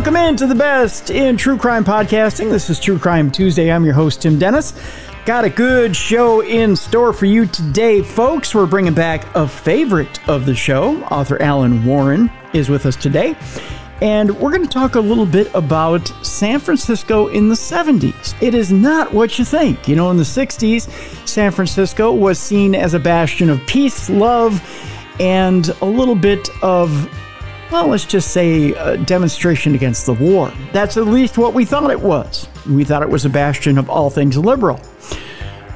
Welcome into the best in true crime podcasting. This is True Crime Tuesday. I'm your host, Tim Dennis. Got a good show in store for you today, folks. We're bringing back a favorite of the show. Author Alan Warren is with us today. And we're going to talk a little bit about San Francisco in the 70s. It is not what you think. You know, in the 60s, San Francisco was seen as a bastion of peace, love, and a little bit of, well, let's just say a demonstration against the war. That's at least what we thought it was. We thought it was a bastion of all things liberal.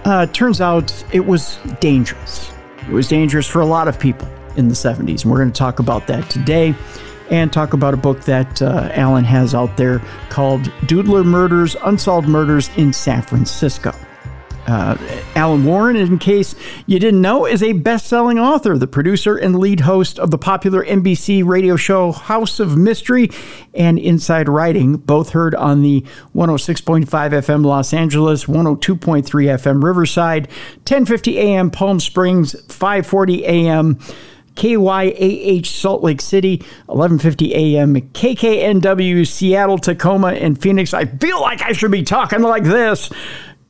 Uh, turns out it was dangerous. It was dangerous for a lot of people in the 70s. And we're going to talk about that today and talk about a book that uh, Alan has out there called Doodler Murders Unsolved Murders in San Francisco. Uh, Alan Warren, in case you didn't know, is a best selling author, the producer and lead host of the popular NBC radio show House of Mystery and Inside Writing, both heard on the 106.5 FM Los Angeles, 102.3 FM Riverside, 1050 AM Palm Springs, 540 AM. KYAH Salt Lake City, 11:50 a.m. KKNW Seattle, Tacoma, and Phoenix. I feel like I should be talking like this.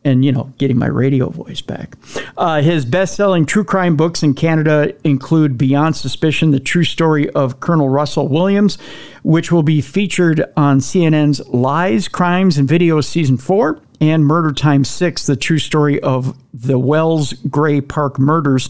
And, you know, getting my radio voice back. Uh, his best selling true crime books in Canada include Beyond Suspicion, the true story of Colonel Russell Williams, which will be featured on CNN's Lies, Crimes, and Videos Season 4, and Murder Time 6, the true story of the Wells Gray Park murders.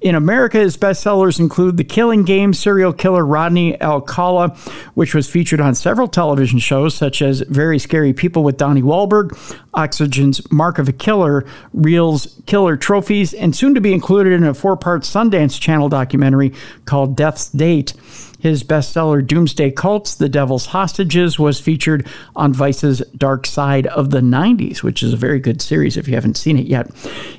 In America, his bestsellers include The Killing Game, serial killer Rodney Alcala, which was featured on several television shows such as Very Scary People with Donnie Wahlberg, Oxygen's Mark of a Killer, Reelz Killer Trophies, and soon to be included in a four part Sundance Channel documentary called Death's Date. His bestseller, Doomsday Cults The Devil's Hostages, was featured on Vice's Dark Side of the 90s, which is a very good series if you haven't seen it yet.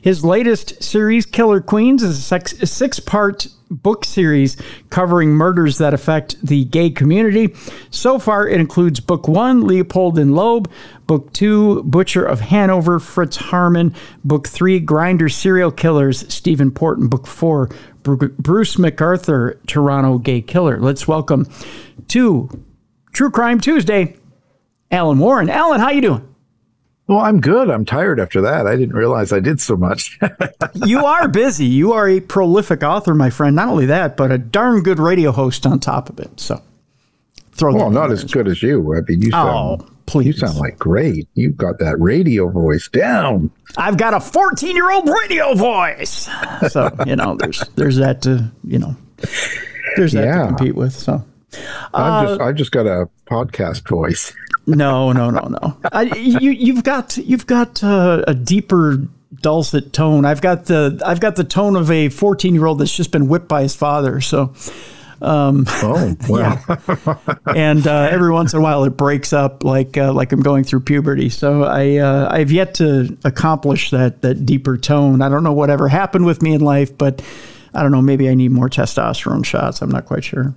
His latest series, Killer Queens, is a six part book series covering murders that affect the gay community. So far, it includes Book One, Leopold and Loeb, Book Two, Butcher of Hanover, Fritz Haarmann, Book Three, Grindr Serial Killers, Stephen Porton, Book Four, Bruce McArthur, Toronto Gay Killer. Let's welcome to True Crime Tuesday, Alan Warren. Alan, how you doing? Well, I'm good. I'm tired after that. I didn't realize I did so much. you are busy. You are a prolific author, my friend. Not only that, but a darn good radio host on top of it. So throw well, not as good as you. I mean, you oh, sound, oh, please. You sound like great. You've got that radio voice down. I've got a 14 year old radio voice. So, you know, there's, there's that to, you know, there's that yeah. to compete with. So, uh, just, I just got a podcast voice no, no, no, no. I, you you've got you've got uh, a deeper dulcet tone. I've got the I've got the tone of a 14 year old that's just been whipped by his father. So. Um, oh wow! yeah. and uh, every once in a while it breaks up, like uh, like I'm going through puberty. So I uh, I've yet to accomplish that that deeper tone. I don't know whatever happened with me in life, but I don't know. Maybe I need more testosterone shots. I'm not quite sure.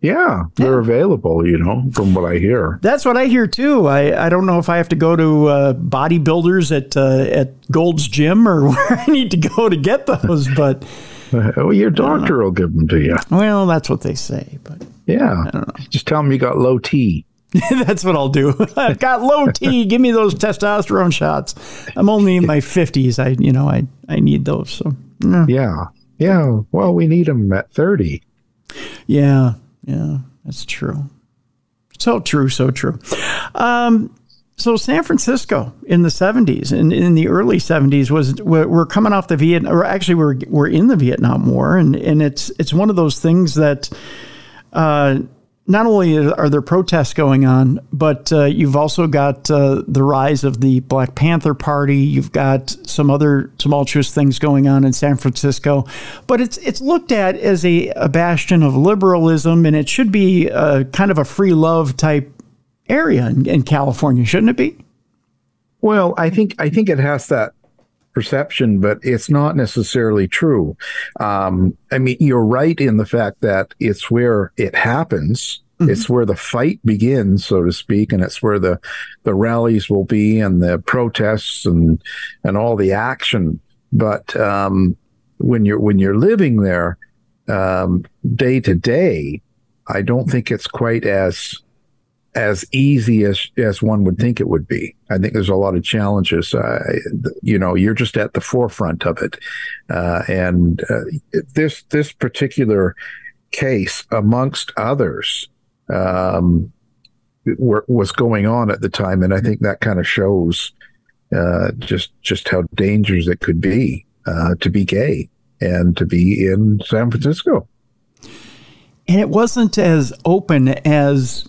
Yeah, they're yeah. available, you know, from what I hear. That's what I hear too. I, I don't know if I have to go to uh, bodybuilders at uh, at Gold's Gym or where I need to go to get those, but well, your doctor will give them to you. Well, that's what they say, but yeah, I don't know. Just tell them you got low T. that's what I'll do. I've got low T. Give me those testosterone shots. I'm only in my 50s. I, you know, I I need those. So yeah, yeah. yeah. Well, we need them at 30. Yeah, yeah, that's true. So true, so true. Um, so San Francisco in the 70s and in, in the early 70s was we're, coming off the Vietnam or actually we're we're in the Vietnam War and and it's it's one of those things that uh, not only are there protests going on, but uh, you've also got uh, the rise of the Black Panther Party. You've got some other tumultuous things going on in San Francisco, but it's it's looked at as a, a bastion of liberalism, and it should be a, kind of a free love type area in, in California, shouldn't it be? Well, I think I think it has that perception, but it's not necessarily true. Um, I mean, you're right in the fact that it's where it happens. Mm-hmm. It's where the fight begins, so to speak, and it's where the the rallies will be and the protests and and all the action. But um, when you're when you're living there um, day to day, I don't think it's quite as as easy as as one would think it would be. I think there's a lot of challenges. Uh, you know, you're just at the forefront of it, uh, and uh, this this particular case, amongst others, um, were, was going on at the time, and I think that kind of shows uh, just just how dangerous it could be uh, to be gay and to be in San Francisco. And it wasn't as open as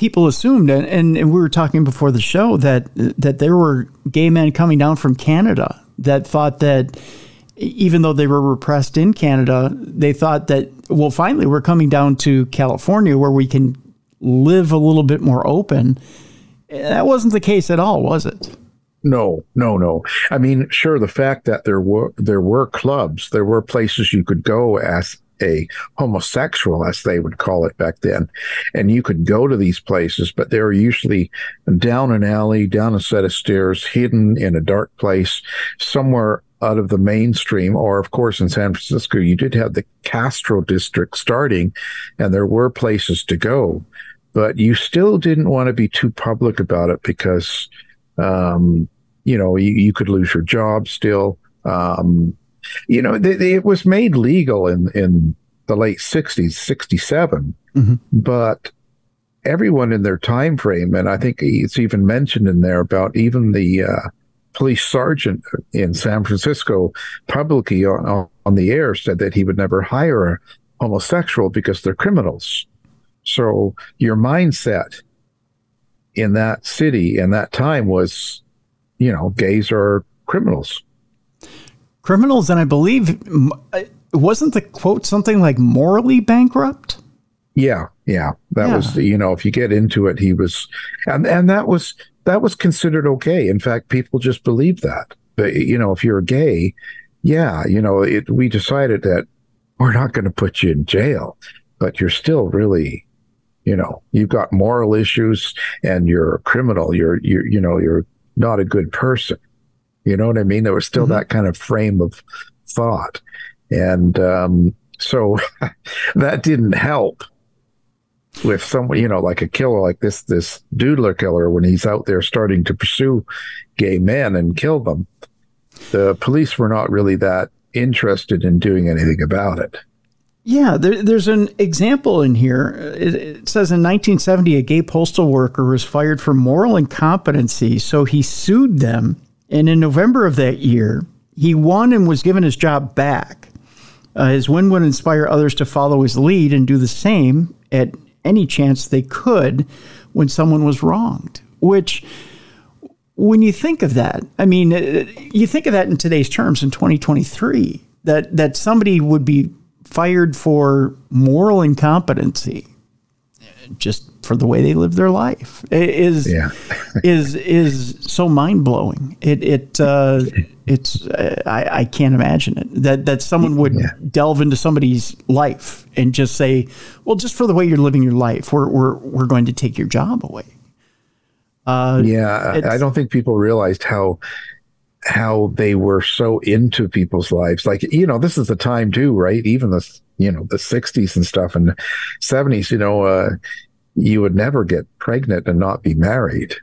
people assumed, and, and, and, we were talking before the show that that there were gay men coming down from Canada that thought that even though they were repressed in Canada, they thought that well, finally we're coming down to California where we can live a little bit more open. That wasn't the case at all, was it? No, no, no. I mean, sure, the fact that there were there were clubs, there were places you could go as a homosexual, as they would call it back then. And you could go to these places, but they were usually down an alley, down a set of stairs, hidden in a dark place, somewhere out of the mainstream. Or, of course, in San Francisco, you did have the Castro district starting, and there were places to go. But you still didn't want to be too public about it because, um, you know, you, you could lose your job still. Um, you know, they, they, it was made legal in in the late '60s, '67, mm-hmm. but everyone in their time frame, and I think it's even mentioned in there about even the uh, police sergeant in San Francisco publicly on, on the air said that he would never hire a homosexual because they're criminals. So your mindset in that city in that time was, you know, gays are criminals criminals, and I believe uh, wasn't the quote something like morally bankrupt? Yeah, yeah, that yeah. was you know if you get into it, he was, and and that was that was considered okay. In fact, people just believed that. But you know, if you're gay, yeah, you know, it, we decided that we're not going to put you in jail, but you're still really, you know, you've got moral issues and you're a criminal. You're you you know you're not a good person. You know what I mean? There was still mm-hmm. that kind of frame of thought. And um, so that didn't help with someone, you know, like a killer like this, this doodler killer, when he's out there starting to pursue gay men and kill them. The police were not really that interested in doing anything about it. Yeah, there, there's an example in here. It, it, says in 1970, a gay postal worker was fired for moral incompetency, so he sued them and in November of that year, he won and was given his job back. Uh, his win would inspire others to follow his lead and do the same at any chance they could when someone was wronged. Which, when you think of that, I mean, uh, you think of that in today's terms in 2023, that, that somebody would be fired for moral incompetency just for the way they live their life is yeah. is is so mind blowing. It it uh, it's uh, I, I can't imagine it that that someone would yeah. delve into somebody's life and just say, well, just for the way you're living your life, we're we're we're going to take your job away. Uh, yeah, I don't think people realized how how they were so into people's lives. Like you know, this is the time too, right? Even the you know the 60s and stuff and 70s. You know. Uh, you would never get pregnant and not be married.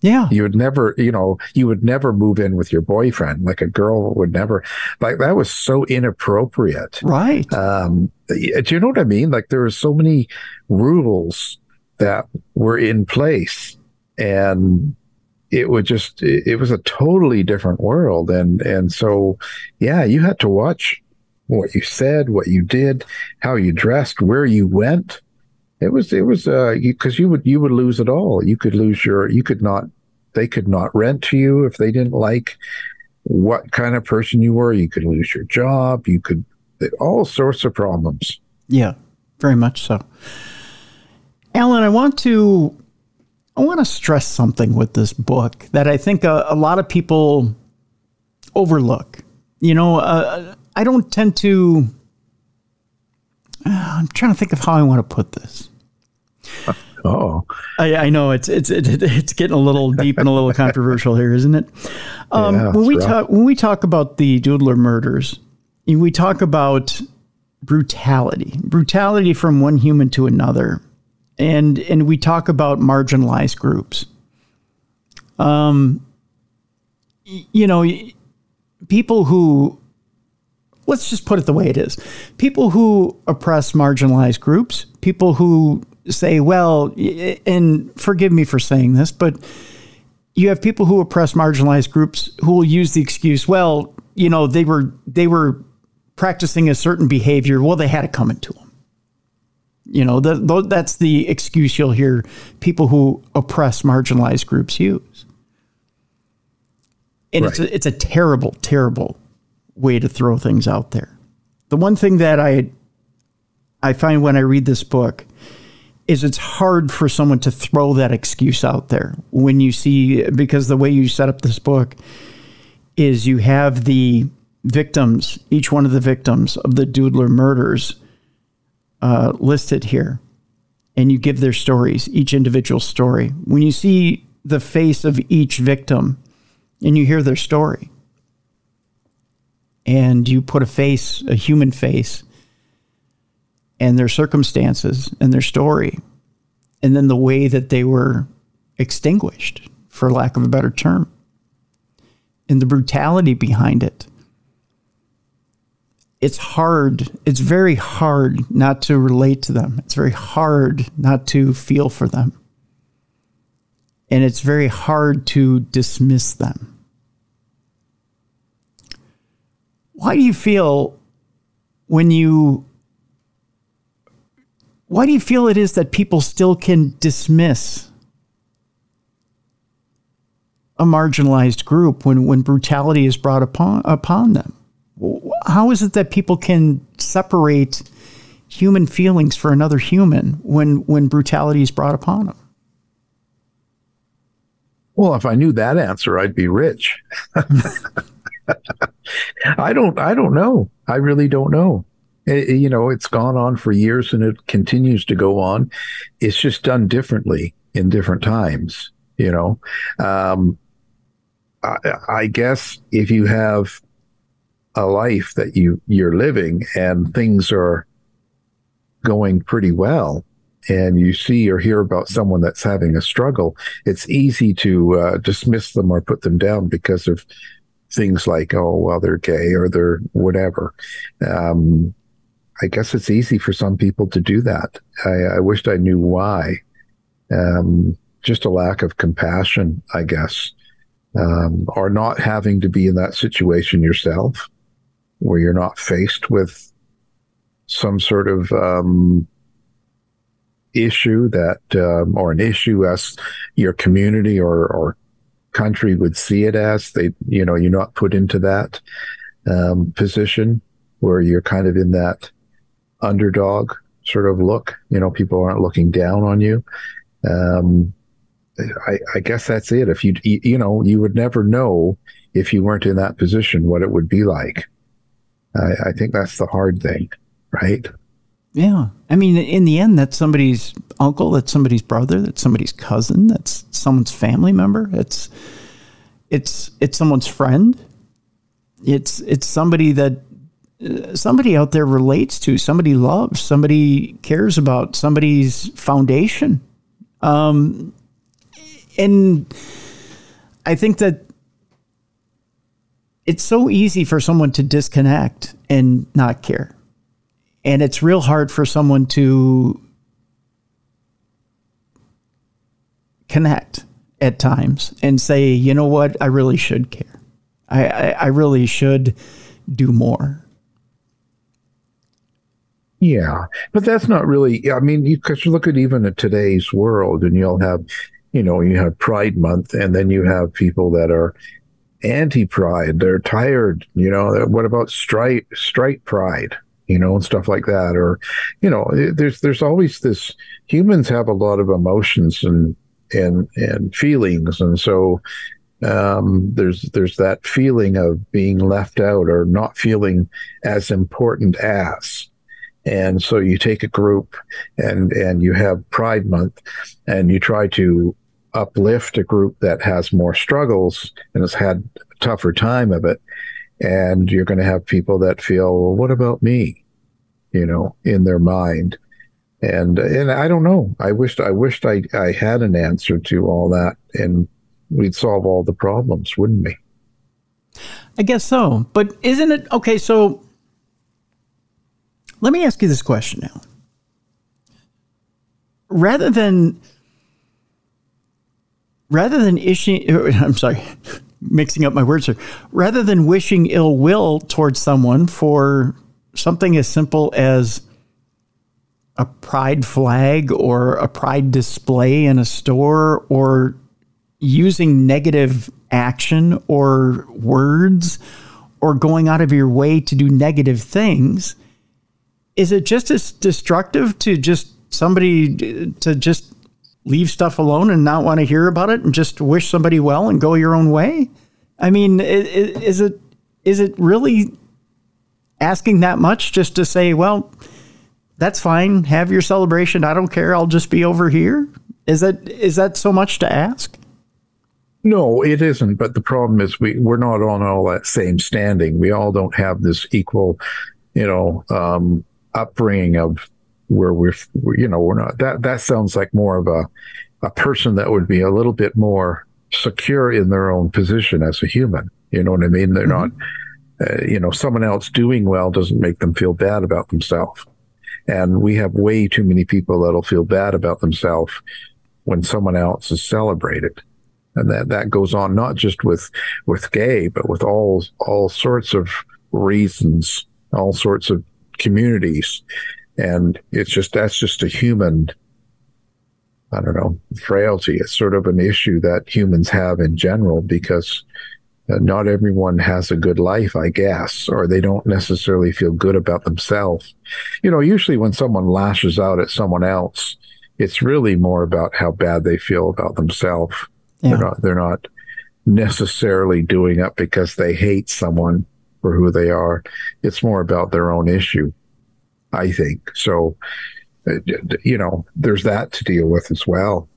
Yeah. You would never, you know, you would never move in with your boyfriend. Like a girl would never, like that was so inappropriate. Right. Um, do you know what I mean? Like there were so many rules that were in place and it would just, it was a totally different world. And, and so, yeah, you had to watch what you said, what you did, how you dressed, where you went it was it was uh because you, you would you would lose it all. You could lose your you could not they could not rent to you if they didn't like what kind of person you were. You could lose your job. You could all sorts of problems. Yeah, very much so. Alan, I want to I want to stress something with this book that I think a, a lot of people overlook. You know, uh, I don't tend to. Uh, I'm trying to think of how I want to put this. Oh, I, I, know it's it's it's getting a little deep and a little controversial here, isn't it? Um, yeah, when we rough. talk when we talk about the Doodler murders, we talk about brutality, brutality from one human to another, and and we talk about marginalized groups. Um, you know, people who let's just put it the way it is. People who oppress marginalized groups, people who say, well, and forgive me for saying this, but you have people who oppress marginalized groups who will use the excuse, well, you know, they were they were practicing a certain behavior. Well, they had it coming to them. You know, the, the, that's the excuse you'll hear people who oppress marginalized groups use. And right. it's a, it's a terrible, terrible way to throw things out there. The one thing that I I find when I read this book is it's hard for someone to throw that excuse out there when you see because the way you set up this book is you have the victims, each one of the victims of the Doodler murders uh, listed here, and you give their stories, each individual story. When you see the face of each victim and you hear their story, and you put a face, a human face, and their circumstances and their story, and then the way that they were extinguished, for lack of a better term, and the brutality behind it. It's hard, it's very hard not to relate to them. It's very hard not to feel for them. And it's very hard to dismiss them. why do you feel when you why do you feel it is that people still can dismiss a marginalized group when, when brutality is brought upon upon them? How is it that people can separate human feelings for another human when when brutality is brought upon them? Well, if I knew that answer, I'd be rich. I don't. I don't know. I really don't know. It, you know, it's gone on for years and it continues to go on. It's just done differently in different times. You know, um, I, I guess if you have a life that you you're living and things are going pretty well and you see or hear about someone that's having a struggle, it's easy to uh, dismiss them or put them down because of things like, oh, well, they're gay or they're whatever. Um, I guess it's easy for some people to do that. I, I wished I knew why. Um, just a lack of compassion, I guess, um, or not having to be in that situation yourself, where you're not faced with some sort of um, issue that, um, or an issue as your community or, or country would see it as. They, you know, you're not put into that um, position where you're kind of in that underdog sort of look. You know, people aren't looking down on you. Um, I, I guess that's it. If you, you know, you would never know if you weren't in that position what it would be like. I, I think that's the hard thing, right? Yeah. I mean, in the end, that's somebody's uncle, that's somebody's brother, that's somebody's cousin, that's someone's family member. It's it's it's someone's friend. It's it's somebody that uh, somebody out there relates to, somebody loves, somebody cares about, somebody's foundation. Um, and I think that it's so easy for someone to disconnect and not care and it's real hard for someone to connect at times and say, you know what, I really should care. I, I, I really should do more. Yeah, but that's not really. I mean, because you, look at even at today's world, and you'll have, you know, you have Pride Month, and then you have people that are anti-Pride. They're tired. You know, what about strike strike Pride? you know, and stuff like that. Or, you know, there's there's always this. Humans have a lot of emotions and and and feelings, and so um, there's there's that feeling of being left out or not feeling as important as. And so you take a group and and you have Pride Month, and you try to uplift a group that has more struggles and has had a tougher time of it and you're going to have people that feel, well, what about me? You know, in their mind. And and I don't know. I wished I wished I, I had an answer to all that and we'd solve all the problems, wouldn't we? I guess so. But isn't it okay, so let me ask you this question now. Rather than rather than ishing, I'm sorry, mixing up my words here. Rather than wishing ill will towards someone for something as simple as a pride flag or a pride display in a store or using negative action or words or going out of your way to do negative things, is it just as destructive to just somebody to just leave stuff alone and not want to hear about it and just wish somebody well and go your own way? I mean, is it is it really asking that much just to say, well, that's fine, have your celebration, I don't care, I'll just be over here? Is that is that so much to ask? No, it isn't. But the problem is we we're not on all that same standing. We all don't have this equal, you know, um, upbringing of where we're, you know, we're not. That that sounds like more of a a person that would be a little bit more secure in their own position as a human. You know what I mean? They're mm-hmm. not, uh, you know, someone else doing well doesn't make them feel bad about themselves. And we have way too many people that'll feel bad about themselves when someone else is celebrated. And that, that goes on not just with, with gay, but with all, all sorts of reasons, all sorts of communities. And it's just, that's just a human I don't know, frailty. It's sort of an issue that humans have in general because uh, not everyone has a good life, I guess, or they don't necessarily feel good about themselves. You know, usually when someone lashes out at someone else, it's really more about how bad they feel about themselves. Yeah. They're not, they're not necessarily doing it because they hate someone for who they are. It's more about their own issue, I think. So, uh, you know, there's that to deal with as well.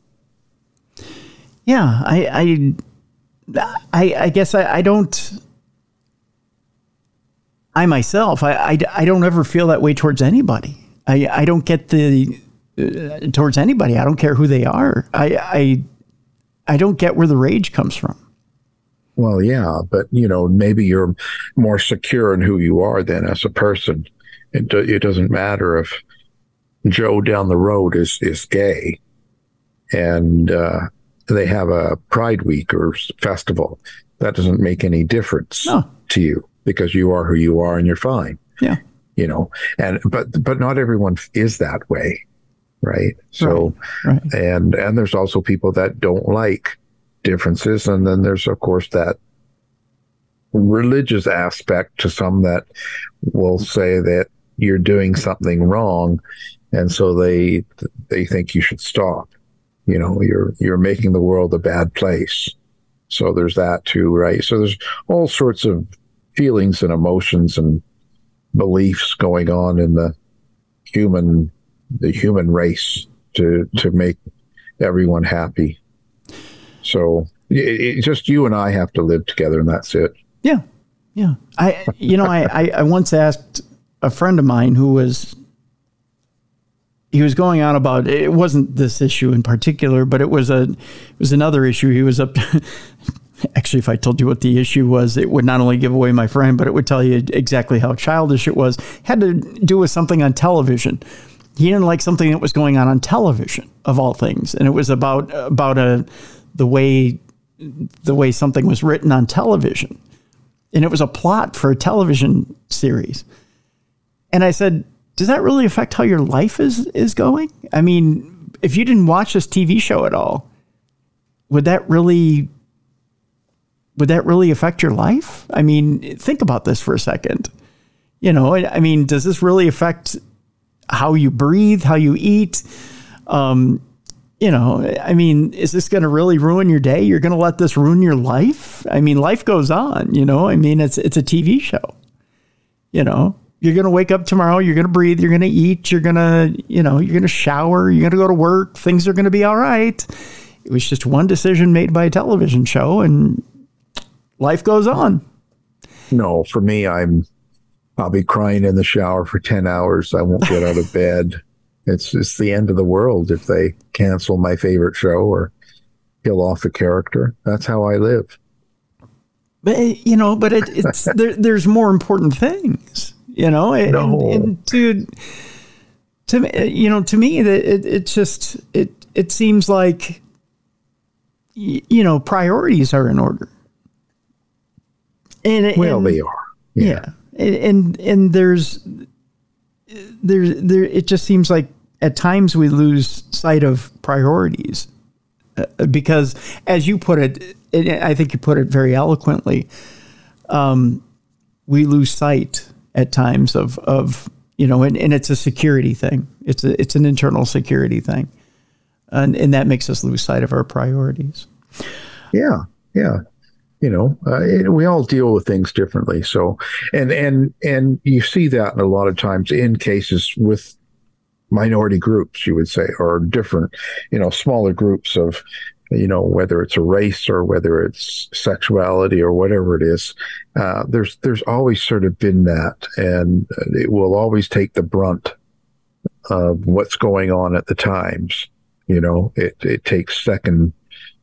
Yeah, I, I, I, I guess I, I don't. I myself, I, I, I don't ever feel that way towards anybody. I, I don't get the uh, towards anybody. I don't care who they are. I, I, I don't get where the rage comes from. Well, yeah, but you know, maybe you're more secure in who you are than as a person. It, it doesn't matter if Joe down the road is is gay, and uh, they have a Pride Week or festival. That doesn't make any difference no. to you because you are who you are and you're fine. Yeah, you know. And but but not everyone is that way, right? So right. Right. and and there's also people that don't like differences, and then there's of course that religious aspect to some that will say that you're doing something wrong and so they they think you should stop. You know, you're you're making the world a bad place. So there's that too, right? So there's all sorts of feelings and emotions and beliefs going on in the human the human race to to make everyone happy. So it, it, just you and I have to live together, and that's it. Yeah, yeah. I you know I, I I once asked a friend of mine who was he was going on about it wasn't this issue in particular, but it was a it was another issue. He was up. To, actually, if I told you what the issue was, it would not only give away my friend, but it would tell you exactly how childish it was. Had to do with something on television. He didn't like something that was going on on television, of all things, and it was about about a the way the way something was written on television, and it was a plot for a television series. And I said, does that really affect how your life is is going? I mean, if you didn't watch this TV show at all, would that really would that really affect your life? I mean, think about this for a second. You know, I mean, does this really affect how you breathe, how you eat? Um, you know, I mean, is this going to really ruin your day? You're going to let this ruin your life? I mean, life goes on, you know? I mean, it's it's a TV show. You know, you're going to wake up tomorrow, you're going to breathe, you're going to eat, you're going to, you know, you're going to shower, you're going to go to work, things are going to be all right. It was just one decision made by a television show and life goes on. No, for me, I'm, I'll be crying in the shower for 10 hours. I won't get out of bed. it's it's the end of the world if they cancel my favorite show or kill off a character. That's how I live. But you know, but it, it's there, there's more important things, you know. No. And, and to to me, you know, to me, that it, it just it it seems like you know priorities are in order. And well, and, they are. Yeah. yeah. And and there's there there it just seems like at times we lose sight of priorities uh, because as you put it I think you put it very eloquently um, we lose sight at times of of you know and, and it's a security thing. It's a, it's an internal security thing. And and that makes us lose sight of our priorities. Yeah yeah. You know uh, it, we all deal with things differently. So and and and you see that a lot of times in cases with minority groups you would say or different you know smaller groups of you know whether it's a race or whether it's sexuality or whatever it is uh, there's there's always sort of been that and it will always take the brunt of what's going on at the times you know it it takes second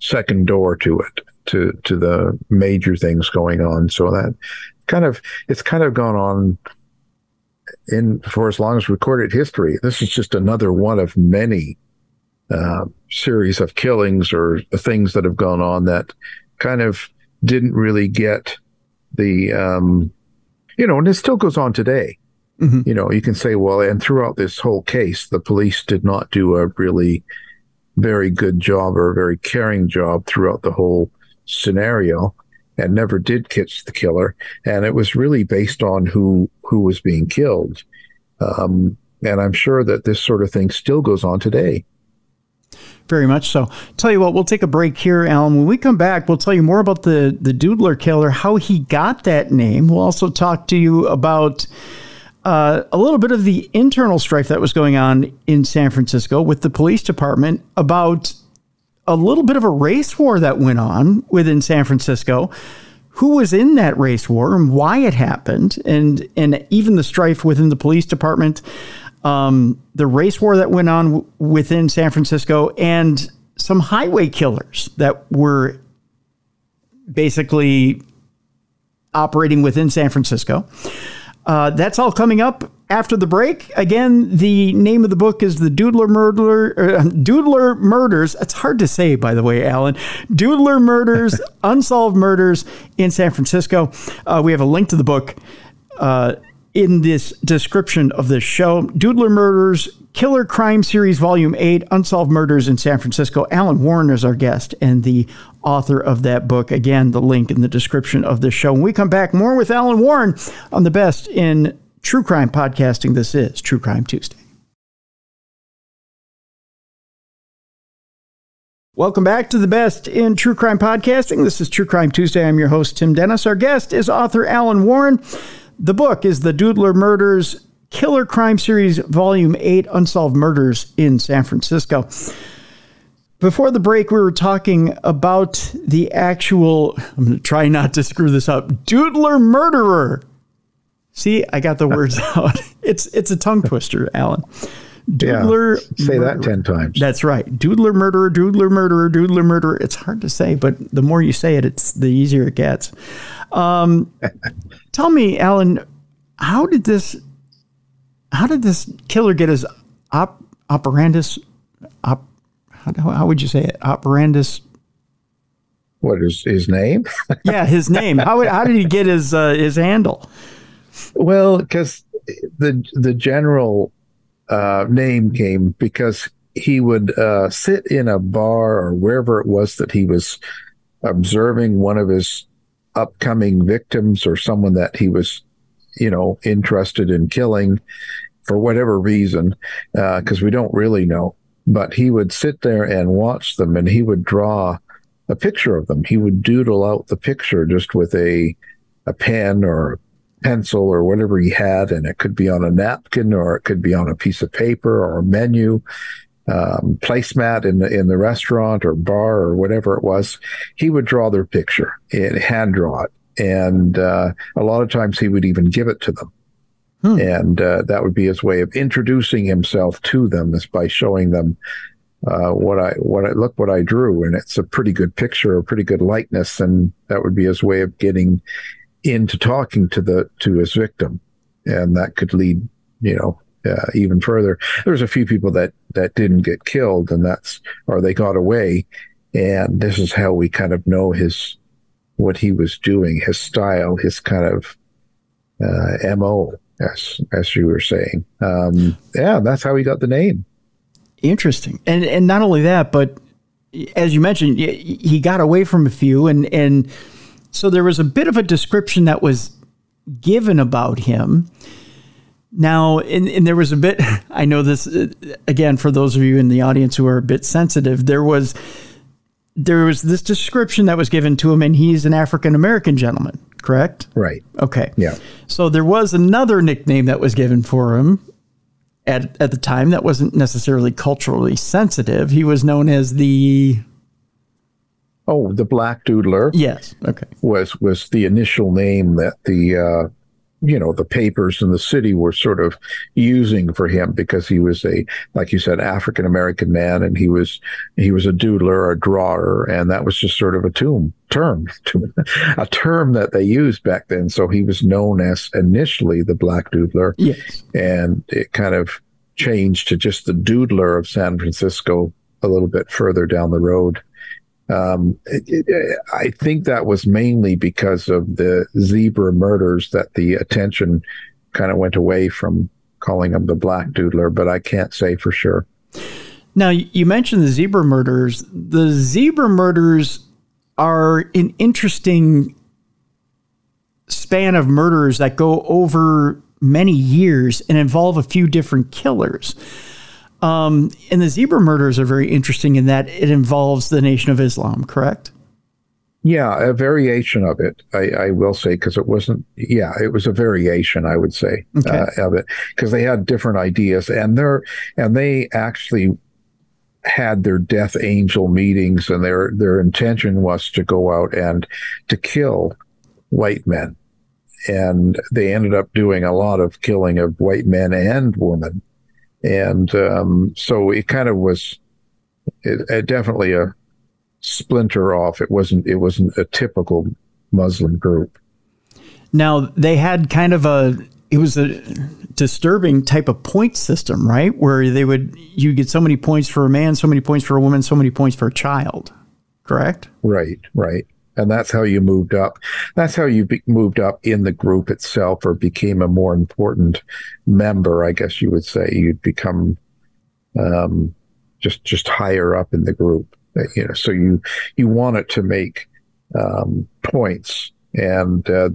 second door to it to to the major things going on. So that kind of it's kind of gone on in for as long as recorded history. This is just another one of many uh, series of killings or things that have gone on that kind of didn't really get the um, you know, and it still goes on today. Mm-hmm. You know, you can say, well, and throughout this whole case, the police did not do a really very good job or a very caring job throughout the whole scenario and never did catch the killer. And it was really based on who who was being killed. Um, and I'm sure that this sort of thing still goes on today. Very much so. Tell you what, we'll take a break here, Alan. When we come back, we'll tell you more about the the Doodler killer, how he got that name. We'll also talk to you about uh, a little bit of the internal strife that was going on in San Francisco with the police department about a little bit of a race war that went on within San Francisco. Who was in that race war and why it happened, and and even the strife within the police department, um, the race war that went on w- within San Francisco, and some highway killers that were basically operating within San Francisco. Uh, that's all coming up after the break. Again, the name of the book is The Doodler Murder, uh, Doodler Murders. It's hard to say, by the way, Alan. Doodler Murders, Unsolved Murders in San Francisco. Uh, we have a link to the book uh, in this description of this show. Doodler Murders, Killer Crime Series, Volume 8, Unsolved Murders in San Francisco. Alan Warren is our guest and the author of that book. Again, the link in the description of this show. When we come back, more with Alan Warren on the best in true crime podcasting. This is True Crime Tuesday. Welcome back to the best in true crime podcasting. This is True Crime Tuesday. I'm your host, Tim Dennis. Our guest is author Alan Warren. The book is The Doodler Murders Killer Crime Series, Volume 8 Unsolved Murders in San Francisco. Before the break, we were talking about the actual, I'm going to try not to screw this up, Doodler Murderer. See, I got the words out. It's it's a tongue twister, Alan. Doodler. Yeah, say murderer. that 10 times. That's right. Doodler murderer, doodler murderer, doodler murderer. It's hard to say, but the more you say it, it's the easier it gets. Um, tell me, Alan, how did this how did this killer get his op, operandus op, how, how would you say it? Operandus what is his name? yeah, his name. How, how did he get his uh, his handle? Well, because the the general uh, name came because he would uh, sit in a bar or wherever it was that he was observing one of his upcoming victims or someone that he was, you know, interested in killing for whatever reason, because uh, we don't really know. But he would sit there and watch them, and he would draw a picture of them. He would doodle out the picture just with a a pen or pencil or whatever he had, and it could be on a napkin or it could be on a piece of paper or a menu, um, placemat in the in the restaurant or bar or whatever it was. He would draw their picture and hand draw it, and uh, a lot of times he would even give it to them. Hmm. And uh, that would be his way of introducing himself to them is by showing them uh, what I what I look what I drew, and it's a pretty good picture, a pretty good likeness, and that would be his way of getting into talking to the to his victim, and that could lead, you know, uh, even further. There's a few people that that didn't get killed, and that's or they got away, and this is how we kind of know his what he was doing, his style, his kind of uh, mo, as as you were saying. Um, yeah, that's how he got the name. Interesting, and and not only that, but as you mentioned, he got away from a few, and and so there was a bit of a description that was given about him. Now, and, and there was a bit. I know this uh, again for those of you in the audience who are a bit sensitive. There was there was this description that was given to him, and he's an African American gentleman, correct? Right. Okay. Yeah. So there was another nickname that was given for him, at, at the time that wasn't necessarily culturally sensitive. He was known as the Oh, the Black Doodler. Yes. Okay. Was was the initial name that the uh, you know the papers in the city were sort of using for him because he was a like you said African American man and he was he was a doodler a drawer and that was just sort of a tomb term a term that they used back then. So he was known as initially the black doodler. Yes. And it kind of changed to just the doodler of San Francisco a little bit further down the road um, I think that was mainly because of the zebra murders that the attention kind of went away from calling him the Black Doodler, but I can't say for sure. Now, you mentioned the zebra murders. The zebra murders are an interesting span of murders that go over many years and involve a few different killers. Um, and the zebra murders are very interesting in that it involves the Nation of Islam, correct? Yeah, a variation of it, I, I will say, because it wasn't, yeah, it was a variation, I would say, okay. uh, of it, because they had different ideas, and they're, and they actually had their death angel meetings, and their their intention was to go out and to kill white men, and they ended up doing a lot of killing of white men and women and um, so it kind of was it, it definitely a splinter off. It wasn't it wasn't a typical Muslim group. Now they had kind of a it was a disturbing type of point system, right? Where they would you get so many points for a man, so many points for a woman, so many points for a child. Correct? Right, right and that's how you moved up. That's how you be- moved up in the group itself, or became a more important member. I guess you would say you'd become um, just just higher up in the group. Uh, you know, so you you wanted to make um, points and uh,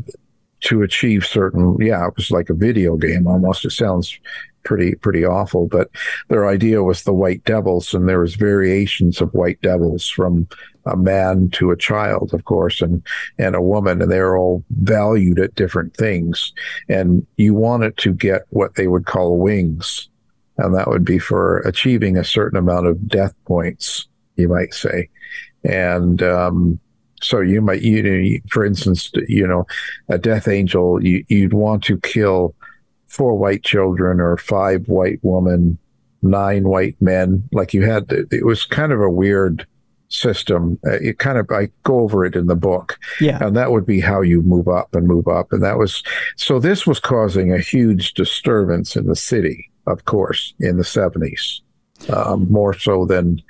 to achieve certain. Yeah, it was like a video game almost. It sounds pretty pretty awful. But their idea was the white devils, and there was variations of white devils from a man to a child, of course, and and a woman, and they're all valued at different things. And you wanted to get what they would call wings, and that would be for achieving a certain amount of death points, you might say, and um, so you might, you know, for instance, you know, a death angel, you, you'd want to kill four white children or five white women, nine white men. Like you had, it was kind of a weird system. Uh, it kind of, I go over it in the book. Yeah. And that would be how you move up and move up. And that was, so this was causing a huge disturbance in the city, of course, in the 70s, um, more so than,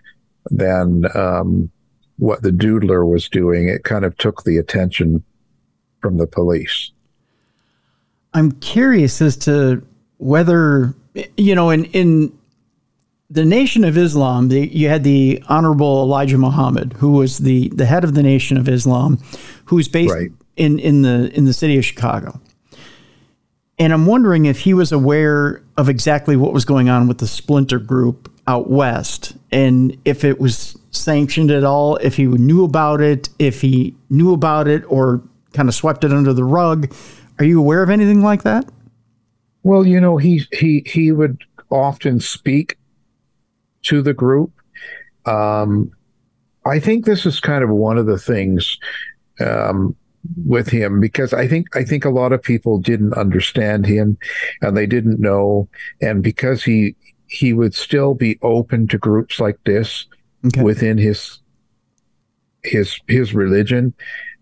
than, um, what the doodler was doing. It kind of took the attention from the police. I'm curious as to whether you know in in the Nation of Islam, the, you had the Honorable Elijah Muhammad, who was the the head of the Nation of Islam, who's based right. in in the in the city of Chicago. And I'm wondering if he was aware of exactly what was going on with the splinter group out west, and if it was sanctioned at all, if he knew about it, if he knew about it, or kind of swept it under the rug, are you aware of anything like that? Well, you know, he he he would often speak to the group. Um, I think this is kind of one of the things um, with him because I think I think a lot of people didn't understand him and they didn't know and because he he would still be open to groups like this okay. within his his his religion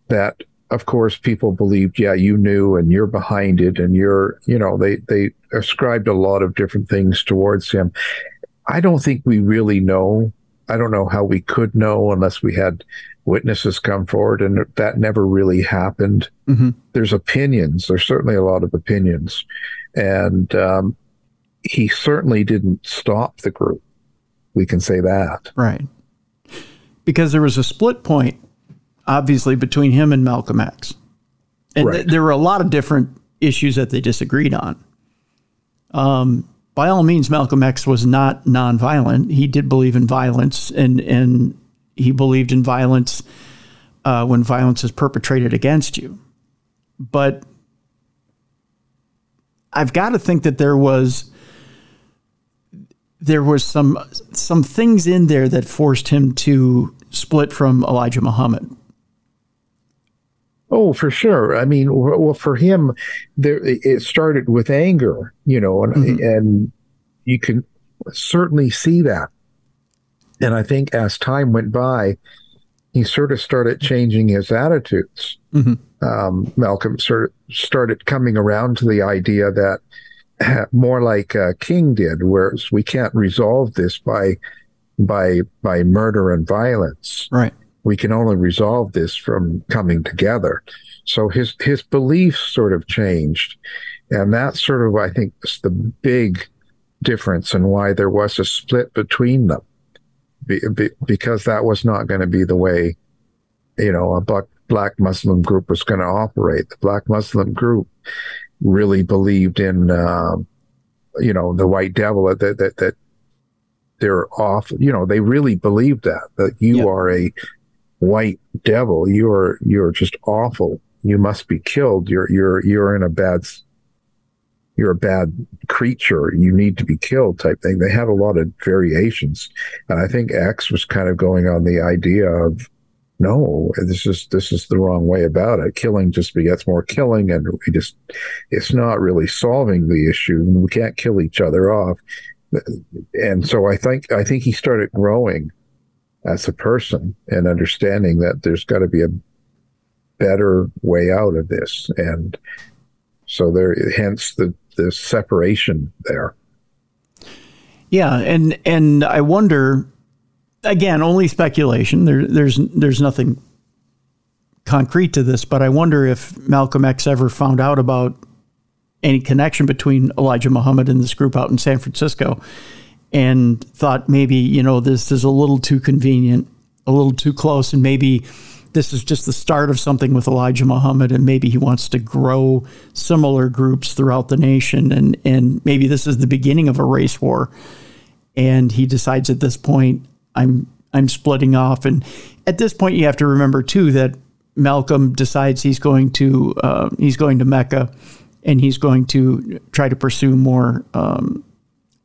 that of course people believed yeah you knew and you're behind it and you're you know they they ascribed a lot of different things towards him. I don't think we really know. I don't know how we could know unless we had witnesses come forward and that never really happened. Mm-hmm. there's opinions. There's certainly a lot of opinions. And um, he certainly didn't stop the group. We can say that. Right. Because there was a split point, obviously, between him and Malcolm X. And right. th- there were a lot of different issues that they disagreed on. Um, by all means, Malcolm X was not nonviolent. He did believe in violence, and and he believed in violence uh, when violence is perpetrated against you. But I've got to think that there was there was some some things in there that forced him to split from Elijah Muhammad. Oh, for sure. I mean, well, for him, there it started with anger, you know, and mm-hmm. and you can certainly see that. And I think as time went by, he sort of started changing his attitudes. Mm-hmm. Um, Malcolm sort of started coming around to the idea that more like uh, King did, whereas we can't resolve this by by by murder and violence. Right. We can only resolve this from coming together. So his his beliefs sort of changed, and that's sort of I think is the big difference and why there was a split between them, be, be, because that was not going to be the way, you know, a black black Muslim group was going to operate. The black Muslim group really believed in, uh, you know, the white devil that, that, that they're off, you know, they really believed that, that you yep. are a white devil. You're, you're just awful. You must be killed. You're, you're, you're in a bad, you're a bad creature. You need to be killed type thing. They had a lot of variations. And I think X was kind of going on the idea of, no, this is this is the wrong way about it. Killing just begets more killing, and we just it's not really solving the issue. We can't kill each other off, and so I think I think he started growing as a person and understanding that there's got to be a better way out of this, and so there, hence the the separation there. Yeah, and and I wonder again, only speculation. There, there's there's nothing concrete to this, but I wonder if Malcolm X ever found out about any connection between Elijah Muhammad and this group out in San Francisco and thought maybe, you know, this is a little too convenient, a little too close, and maybe this is just the start of something with Elijah Muhammad, and maybe he wants to grow similar groups throughout the nation, and and maybe this is the beginning of a race war, and he decides at this point, I'm I'm splitting off. And at this point, you have to remember too that Malcolm decides he's going to uh, he's going to Mecca, and he's going to try to pursue more um,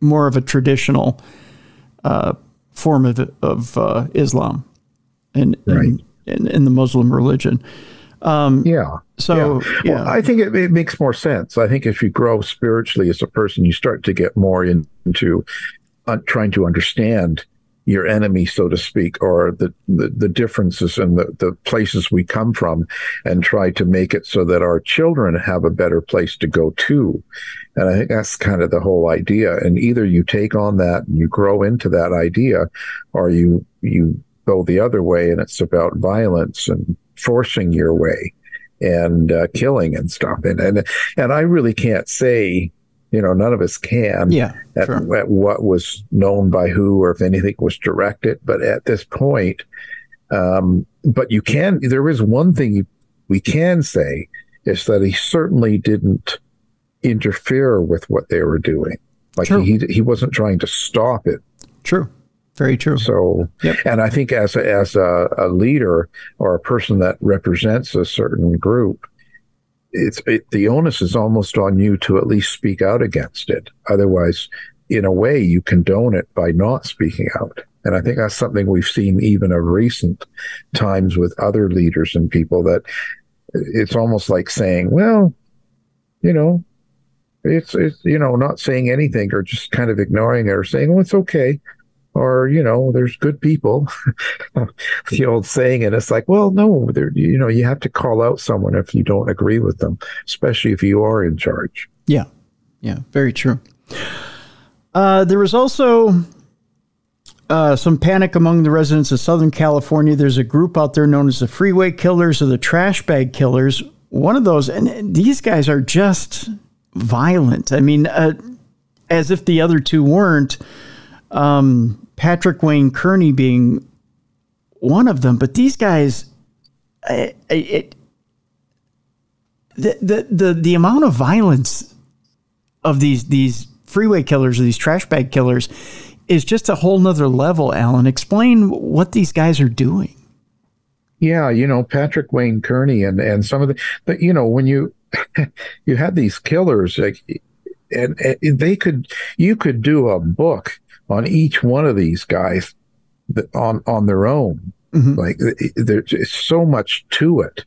more of a traditional uh, form of of uh, Islam, and right. in, in, the Muslim religion. Um, yeah. So, yeah. yeah. Well, I think it, it, makes more sense. I think if you grow spiritually as a person, you start to get more into uh, trying to understand your enemy, so to speak, or the, the, the differences and the, the places we come from and try to make it so that our children have a better place to go to. And I think that's kind of the whole idea. And either you take on that and you grow into that idea, or you, you go the other way and it's about violence and forcing your way and uh, killing and stuff. And, and, and I really can't say, you know, none of us can. Yeah. At, sure. at, what was known by who or if anything was directed. But at this point, um, but you can, there is one thing we can say is that he certainly didn't interfere with what they were doing. Like true. he, he wasn't trying to stop it. True. Very true. So, yep. and I think as a, as a, a leader or a person that represents a certain group, it's it, the onus is almost on you to at least speak out against it. Otherwise, in a way, you condone it by not speaking out. And I think that's something we've seen even of recent times with other leaders and people that it's almost like saying, well, you know, it's it's you know not saying anything or just kind of ignoring it or saying, oh, it's okay or you know there's good people the old saying and it's like well no you know you have to call out someone if you don't agree with them especially if you are in charge yeah yeah very true uh, there was also uh, some panic among the residents of Southern California. There's a group out there known as the Freeway Killers or the Trash Bag Killers. One of those, and these guys are just violent. I mean, uh, as if the other two weren't. Um, Patrick Wayne Kearney being one of them, but these guys, it, it, the, the the the amount of violence of these these freeway killers or these trash bag killers is just a whole nother level, Alan. Explain what these guys are doing. Yeah, you know, Patrick Wayne Kearney and, and some of the, but you know, when you, you had these killers, like, and, and they could, you could do a book on each one of these guys on, on their own. Mm-hmm. Like there's so much to it.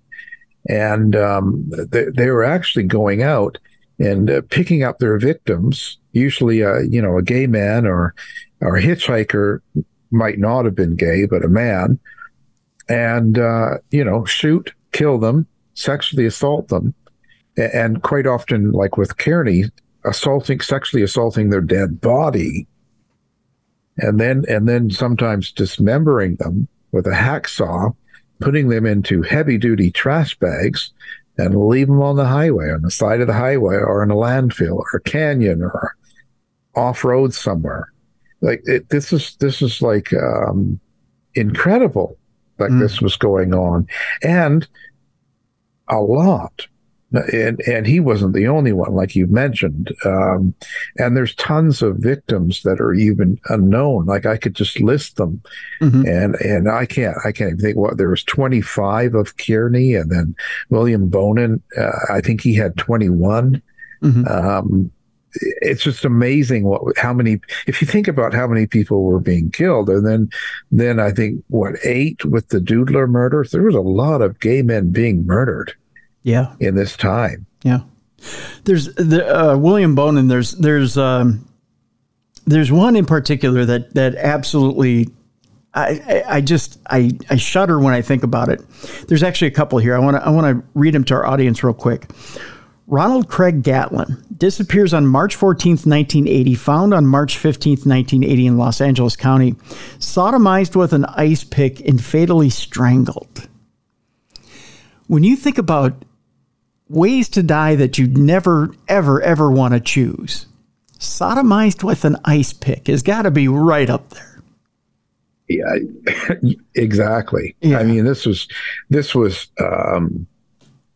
And, um, they, they were actually going out and uh, picking up their victims, usually a you know a gay man or or a hitchhiker might not have been gay, but a man, and uh, you know shoot, kill them, sexually assault them, and quite often, like with Kearney, assaulting, sexually assaulting their dead body, and then and then sometimes dismembering them with a hacksaw, putting them into heavy duty trash bags and leave them on the highway, on the side of the highway, or in a landfill, or a canyon, or off road somewhere. Like it, this is this is like um, incredible that mm. this was going on, and a lot and and he wasn't the only one, like you mentioned. Um, and there's tons of victims that are even unknown. Like I could just list them, mm-hmm. and and I can't I can't even think what there was 25 of Kearney, and then William Bonin. Uh, I think he had 21. Mm-hmm. Um, it's just amazing what how many if you think about how many people were being killed and then then i think what eight with the doodler murders there was a lot of gay men being murdered yeah. In this time. Yeah. There's the uh, William Bonin. There's there's um, there's one in particular that that absolutely I, I, I just I, I shudder when I think about it. There's actually a couple here. I want to I want to read them to our audience real quick. Ronald Craig Gatlin disappears on March 14th, 1980, found on March 15th, 1980 in Los Angeles County, sodomized with an ice pick and fatally strangled. When you think about ways to die that you'd never, ever, ever want to choose. Sodomized with an ice pick has got to be right up there. Yeah, exactly. Yeah. I mean, this was this was um,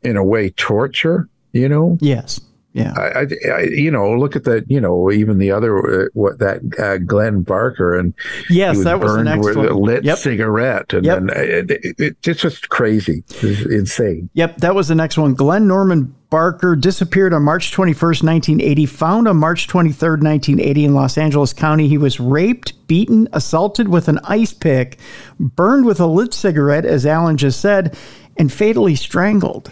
in a way torture. You know. Yes. Yeah. I, I, you know, look at that. You know, even the other uh, what that uh, Glenn Barker and yes, was that was burned the next with one. a lit yep. cigarette, and yep. then uh, it, it, it's just crazy, it's insane. Yep, that was the next one. Glenn Norman Barker disappeared on March 21st, 1980, found on March 23rd, 1980 in Los Angeles County. He was raped, beaten, assaulted with an ice pick, burned with a lit cigarette, as Alan just said, and fatally strangled.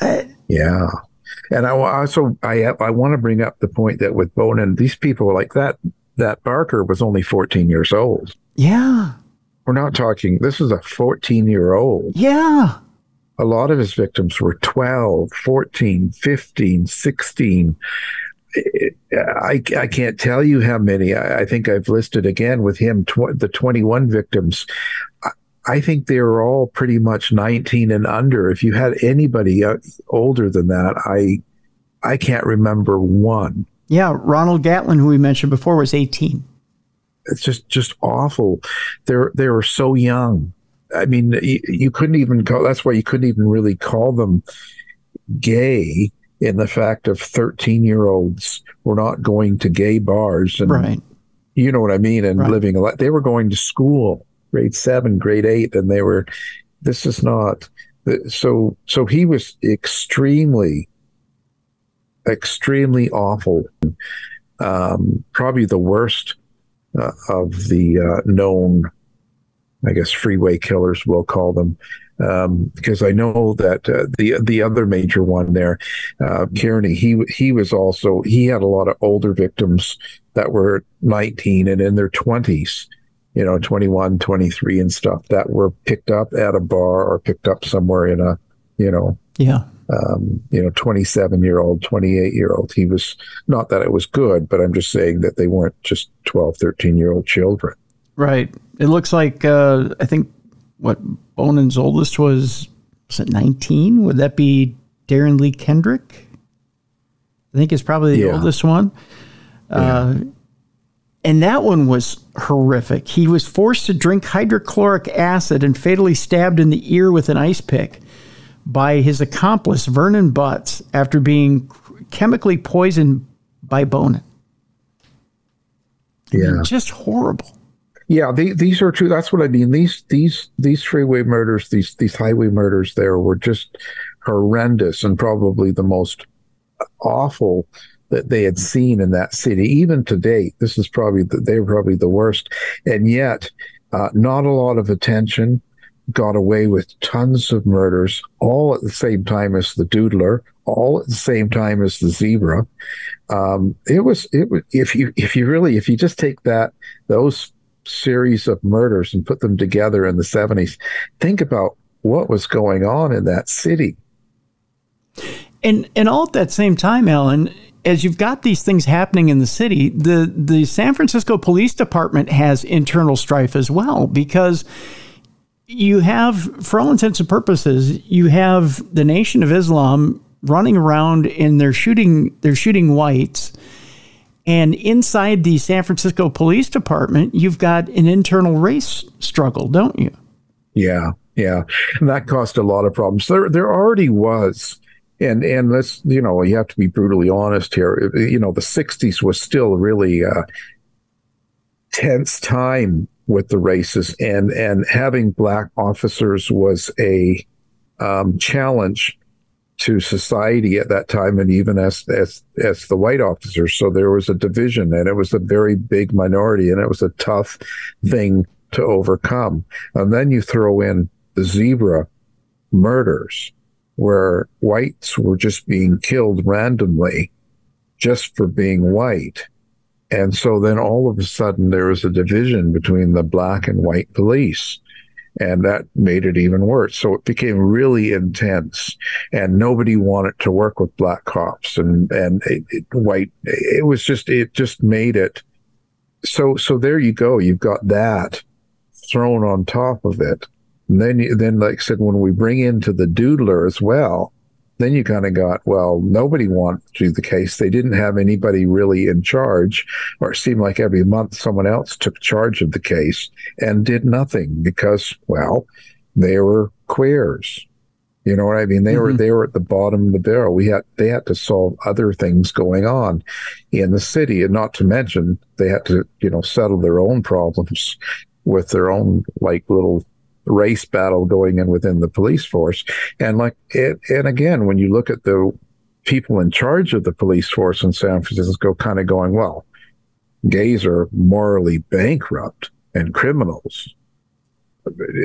Uh, yeah. And I also I I want to bring up the point that with Bonin, these people were like that that Barker was only 14 years old. Yeah. We're not talking this is a 14 year old. Yeah. A lot of his victims were 12, 14, 15, 16. I, I can't tell you how many. I, I think I've listed again with him tw- the 21 victims. I think they were all pretty much 19 and under. If you had anybody uh, older than that, I I can't remember one. Yeah, Ronald Gatlin, who we mentioned before, was 18. It's just just awful. They're they were so young. I mean, you, you couldn't even call. That's why you couldn't even really call them gay. In the fact of 13 year olds were not going to gay bars and right. you know what I mean, and right. living a lot. They were going to school grade seven, grade eight, and they were, this is not, so, so he was extremely, extremely awful. Um, probably the worst uh, of the uh, known, I guess, freeway killers, we'll call them. um, because I know that uh, the the other major one there, uh, Kearney, he he was also he had a lot of older victims that were 19 and in their 20s, you know, 21, 23 and stuff that were picked up at a bar or picked up somewhere in a, you know, yeah, um, you know, 27 year old, 28 year old. He was not that it was good, but I'm just saying that they weren't just 12, 13 year old children. Right. It looks like uh, I think what Bonin's oldest was was it 19? Would that be Darren Lee Kendrick? I think it's probably the yeah. oldest one. Yeah. Uh, and that one was horrific. He was forced to drink hydrochloric acid and fatally stabbed in the ear with an ice pick by his accomplice, Vernon Butts, after being chemically poisoned by Bonin. Yeah. Just horrible. Yeah, the, these are true. That's what I mean. These these these freeway murders, these these highway murders, there were just horrendous and probably the most awful that they had seen in that city. Even to date, this is probably the, they're probably the worst, and yet uh, not a lot of attention. Got away with tons of murders, all at the same time as the Doodler, all at the same time as the Zebra. Um, it was it was if you if you really if you just take that those series of murders and put them together in the 70s. Think about what was going on in that city. And and all at that same time, Alan, as you've got these things happening in the city, the the San Francisco Police Department has internal strife as well because you have, for all intents and purposes, you have the Nation of Islam running around and they're shooting they're shooting whites and inside the San Francisco Police Department, you've got an internal race struggle, don't you? Yeah, yeah. And that caused a lot of problems. There there already was and and let's you know you have to be brutally honest here. You know the 60s was still a really a tense time with the races. And and having black officers was a um, challenge to society at that time and even as as as the white officers. So there was a division and it was a very big minority and it was a tough thing to overcome. And then you throw in the zebra murders where whites were just being killed randomly just for being white and so then all of a sudden there was a division between the black and white police and that made it even worse. So it became really intense, and nobody wanted to work with black cops and and it, it, white. It was just it just made it so. So there you go. You've got that thrown on top of it, and then then like I said, when we bring into the doodler as well, then you kind of got, well, nobody wanted to do the case. They didn't have anybody really in charge, or it seemed like every month someone else took charge of the case and did nothing because, well, they were queers. You know what I mean? They mm-hmm. were they were at the bottom of the barrel. We had they had to solve other things going on in the city, and not to mention they had to you know settle their own problems with their own like little race battle going in within the police force. And like it, and again, when you look at the people in charge of the police force in San Francisco, kind of going, well, gays are morally bankrupt and criminals.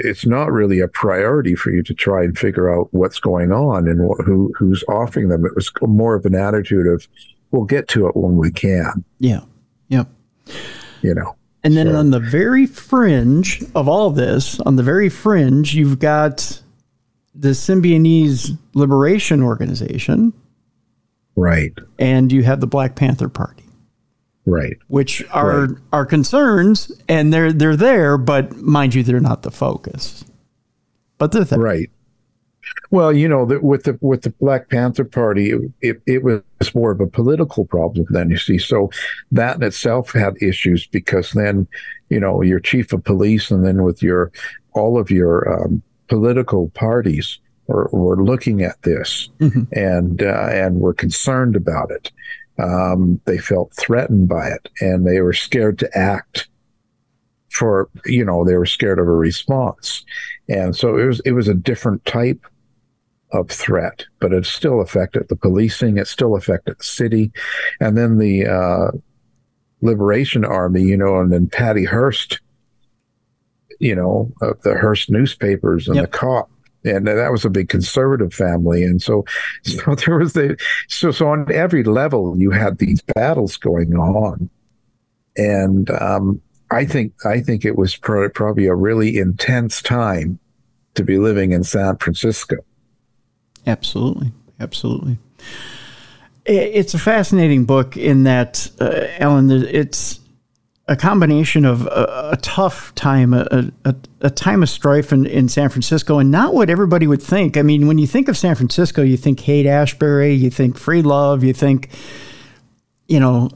It's not really a priority for you to try and figure out what's going on and who who's offering them. It was more of an attitude of, we'll get to it when we can. Yeah. Yep. You know. And then sure. on the very fringe of all this, on the very fringe, you've got the Symbionese Liberation Organization. Right. And you have the Black Panther Party. Right. Which are right. are concerns and they're they're there, but mind you, they're not the focus. But they're there. Right. Well, you know, the, with the with the Black Panther Party, it, it, it, was more of a political problem then. You see, so that in itself had issues because then, you know, your chief of police, and then with your all of your um, political parties were, were looking at this mm-hmm. and uh, and were concerned about it. Um, they felt threatened by it, and they were scared to act. For you know, they were scared of a response, and so it was it was a different type of threat, but it still affected the policing. It still affected the city. And then the uh, Liberation Army, you know, and then Patty Hearst, you know, of the Hearst newspapers and yep. the cop, and that was a big conservative family, and so so there was the so so on every level you had these battles going on, and um, I think I think it was probably a really intense time to be living in San Francisco. Absolutely, absolutely. It's a fascinating book in that, uh, Alan. It's a combination of a, a tough time, a, a, a, time of strife in, in San Francisco, and not what everybody would think. I mean, when you think of San Francisco, you think Haight Ashbury, you think free love, you think, you know,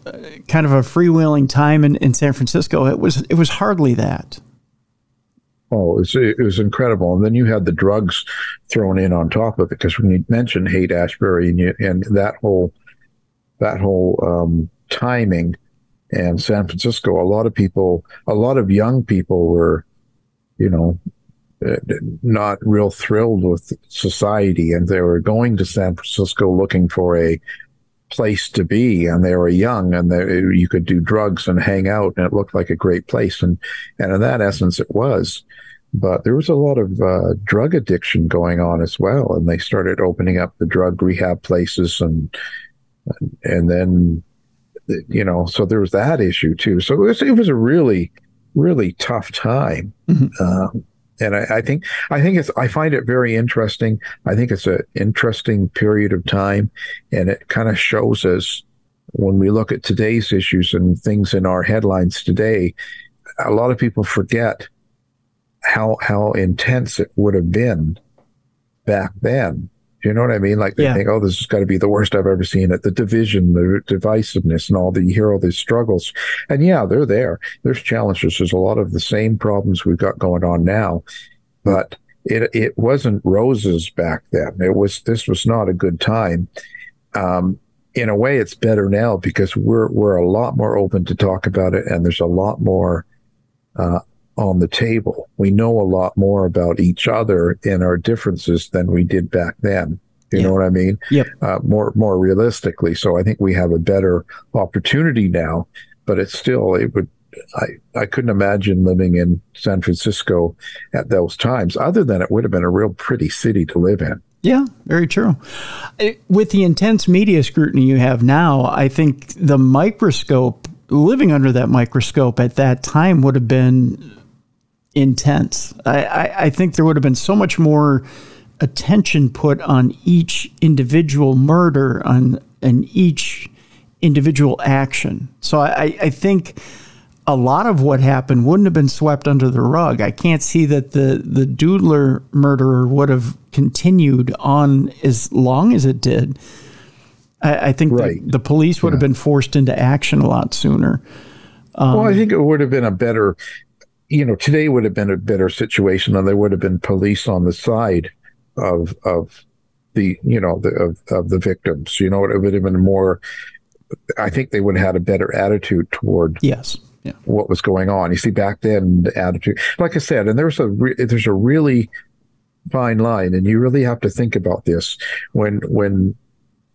kind of a freewheeling time in, in San Francisco. It was it was hardly that. Oh, it was, it was incredible. And then you had the drugs thrown in on top of it because when you mentioned Haight Ashbury and, you, and that whole that whole um, timing and San Francisco, a lot of people, a lot of young people were, you know, uh, not real thrilled with society, and they were going to San Francisco looking for a place to be, and they were young, and they, you could do drugs and hang out, and it looked like a great place, and and in that essence, it was. But there was a lot of uh, drug addiction going on as well, and they started opening up the drug rehab places, and and then you know, so there was that issue too. So it was, it was a really, really tough time. Mm-hmm. Um, and I, I, think I think it's I find it very interesting. I think it's an interesting period of time, and it kind of shows us when we look at today's issues and things in our headlines today. A lot of people forget how how intense it would have been back then you know what I mean? Like they yeah. think, oh, this has got to be the worst I've ever seen it. The division, the divisiveness, and all the you hear all these struggles. And yeah, they're there. There's challenges. There's a lot of the same problems we've got going on now, but it it wasn't roses back then. It was this was not a good time. Um, in a way, it's better now because we're we're a lot more open to talk about it, and there's a lot more uh, on the table. We know a lot more about each other and our differences than we did back then. You yeah. know what I mean? Yep. Uh, more more realistically. So I think we have a better opportunity now, but it's still it would I, I couldn't imagine living in San Francisco at those times, other than it would have been a real pretty city to live in. Yeah, very true. With the intense media scrutiny you have now, I think the microscope, living under that microscope at that time would have been intense. I, I, I think there would have been so much more attention put on each individual murder, on and each individual action. So I, I think a lot of what happened wouldn't have been swept under the rug. I can't see that the the Doodler murderer would have continued on as long as it did. I, I think right. the, the, police would yeah. have been forced into action a lot sooner. Um, well, I think it would have been a better you know, today would have been a better situation, and there would have been police on the side of of the you know the, of of the victims. You know, it would have been more. I think they would have had a better attitude toward yes. Yeah. What was going on? You see, back then, the attitude, like I said, and there's a re- there's a really fine line, and you really have to think about this when when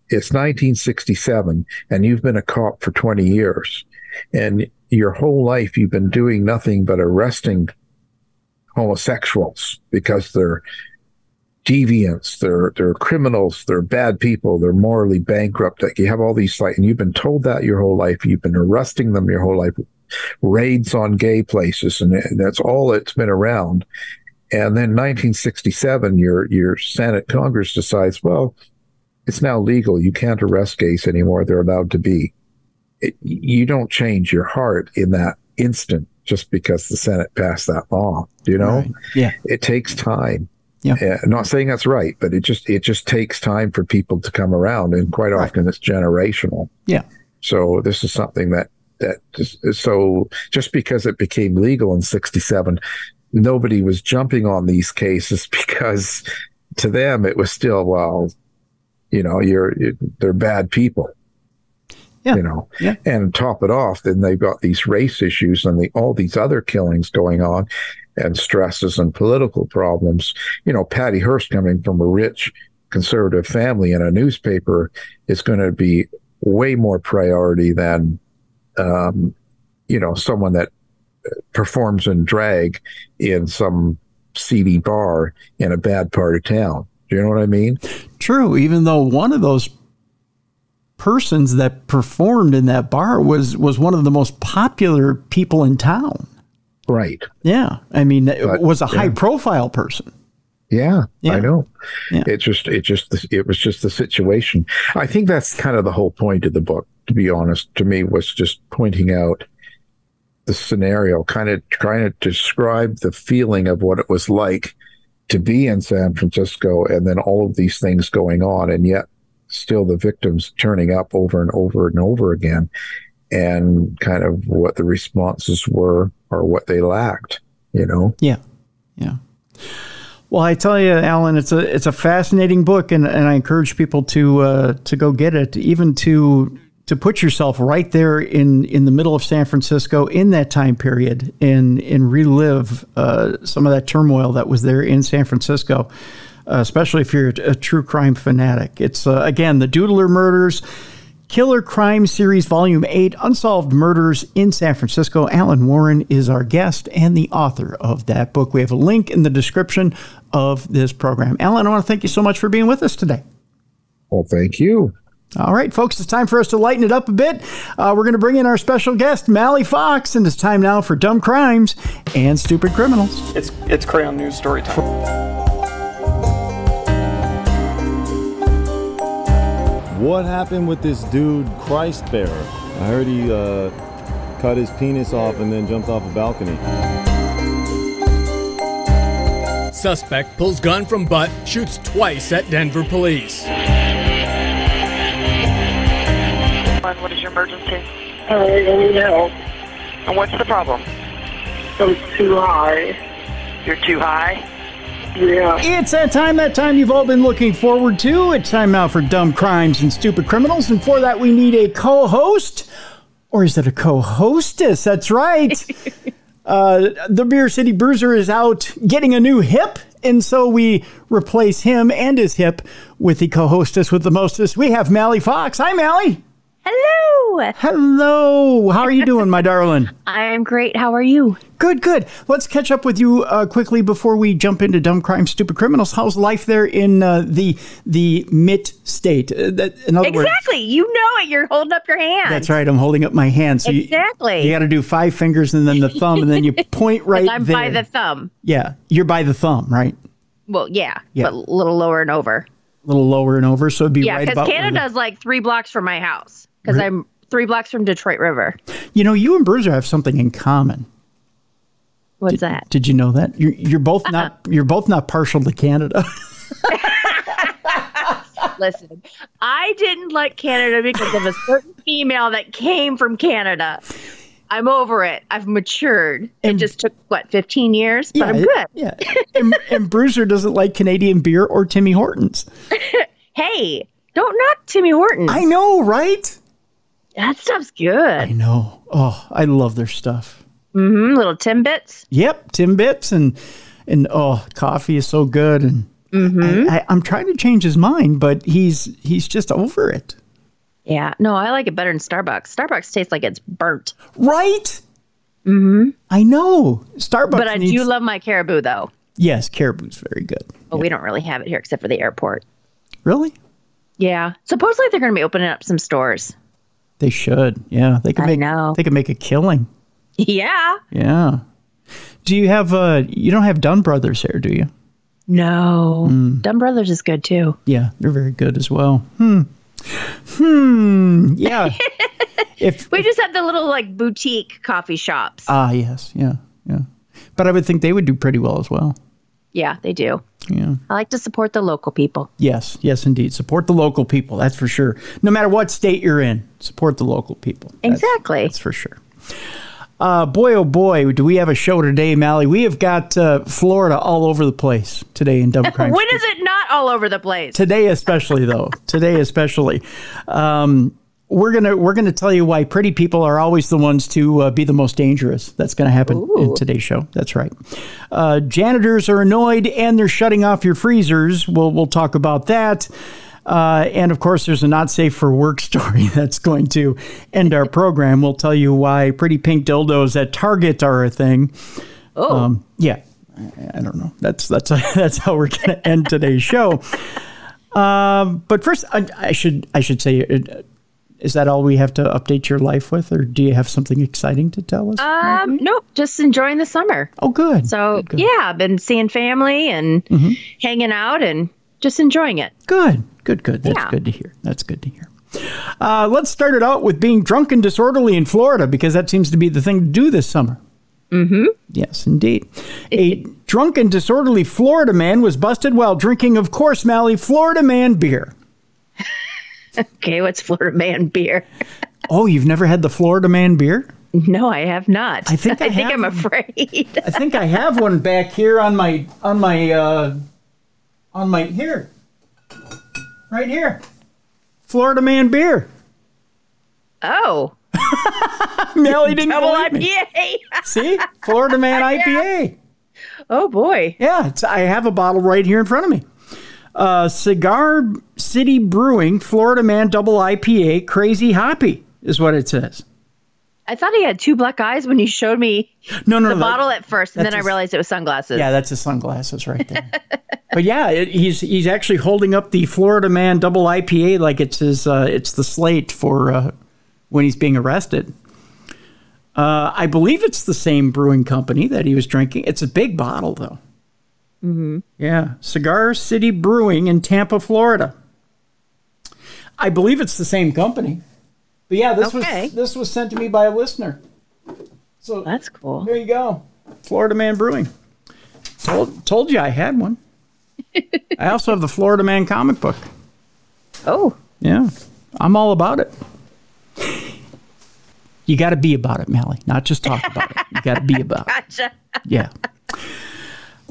it's 1967 and you've been a cop for 20 years and your whole life you've been doing nothing but arresting homosexuals because they're deviants, they're they're criminals, they're bad people, they're morally bankrupt. Like you have all these like, and you've been told that your whole life. You've been arresting them your whole life. Raids on gay places, and that's all that's been around. And then 1967, your your Senate Congress decides, well, it's now legal. You can't arrest gays anymore. They're allowed to be it, you don't change your heart in that instant just because the Senate passed that law. You know, right. yeah, it takes time. Yeah, uh, not saying that's right, but it just it just takes time for people to come around, and quite often it's generational. Yeah. So this is something that that just, so just because it became legal in '67, nobody was jumping on these cases because to them it was still well, you know, you're they're bad people. Yeah. You know, yeah. and top it off, then they've got these race issues and the, all these other killings going on and stresses and political problems. You know, Patty Hearst coming from a rich conservative family in a newspaper is going to be way more priority than, um, you know, someone that performs in drag in some seedy bar in a bad part of town. Do you know what I mean? True, even though one of those persons that performed in that bar was was one of the most popular people in town. Right. Yeah. I mean, it was a high yeah. profile person. Yeah, yeah, I know. Yeah. It just, it just, it was just the situation. I think that's kind of the whole point of the book, to be honest, to me, was just pointing out the scenario, kind of trying to describe the feeling of what it was like to be in San Francisco and then all of these things going on. And yet still the victims turning up over and over and over again and kind of what the responses were or what they lacked, you know? Yeah. Yeah. Well, I tell you, Alan, it's a it's a fascinating book, and, and I encourage people to uh, to go get it, even to to put yourself right there in in the middle of San Francisco in that time period, and and relive uh, some of that turmoil that was there in San Francisco especially if you're a, a, true crime fanatic. It's, uh, again, the Doodler Murders. Killer Crime Series Volume 8 Unsolved Murders in San Francisco. Alan Warren is our guest and the author of that book. We have a link in the description of this program. Alan, I want to thank you so much for being with us today. Well, thank you. All right, folks, it's time for us to lighten it up a bit. Uh, we're going to bring in our special guest, Mally Fox, and it's time now for Dumb Crimes and Stupid Criminals. It's, it's Crayon News Story time. What happened with this dude, Christ Bearer? I heard he uh, cut his penis off and then jumped off a balcony. Suspect pulls gun from butt, shoots twice at Denver police. What is your emergency? I need help. And what's the problem? I'm too high. You're too high? Yeah. It's that time, that time you've all been looking forward to. It's time now for Dumb Crimes and Stupid Criminals. And for that, we need a co host. Or is it a co hostess? That's right. uh, the Beer City Bruiser is out getting a new hip. And so we replace him and his hip with the co hostess with the mostest. We have Mally Fox. Hi, Mally. Hello. Hello. How are you doing, my darling? I'm great. How are you? Good, good. Let's catch up with you uh, quickly before we jump into dumb crime, stupid criminals. How's life there in uh, the the Mitten state? Uh, that, in other exactly. Words, you know it. You're holding up your hand. That's right. I'm holding up my hand. So exactly. You, you got to do five fingers and then the thumb, and then you point right I'm there. by the thumb. Yeah, you're by the thumb, right? Well, yeah, yeah. but a little lower and over. A little lower and over, so it'd be yeah, right about. Yeah, because Canada's the... like three blocks from my house because I'm three blocks from Detroit River. You know, you and Bruiser have something in common. What's did, that? Did you know that you're, you're both uh-uh. not you're both not partial to Canada? Listen, I didn't like Canada because of a certain female that came from Canada. I'm over it. I've matured. And, it just took what 15 years, but yeah, I'm good. Yeah. and, and Bruiser doesn't like Canadian beer or Timmy Hortons. hey, don't knock Timmy Hortons. I know, right? That stuff's good. I know. Oh, I love their stuff. Mm-hmm. Little Timbits. Yep, Timbits and and oh, coffee is so good. And mm-hmm. I, am trying to change his mind, but he's he's just over it. Yeah, no, I like it better than Starbucks. Starbucks tastes like it's burnt. Right. Mm-hmm. I know Starbucks. But I needs... do love my Caribou though. Yes, Caribou's very good. But yeah. we don't really have it here except for the airport. Really? Yeah. Supposedly they're going to be opening up some stores. They should. Yeah, they could I make. Know. They could make a killing. Yeah. Yeah. Do you have uh you don't have Dunn Brothers here, do you? No. Mm. Dunn Brothers is good too. Yeah, they're very good as well. Hmm. Hmm. Yeah. if we just have the little like boutique coffee shops. Ah, yes. Yeah. Yeah. But I would think they would do pretty well as well. Yeah, they do. Yeah. I like to support the local people. Yes, yes, indeed. Support the local people. That's for sure. No matter what state you're in, support the local people. Exactly. That's for sure. Uh, boy, oh boy, do we have a show today, Mally? We have got uh, Florida all over the place today in Dumb Crime. when is it not all over the place? Today, especially though. today, especially. Um, we're gonna we're gonna tell you why pretty people are always the ones to uh, be the most dangerous. That's gonna happen Ooh. in today's show. That's right. Uh, janitors are annoyed and they're shutting off your freezers. We'll we'll talk about that. Uh, and of course, there's a not safe for work story that's going to end our program. We'll tell you why pretty pink dildos at Target are a thing. Oh, um, yeah. I don't know. That's that's that's how we're going to end today's show. Um, but first, I, I should I should say, uh, is that all we have to update your life with, or do you have something exciting to tell us? Um, nope, just enjoying the summer. oh, good. So Good, good. yeah, I've been seeing family and hanging out and just enjoying it. Good, good, good. That's Yeah. good to hear. That's good to hear. Uh, let's start it out with being drunk and disorderly in Florida because that seems to be the thing to do this summer. Mm-hmm. Yes, indeed. A drunk and disorderly Florida man was busted while drinking, of course, Mally, Florida man beer. Okay, what's Florida man beer? Oh, you've never had the Florida man beer? No, I have not. I think I think have I'm one. afraid. I think I have one back here on my on my uh, on my here, right here. Florida man beer. oh, Mally didn't double believe me. IPA. See, Florida Man IPA. oh boy. Yeah, it's, I have a bottle right here in front of me. Uh, Cigar City Brewing Florida Man Double IPA Crazy Hoppy is what it says. I thought he had two black eyes when you showed me No, no, the no. bottle at first, and then I realized it was sunglasses. Yeah, that's his sunglasses right there. but yeah, it, he's he's actually holding up the Florida Man Double IPA like it's his uh, it's the slate for uh, when he's being arrested. Uh, I believe it's the same brewing company that he was drinking. It's a big bottle though. Mm-hmm. Yeah, Cigar City Brewing in Tampa, Florida. I believe it's the same company. But yeah, this Okay. was this was sent to me by a listener. So That's cool. there you go. Florida Man Brewing. Told, told you I had one. I also have the Florida Man comic book. Oh, Yeah, I'm all about it. You got to be about it, Mally, not just talk about it. You got to be about it. gotcha. Yeah.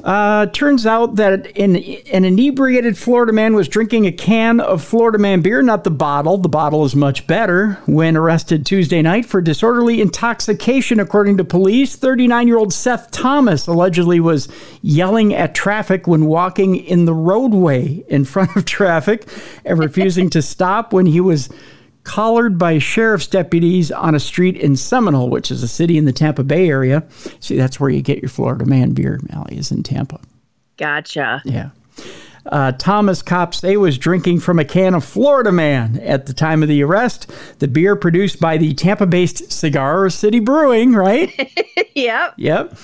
Uh, turns out that an, an inebriated Florida man was drinking a can of Florida Man beer, not the bottle. The bottle is much better. When arrested Tuesday night for disorderly intoxication, according to police, 39 year old Seth Thomas allegedly was yelling at traffic when walking in the roadway in front of traffic and refusing to stop when he was collared by sheriff's deputies on a street in Seminole, which is a city in the Tampa Bay area. See, that's where you get your Florida man beer, Mally, is in Tampa. Gotcha. Yeah. Uh, Thomas cops say was drinking from a can of Florida Man at the time of the arrest. The beer produced by the Tampa-based Cigar City Brewing, right? Yep. Yep.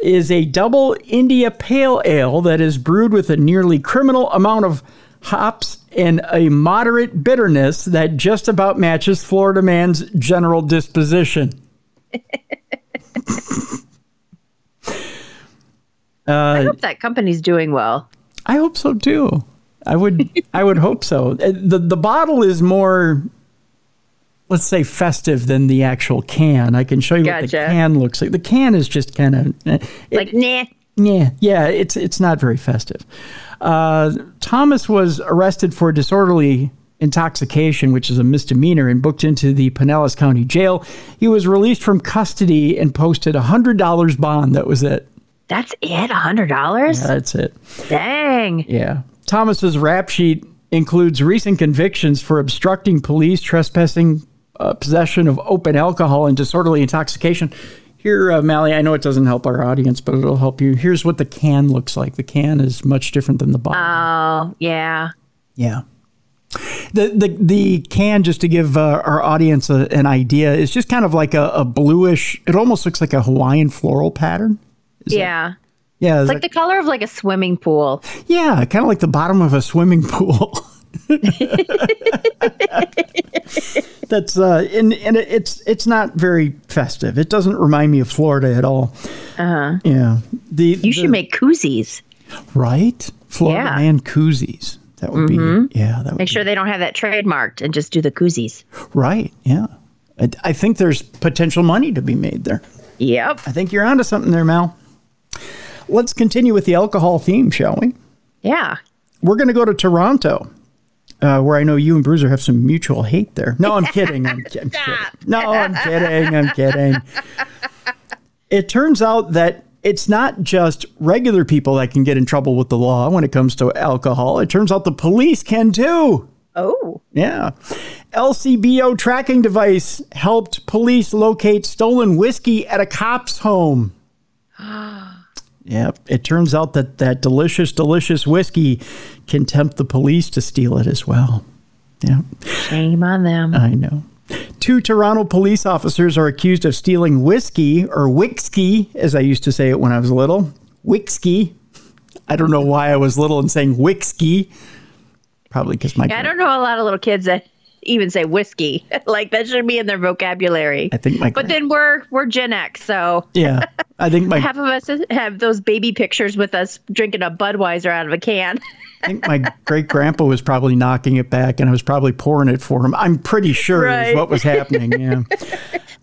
Is a double India Pale Ale that is brewed with a nearly criminal amount of hops and a moderate bitterness that just about matches Florida Man's general disposition. I hope that company's doing well. I hope so too. I would I would hope so. Uh, The the bottle is more let's say festive than the actual can. I can show you what the can looks like. The can is just kind of Like, nah. Yeah, yeah, it's it's not very festive. Uh, Thomas was arrested for disorderly intoxication, which is a misdemeanor, and booked into the Pinellas County Jail. He was released from custody and posted a hundred dollars bond. That was it. That's it? A hundred dollars? That's it. Dang. Yeah. Thomas's rap sheet includes recent convictions for obstructing police, trespassing, uh, possession of open alcohol, and disorderly intoxication. Here, uh, Mally, I know it doesn't help our audience, but it'll help you. Here's what the can looks like. The can is much different than the bottle. Oh, yeah. yeah. The, the the can, just to give uh, our audience a, an idea, is just kind of like a, a bluish. It almost looks like a Hawaiian floral pattern. yeah. Yeah, it's Like the color of like a swimming pool. Yeah, kind of like the bottom of a swimming pool. That's uh, and and it- it's it's not very festive. It doesn't remind me of Florida at all. Uh huh. Yeah, the You should make koozies. right Florida Yeah. man koozies. That would be yeah. That would Make sure they don't have that trademarked and just do the koozies. right. Yeah, I, I think there's potential money to be made there. Yep. I think you're onto something there, Mal. Let's continue with the alcohol theme, shall we? Yeah. We're going to go to Toronto, uh, where I know you and Bruiser have some mutual hate there. No, I'm kidding. I'm, ki- I'm kidding. No, I'm kidding. I'm kidding. It turns out that it's not just regular people that can get in trouble with the law when it comes to alcohol. It turns out the police can too. Oh. Yeah. LCBO tracking device helped police locate stolen whiskey at a cop's home. Yep. It turns out that that delicious, delicious whiskey can tempt the police to steal it as well. Yeah. Shame on them. I know. Two Toronto police officers are accused of stealing whiskey or whiskey, as I used to say it when I was little. Whiskey. I don't know why I was little and saying whiskey. Probably because my I don't know a lot of little kids that even say whiskey. like that should be in their vocabulary. I think my But then we're we're Gen X, so yeah, I think my half of us have those baby pictures with us drinking a Budweiser out of a can. I think my great grandpa was probably knocking it back, and I was probably pouring it for him. I'm pretty sure is what was happening. Yeah,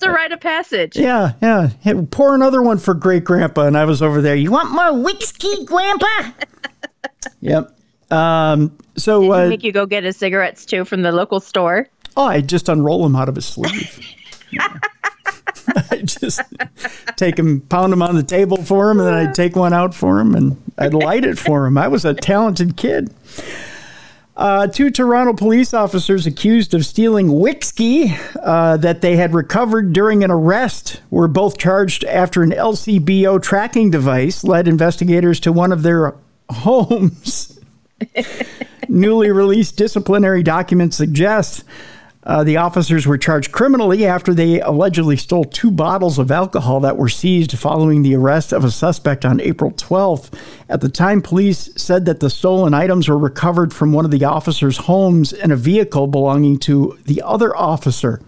It's a rite of passage. yeah, yeah. Hey, pour another one for great grandpa, and I was over there. You want more whiskey, grandpa? yep. Um, so, Did he uh, make you go get his cigarettes too from the local store? oh, I just unroll him out of his sleeve. Yeah. I just take him, pound him on the table for him, and then I'd take one out for him and I'd light it for him. I was a talented kid. Uh, two Toronto police officers accused of stealing whiskey uh, that they had recovered during an arrest were both charged after an LCBO tracking device led investigators to one of their homes. Newly released disciplinary documents suggest uh, the officers were charged criminally after they allegedly stole two bottles of alcohol that were seized following the arrest of a suspect on April 12th. At the time, police said that the stolen items were recovered from one of the officers' homes and a vehicle belonging to the other officer,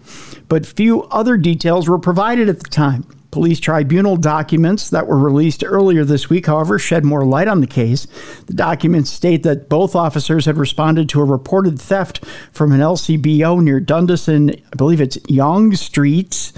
but few other details were provided at the time. Police tribunal documents that were released earlier this week, however, shed more light on the case. The documents state that both officers had responded to a reported theft from an LCBO near Dundas and I believe it's Yonge Streets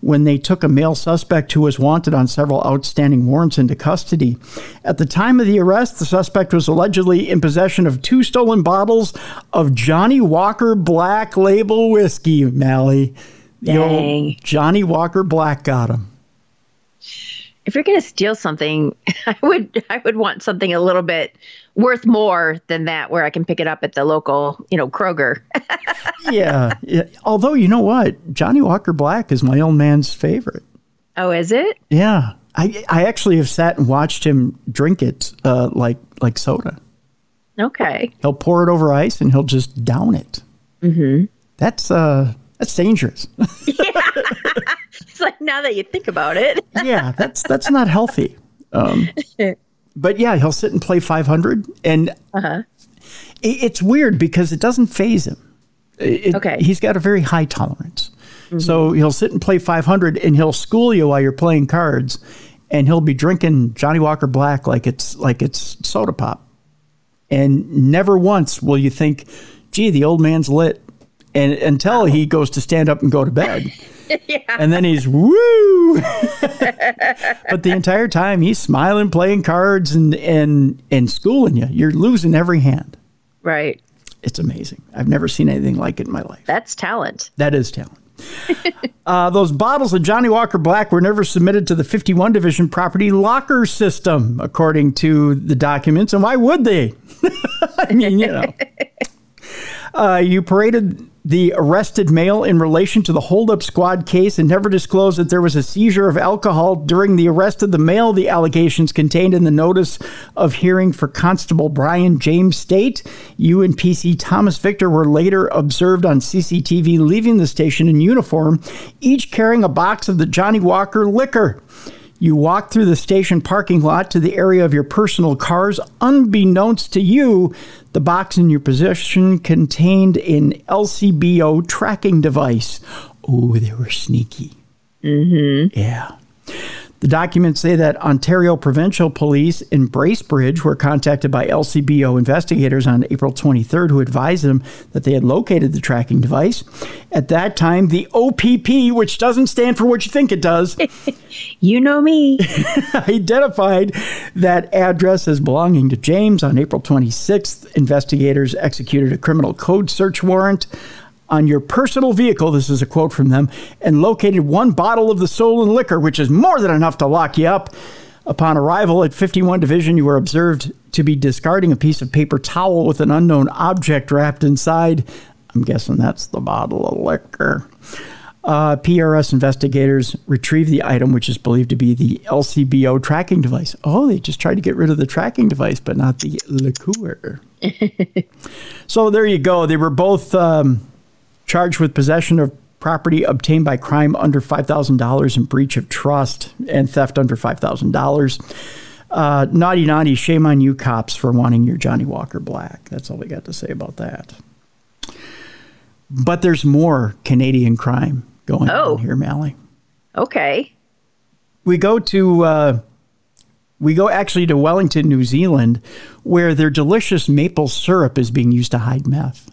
when they took a male suspect who was wanted on several outstanding warrants into custody. At the time of the arrest, the suspect was allegedly in possession of two stolen bottles of Johnnie Walker Black Label whiskey, Mally. The old Dang. Johnnie Walker Black got him. If you're gonna steal something, I would I would want something a little bit worth more than that, where I can pick it up at the local, you know, Kroger. yeah, yeah. Although you know what, Johnnie Walker Black is my old man's favorite. oh, is it? Yeah, I I actually have sat and watched him drink it uh, like like soda. Okay. He'll pour it over ice and he'll just down it. Mm-hmm. That's uh that's dangerous. It's like now that you think about it. yeah, that's that's not healthy. Um, but yeah, he'll sit and play 500, and Uh-huh. it, it's weird because it doesn't faze him. It- Okay. he's got a very high tolerance, so he'll sit and play 500, and he'll school you while you're playing cards, and he'll be drinking Johnnie Walker Black like it's like it's soda pop, and never once will you think, "Gee, the old man's lit," and until he goes to stand up and go to bed. And then he's woo. but the entire time he's smiling, playing cards, and and and schooling you. You're losing every hand. Right. It's amazing. I've never seen anything like it in my life. That's talent. That is talent. uh, those bottles of Johnnie Walker Black were never submitted to the 51 Division property locker system, according to the documents. And why would they? I mean, you know. Uh, you paraded the arrested male in relation to the holdup squad case and never disclosed that there was a seizure of alcohol during the arrest of the male. The allegations contained in the notice of hearing for Constable Brian James State. You and PC Thomas Victor were later observed on CCTV leaving the station in uniform, each carrying a box of the Johnnie Walker liquor. You walked through the station parking lot to the area of your personal cars. Unbeknownst to you, the box in your possession contained an LCBO tracking device. Oh, they were sneaky. Mm-hmm. Yeah. The documents say that Ontario Provincial Police in Bracebridge were contacted by LCBO investigators on April 23rd who advised them that they had located the tracking device. At that time, the OPP, which doesn't stand for what you think it does, You know me. identified that address as belonging to James. On April 26th, investigators executed a criminal code search warrant on your personal vehicle. This is a quote from them, and located one bottle of the stolen liquor, which is more than enough to lock you up. Upon arrival at 51 Division, you were observed to be discarding a piece of paper towel with an unknown object wrapped inside. I'm guessing that's the bottle of liquor. Uh, PRS investigators retrieved the item, which is believed to be the LCBO tracking device. Oh, they just tried to get rid of the tracking device, but not the liqueur. so there you go. They were both um, charged with possession of property obtained by crime under $5,000 and breach of trust and theft under $5,000. Uh, naughty, naughty, shame on you, cops, for wanting your Johnnie Walker Black. That's all we got to say about that. But there's more Canadian crime going Oh. on here, Mally. Okay. We go to uh, we go actually to Wellington, New Zealand, where their delicious maple syrup is being used to hide meth.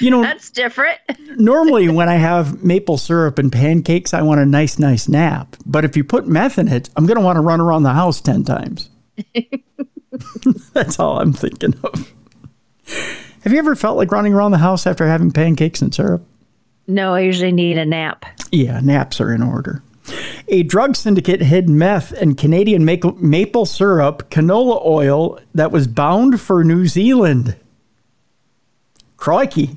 You know, That's different. normally when I have maple syrup and pancakes, I want a nice, nice nap. But if you put meth in it, I'm going to want to run around the house 10 times. That's all I'm thinking of. Have you ever felt like running around the house after having pancakes and syrup? No, I usually need a nap. Yeah, naps are in order. A drug syndicate hid meth and Canadian maple, syrup, canola oil that was bound for New Zealand. Crikey.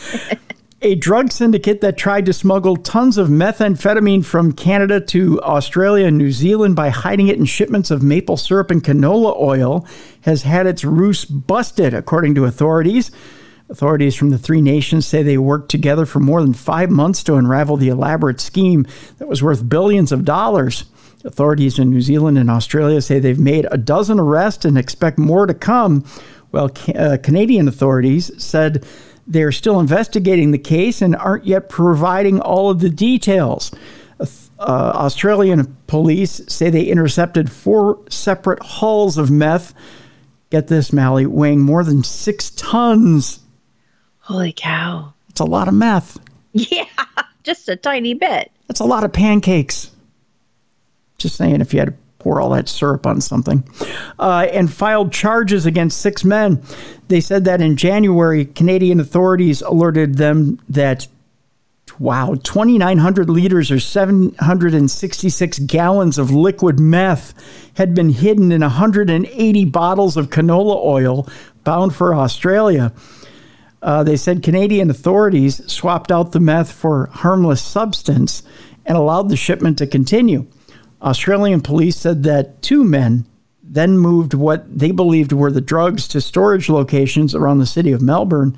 a drug syndicate that tried to smuggle tons of methamphetamine from Canada to Australia and New Zealand by hiding it in shipments of maple syrup and canola oil has had its ruse busted, according to authorities. Authorities from the three nations say they worked together for more than five months to unravel the elaborate scheme that was worth billions of dollars. Authorities in New Zealand and Australia say they've made a dozen arrests and expect more to come. Well, ca- uh, Canadian authorities said they're still investigating the case and aren't yet providing all of the details. Uh, Australian police say they intercepted four separate hulls of meth. Get this, Mally, weighing more than six tons. Holy cow. It's a lot of meth. Yeah, just a tiny bit. That's a lot of pancakes. Just saying, if you had to pour all that syrup on something. Uh, and filed charges against six men. They said that in January, Canadian authorities alerted them that, wow, 2,900 liters or 766 gallons of liquid meth had been hidden in 180 bottles of canola oil bound for Australia. Uh, they said Canadian authorities swapped out the meth for harmless substance and allowed the shipment to continue. Australian police said that two men then moved what they believed were the drugs to storage locations around the city of Melbourne.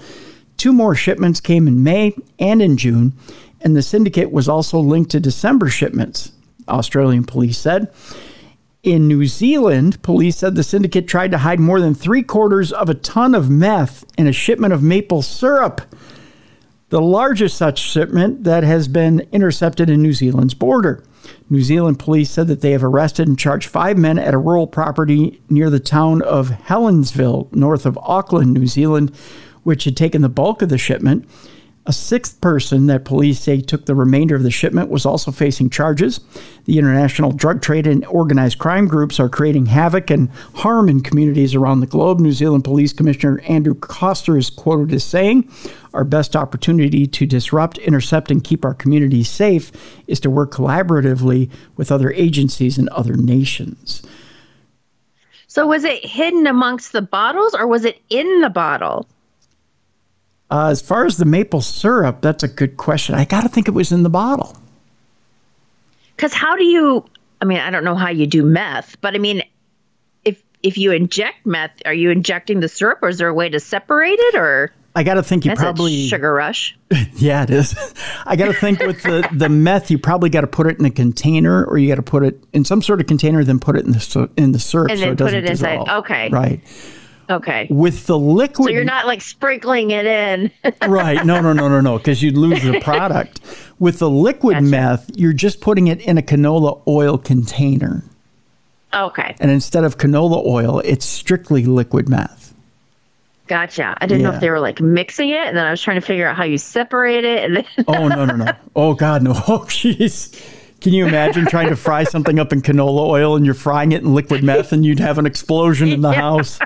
Two more shipments came in May and in June, and the syndicate was also linked to December shipments, Australian police said. In New Zealand, police said the syndicate tried to hide more than three quarters of a ton of meth in a shipment of maple syrup, the largest such shipment that has been intercepted in New Zealand's border. New Zealand police said that they have arrested and charged five men at a rural property near the town of Helensville, north of Auckland, New Zealand, which had taken the bulk of the shipment. A sixth person that police say took the remainder of the shipment was also facing charges. The international drug trade and organized crime groups are creating havoc and harm in communities around the globe. New Zealand Police Commissioner Andrew Coster is quoted as saying, Our best opportunity to disrupt, intercept, and keep our communities safe is to work collaboratively with other agencies and other nations. So was it hidden amongst the bottles or was it in the bottle? Uh, as far as the maple syrup, that's a good question. I got to think it was in the bottle. Because how do you? I mean, I don't know how you do meth, but I mean, if if you inject meth, are you injecting the syrup, or is there a way to separate it, or I got to think you that's probably sugar rush? Yeah, it is. I got to think with the, the meth, you probably got to put it in a container, or you got to put it in some sort of container, then put it in the in the syrup, And so then it put doesn't it inside. dissolve. Okay. right. Okay. With the liquid, So you're not like sprinkling it in. right? No, no, no, no, no, because you'd lose the product. With the liquid Gotcha. meth, you're just putting it in a canola oil container, okay. and instead of canola oil, it's strictly liquid meth. Gotcha. I didn't know if they were like mixing it, and then I was trying to figure out how you separate it, and then Oh no, no, no! Oh God, no! Oh jeez. Can you imagine trying to fry something up in canola oil and you're frying it in liquid meth and you'd have an explosion in the house?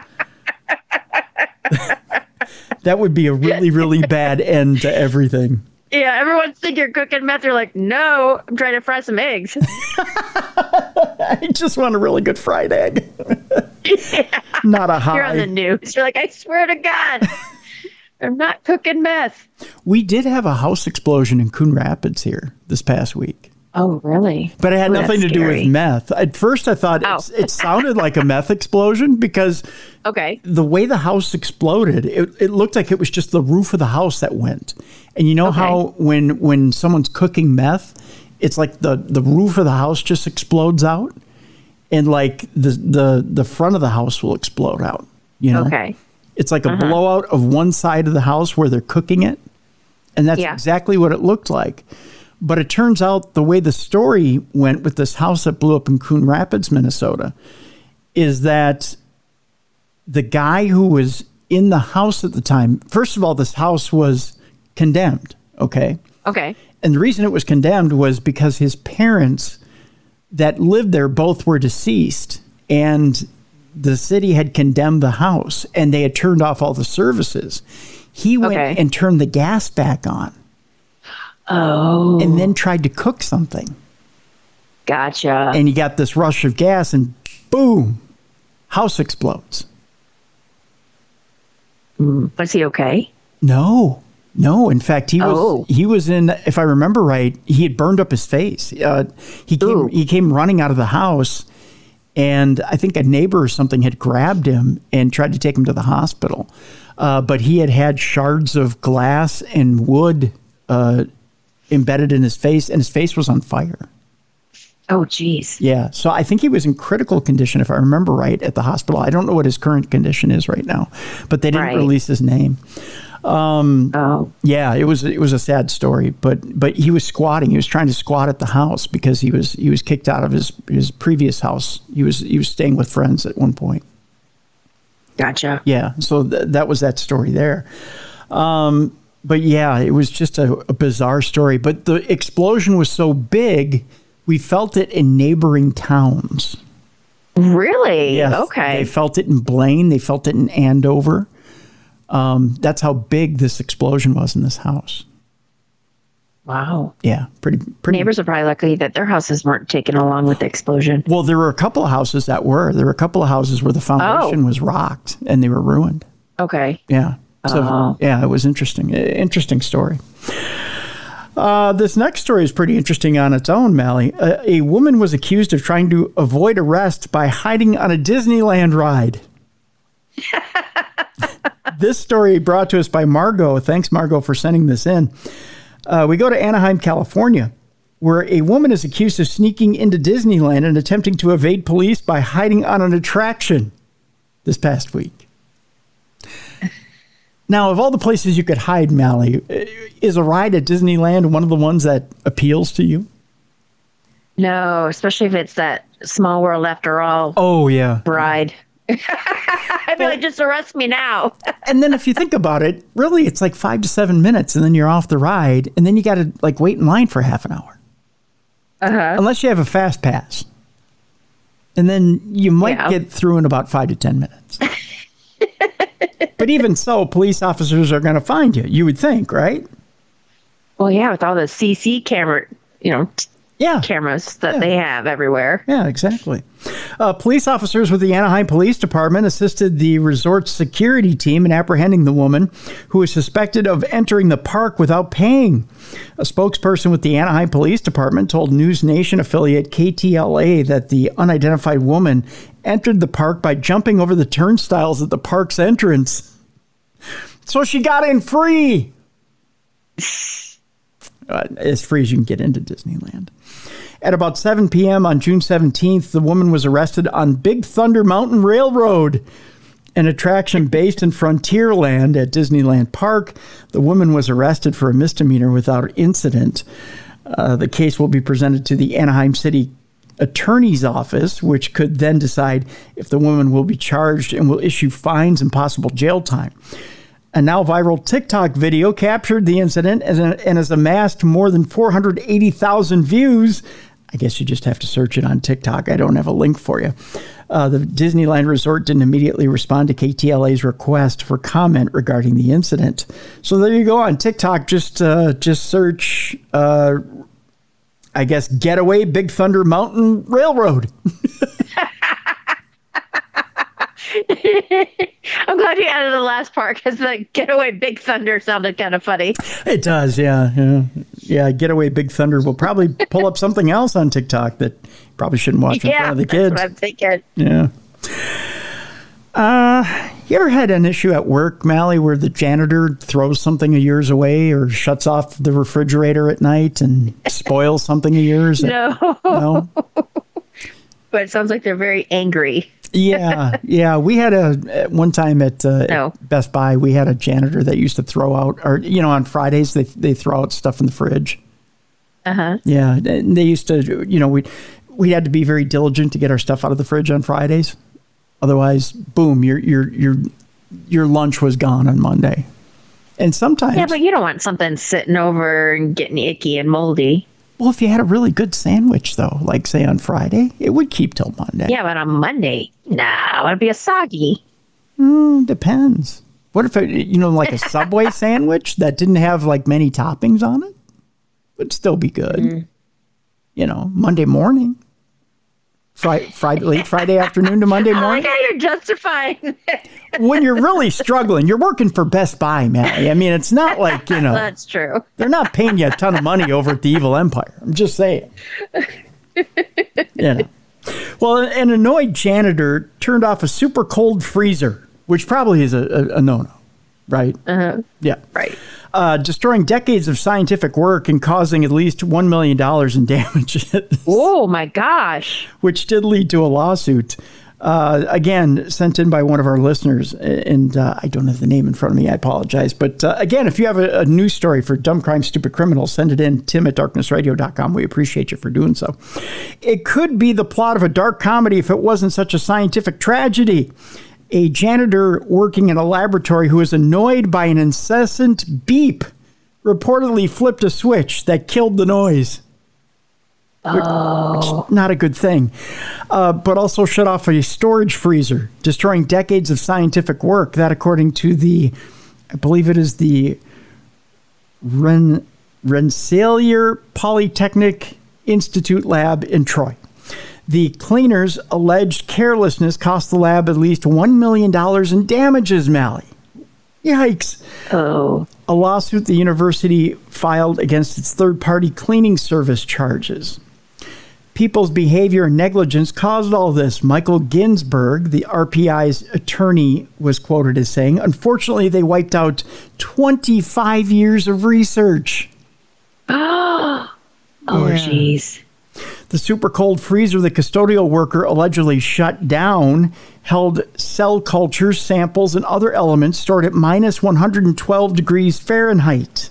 that would be a really, really bad end to everything. yeah, everyone's thinking you're cooking meth. You're like, no, I'm trying to fry some eggs. I just want a really good fried egg. Not a high. You're on the news. You're like, I swear to God. I'm not cooking meth. We did have a house explosion in Coon Rapids here this past week. Oh, really? But it had Ooh, nothing to that's do with meth. At first, I thought Oh. it's, it sounded like a meth explosion because Okay. the way the house exploded, it, it looked like it was just the roof of the house that went. And you know Okay. how when when someone's cooking meth, it's like the the roof of the house just explodes out, and like the the the front of the house will explode out. You know, Okay. it's like a uh-huh. blowout of one side of the house where they're cooking it, and that's Yeah. exactly what it looked like. But it turns out the way the story went with this house that blew up in Coon Rapids, Minnesota, is that the guy who was in the house at the time, first of all, this house was condemned. Okay. Okay. And the reason it was condemned was because his parents that lived there both were deceased and the city had condemned the house and they had turned off all the services. He went Okay. and turned the gas back on Oh, and then tried to cook something. gotcha. And he got this rush of gas and boom, house explodes. Was he okay? No, no. In fact, he was Oh. he was in. If I remember right, he had burned up his face. Uh, he came Ooh. he came running out of the house, and I think a neighbor or something had grabbed him and tried to take him to the hospital. Uh, but he had had shards of glass and wood uh, embedded in his face, and his face was on fire. Oh, geez. Yeah, so I think he was in critical condition, if I remember right, at the hospital. I don't know what his current condition is right now, but they didn't Right. release his name. Oh, Yeah, it was it was a sad story, but but he was squatting. He was trying to squat at the house because he was he was kicked out of his his previous house. He was he was staying with friends at one point. gotcha. Yeah, so th- that was that story there. Um, but yeah, it was just a, a bizarre story. But the explosion was so big, we felt it in neighboring towns. Really? Yes, okay. They felt it in Blaine. They felt it in Andover. Um, that's how big this explosion was in this house. wow. Yeah, pretty pretty. Neighbors are probably lucky that their houses weren't taken along with the explosion. Well, there were a couple of houses that were. There were a couple of houses where the foundation Oh. was rocked and they were ruined. Okay. Yeah. So Oh. yeah, it was interesting. Interesting story. Uh, this next story is pretty interesting on its own, Mally. A, a woman was accused of trying to avoid arrest by hiding on a Disneyland ride. this story brought to us by Margot. Thanks, Margot, for sending this in. Uh, we go to Anaheim, California, where a woman is accused of sneaking into Disneyland and attempting to evade police by hiding on an attraction this past week. Now, of all the places you could hide, Mally, uh, is a ride at Disneyland one of the ones that appeals to you? No, especially if it's that small world after all Oh, yeah. ride. I'd be like, just arrest me now. And then if you think about it, really, it's like five to seven minutes, and then you're off the ride, and then you got to like wait in line for half an hour. Uh-huh. Unless you have a fast pass. And then you might Yeah. get through in about five to 10 minutes. but even so, police officers are going to find you, you would think, right? Well, yeah, with all the CC camera, you know, Yeah. cameras that Yeah. they have everywhere. Yeah, exactly. Uh, police officers with the Anaheim Police Department assisted the resort's security team in apprehending the woman who is suspected of entering the park without paying. A spokesperson with the Anaheim Police Department told News Nation affiliate KTLA that the unidentified woman entered the park by jumping over the turnstiles at the park's entrance. So she got in free. Uh, as free as you can get into Disneyland. At about 7 p.m. on June 17th, the woman was arrested on Big Thunder Mountain Railroad, an attraction based in Frontierland at Disneyland Park. The woman was arrested for a misdemeanor without incident. Uh, the case will be presented to the Anaheim City Attorney's Office, which could then decide if the woman will be charged and will issue fines and possible jail time. A now viral TikTok video captured the incident and, has amassed more than 480,000 views. I guess you just have to search it on TikTok. I don't have a link for you. Uh, the Disneyland Resort didn't immediately respond to KTLA's request for comment regarding the incident. So there you go on TikTok. Just uh, just search, uh, I guess, Getaway Big Thunder Mountain Railroad. I'm glad you added the last part because the getaway Big Thunder sounded kind of funny. It does, yeah, yeah, yeah. Getaway Big Thunder will probably pull up something else on TikTok that you probably shouldn't watch in yeah, front of the that's kids. what I'm thinking. Yeah. Uh, you ever had an issue at work, Mally, where the janitor throws something of yours away or shuts off the refrigerator at night and spoils something of yours? No, No? but it sounds like they're very angry. yeah, yeah. We had a at one time at uh, No. Best Buy. We had a janitor that used to throw out, or you know, on Fridays they they throw out stuff in the fridge. Uh huh. Yeah, and they used to, you know, we we had to be very diligent to get our stuff out of the fridge on Fridays. Otherwise, boom, your your your your lunch was gone on Monday. And sometimes, Yeah, but you don't want something sitting over and getting icky and moldy. well, if you had a really good sandwich, though, like say on Friday, it would keep till Monday. Yeah, but on Monday, nah, it'd be a soggy. Mm, depends. What if it, you know, like a Subway sandwich that didn't have like many toppings on it? Would still be good. Mm. You know, Monday morning. Friday, Friday, late Friday afternoon to Monday I like oh, morning. how you're justifying. when you're really struggling, you're working for Best Buy, Matt. I mean, it's not like, you know, That's true. they're not paying you a ton of money over at the Evil Empire. I'm just saying. you know. Well, an annoyed janitor turned off a super cold freezer, which probably is a, a, a no no, right? Uh-huh. Yeah. Right. Uh, destroying decades of scientific work and causing at least $1 million in damages Oh my gosh. which did lead to a lawsuit. Uh, again, sent in by one of our listeners, and uh, I don't have the name in front of me. I apologize. But uh, again, if you have a, a news story for Dumb Crime, Stupid Criminal, send it in, tim at darknessradio.com. We appreciate you for doing so. It could be the plot of a dark comedy if it wasn't such a scientific tragedy. A janitor working in a laboratory who was annoyed by an incessant beep reportedly flipped a switch that killed the noise Oh, not a good thing. Uh, but also shut off a storage freezer, destroying decades of scientific work. That, according to the, I believe it is the Ren, Rensselaer Polytechnic Institute lab in Troy. The cleaner's alleged carelessness cost the lab at least $1 million in damages, Mally. Yikes. Oh. A lawsuit the university filed against its third party cleaning service charges. People's behavior and negligence caused all this. Michael Ginsburg, the RPI's attorney, was quoted as saying, Unfortunately, they wiped out 25 years of research. Oh, Yeah. The super cold freezer the custodial worker allegedly shut down held cell cultures, samples and other elements stored at minus 112 degrees Fahrenheit.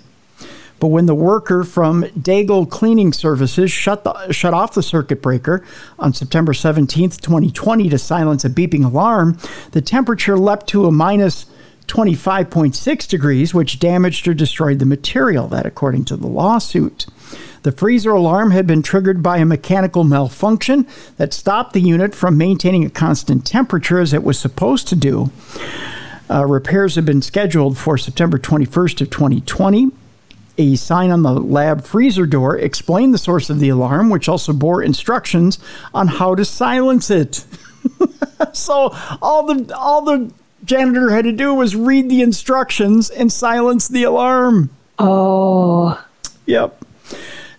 But when the worker from Daigle Cleaning Services shut, the, shut off the circuit breaker on September 17, 2020, to silence a beeping alarm, the temperature leapt to a minus 25.6 degrees, which damaged or destroyed the material, that according to the lawsuit. The freezer alarm had been triggered by a mechanical malfunction that stopped the unit from maintaining a constant temperature as it was supposed to do. Uh, repairs have been scheduled for September 21st of 2020. A sign on the lab freezer door explained the source of the alarm, which also bore instructions on how to silence it. so all the all the janitor had to do was read the instructions and silence the alarm. Oh. Yep.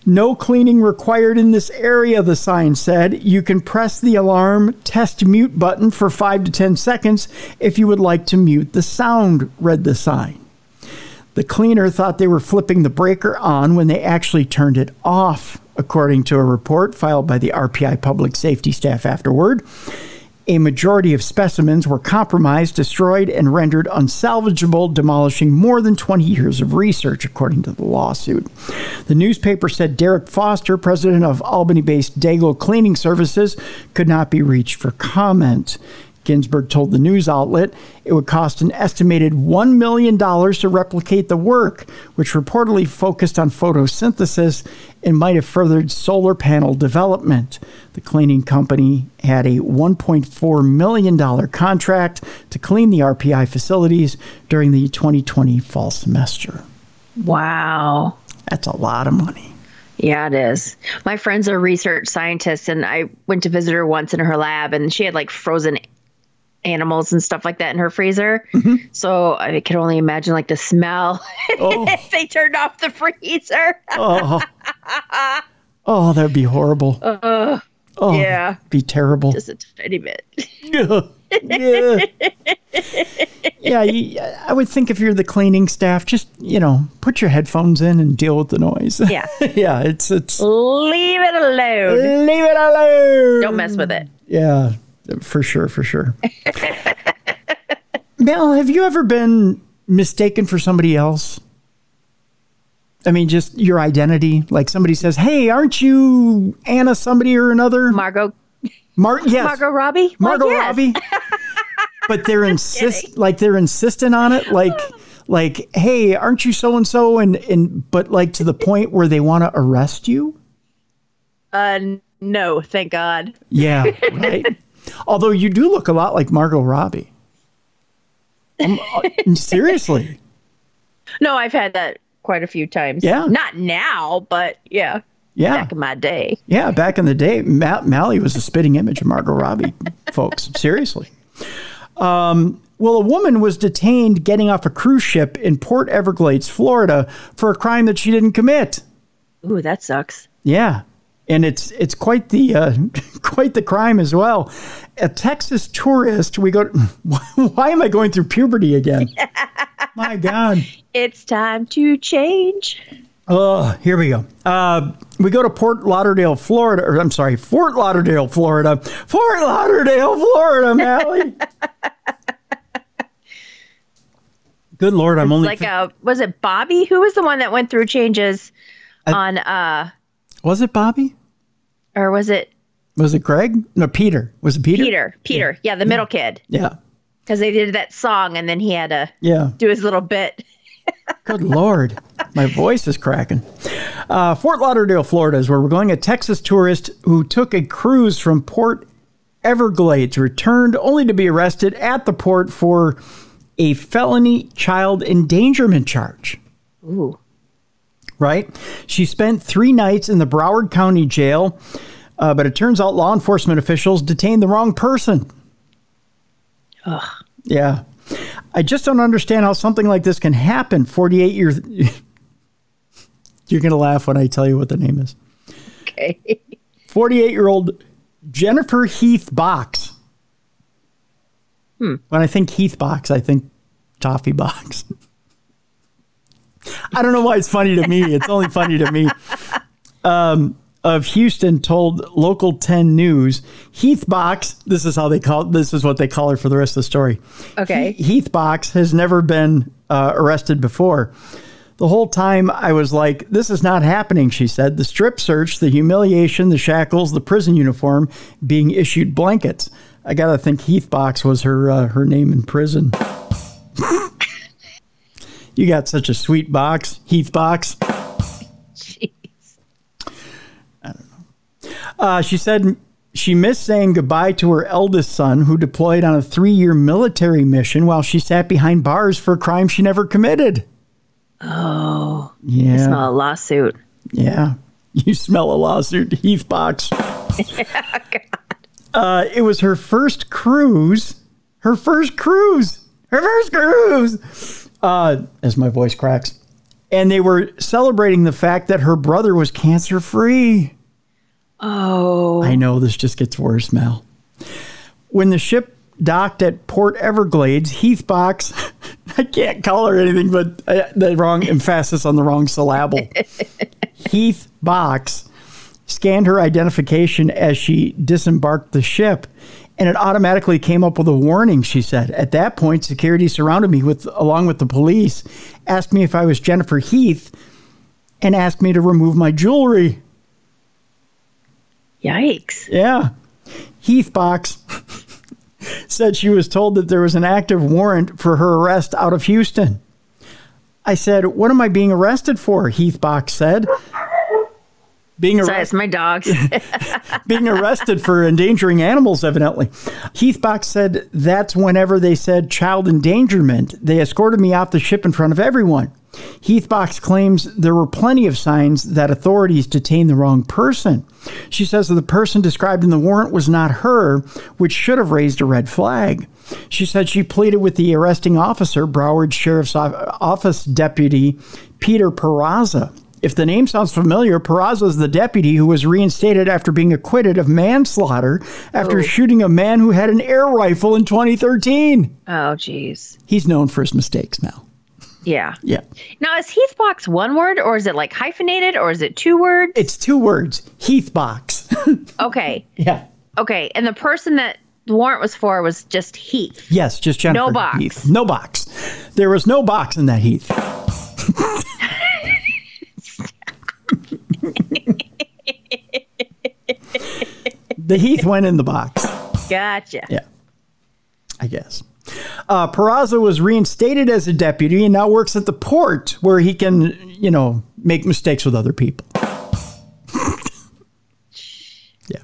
No cleaning required in this area, the sign said. You can press the alarm test mute button for 5 to 10 seconds if you would like to mute the sound, read the sign. The cleaner thought they were flipping the breaker on when they actually turned it off, according to a report filed by the RPI public safety staff afterward. A majority of specimens were compromised, destroyed, and rendered unsalvageable, demolishing more than 20 years of research, according to the lawsuit. The newspaper said Derek Foster, president of Albany based Daigle Cleaning Services, could not be reached for comment. Ginsburg told the news outlet it would cost an estimated $1 million to replicate the work, which reportedly focused on photosynthesis and might have furthered solar panel development. The cleaning company had a $1.4 million contract to clean the RPI facilities during the 2020 fall semester. Wow. That's a lot of money. Yeah, it is. My friend's a research scientist, and I went to visit her once in her lab, and she had like frozen animals and stuff like that in her freezer. Mm-hmm. So I could only imagine like the smell Oh. if they turned off the freezer. Oh, oh that'd be horrible. Uh, Oh, yeah, be terrible. just a tiny bit. yeah. yeah, you, I would think if you're the cleaning staff, just you know, put your headphones in and deal with the noise. Yeah. yeah, it's it's Leave it alone. leave it alone. Don't mess with it. Yeah, for sure, for sure. Mel, have you ever been mistaken for somebody else? I mean, just your identity. Like somebody says, "Hey, aren't you Anna somebody or another?" Margot Mar- yes, Margot Robbie? Margot yes. Robbie. but they're insist like they're insistent on it, like like, "Hey, aren't you so and so?" And and but like to the point where they want to arrest you. Uh, no, thank God. Yeah, right. Although you do look a lot like Margot Robbie. Um, uh, seriously. No, I've had that quite a few times. Yeah. Not now, but yeah, Yeah. back in my day. Yeah, back in the day, Ma- Mally was a spitting image of Margot Robbie, folks. Seriously. Um, well, a woman was detained getting off a cruise ship in Port Everglades, Florida, for a crime that she didn't commit. Ooh, that sucks. Yeah, and it's it's quite the uh, quite the crime as well. A Texas tourist. We go. Why am I going through puberty again? My God. It's time to change. Oh, here we go. Uh, we go to Port Lauderdale, Florida. Or I'm sorry, Fort Lauderdale, Florida. Fort Lauderdale, Florida, Mally. Good Lord, I'm only. Like, uh, was it Bobby? Who was the one that went through changes on, uh, was it Bobby? or was it Was it Greg? No, Peter. Was it Peter? Peter? Peter, yeah, the middle kid, Yeah. because they did that song and then he had to Yeah. do his little bit. Good Lord. My voice is cracking. Uh, Fort Lauderdale, Florida is where we're going. A Texas tourist who took a cruise from Port Everglades returned only to be arrested at the port for a felony child endangerment charge. Ooh, Right? She spent three nights in the Broward County Jail, uh, but it turns out law enforcement officials detained the wrong person. Ugh. Yeah. I just don't understand how something like this can happen 48 years. You're going to laugh when I tell you what the name is. okay. 48 year old Jennifer Heath Box. When I think Heath Box, I think Toffee Box. I don't know why it's funny to me. It's only funny to me. Um, of Houston told Local 10 News, Heath Box, this is how they call this is what they call her for the rest of the story. Okay. He- Heath Box has never been uh, arrested before. The whole time I was like, this is not happening, she said. The strip search, the humiliation, the shackles, the prison uniform, being issued blankets. I got to think Heath Box was her uh, her name in prison. you got such a sweet box, Heath Box. Jeez. I don't know. Uh, she said she missed saying goodbye to her eldest son, who deployed on a three year military mission while she sat behind bars for a crime she never committed. Oh, Yeah. smell a lawsuit. Yeah. You smell a lawsuit, Heath Box. yeah, uh, it was her first cruise. Her first cruise. Her first cruise. Uh, as my voice cracks. And they were celebrating the fact that her brother was cancer free. Oh, I know this just gets worse, Mel. When the ship docked at Port Everglades, Heath Box, I can't call her anything but uh, the wrong emphasis on the wrong syllable. Heath Box scanned her identification as she disembarked the ship, and it automatically came up with a warning. She said, "At that point, security surrounded me with, along with the police, asked me if I was Jennifer Heath, and asked me to remove my jewelry." yikes. Yeah. Heath Box said she was told that there was an active warrant for her arrest out of Houston. I said, What am I being arrested for? Heath Box said. Being, Sorry, it's my dogs. being arrested for endangering animals, evidently. Heath Box said that's whenever they said child endangerment. They escorted me off the ship in front of everyone. Heathbox claims there were plenty of signs that authorities detained the wrong person. She says that the person described in the warrant was not her, which should have raised a red flag. She said she pleaded with the arresting officer, Broward Sheriff's Office Deputy Peter Peraza. If the name sounds familiar, Peraza is the deputy who was reinstated after being acquitted of manslaughter after Oh. shooting a man who had an air rifle in 2013. Oh, jeez. He's known for his mistakes now. Yeah. Yeah. Now, is Heathbox one word or is it like hyphenated or is it two words? It's two words Heathbox. Okay. yeah. Okay. And the person that the warrant was for was just Heath. Yes, just Jennifer No box. Heath. No box. There was no box in that Heath. the Heath went in the box. Gotcha. Yeah. I guess. Uh, Peraza was reinstated as a deputy and now works at the port where he can, you know, make mistakes with other people. yeah.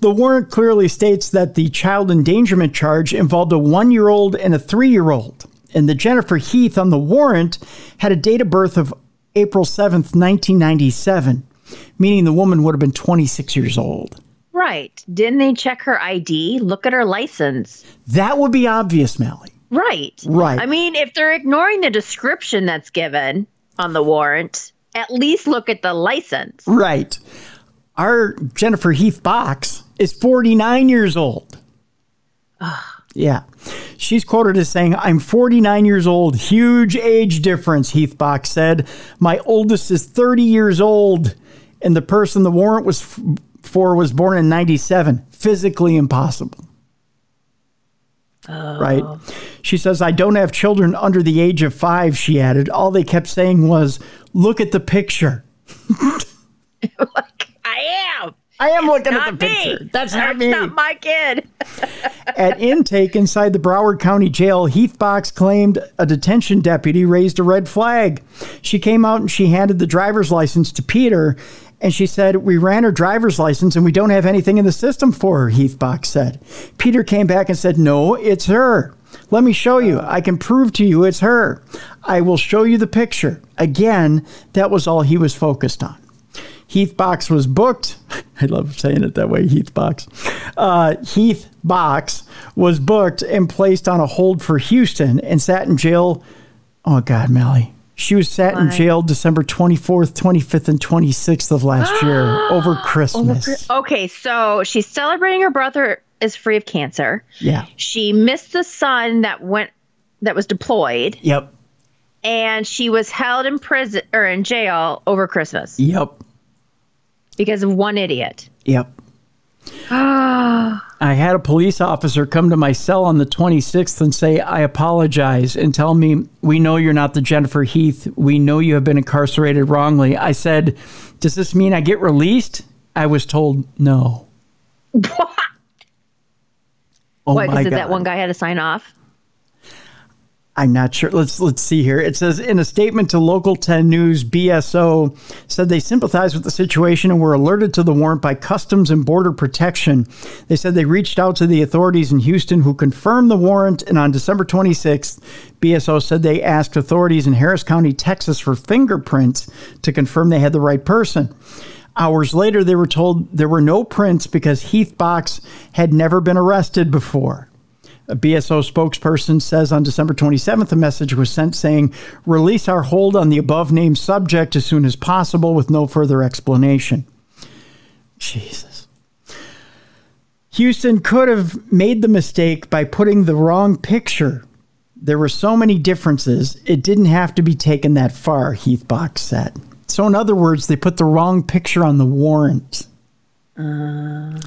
The warrant clearly states that the child endangerment charge involved a one year old and a three year old. And the Jennifer Heath on the warrant had a date of birth of April 7th, 1997, meaning the woman would have been 26 years old. Right. Didn't they check her ID? Look at her license. That would be obvious, Mally. Right. Right. I mean, if they're ignoring the description that's given on the warrant, at least look at the license. Right. Our Jennifer Heath Box is 49 years old. Yeah. She's quoted as saying, I'm 49 years old. Huge age difference, Heath Box said. My oldest is 30 years old, and the person the warrant was f- for was born in 97. Physically impossible. Oh. Right. She says, I don't have children under the age of five, she added. All they kept saying was, look at the picture. I am. I am looking at the me. picture. That's not me. not my kid. At intake inside the Broward County Jail, Heath Box claimed a detention deputy raised a red flag. She came out and she handed the driver's license to Peter, and she said, We ran her driver's license and we don't have anything in the system for her, Heath Box said. Peter came back and said, No, it's her. Let me show you. I can prove to you it's her. I will show you the picture. Again, that was all he was focused on. Heath Box was booked. I love saying it that way, Heath Box. Uh, Heath Box was booked and placed on a hold for Houston and sat in jail. Oh, God, Melly. She was sat in jail December 24th, 25th, and 26th of last year over Christmas. Okay, so she's celebrating her brother is free of cancer. Yeah. She missed the son that went that was deployed, Yep. and she was held in prison or in jail over Christmas Yep. Because of one idiot. Yep. I had a police officer come to my cell on the 26th and say, I apologize, and tell me, We know you're not the Jennifer Heath. We know you have been incarcerated wrongly. I said, Does this mean I get released? I was told, No. Oh What? Because that one guy had to sign off. I'm not sure. Let's let's see here. It says in a statement to Local 10 News, BSO said they sympathize with the situation and were alerted to the warrant by Customs and Border Protection. They said they reached out to the authorities in Houston who confirmed the warrant and on December 26th, BSO said they asked authorities in Harris County, Texas for fingerprints to confirm they had the right person. Hours later, they were told there were no prints because Heath Box had never been arrested before. A BSO spokesperson says on December 27th, a message was sent saying, Release our hold on the above named subject as soon as possible with no further explanation. Jesus. Houston could have made the mistake by putting the wrong picture. There were so many differences, it didn't have to be taken that far, Heath Box said. So, in other words, they put the wrong picture on the warrant. Uh.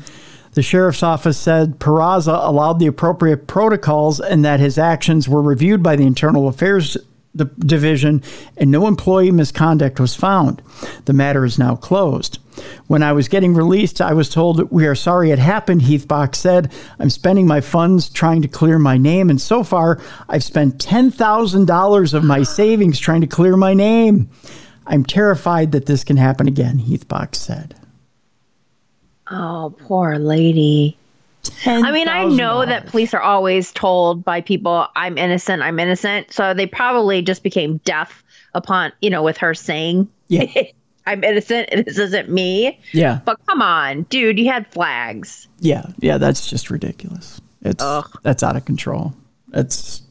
The sheriff's office said Peraza allowed the appropriate protocols and that his actions were reviewed by the Internal Affairs Division and no employee misconduct was found. The matter is now closed. When I was getting released, I was told, We are sorry it happened, Heathbox said. I'm spending my funds trying to clear my name, and so far, I've spent $10,000 of my savings trying to clear my name. I'm terrified that this can happen again, Heathbox said. Oh, poor lady. I mean, I know that police are always told by people, I'm innocent, I'm innocent. So they probably just became deaf upon, you know, with her saying, Yeah. I'm innocent this isn't me. Yeah. But come on, dude, you had flags. Yeah. Yeah. That's just ridiculous. It's that's out of control. It's.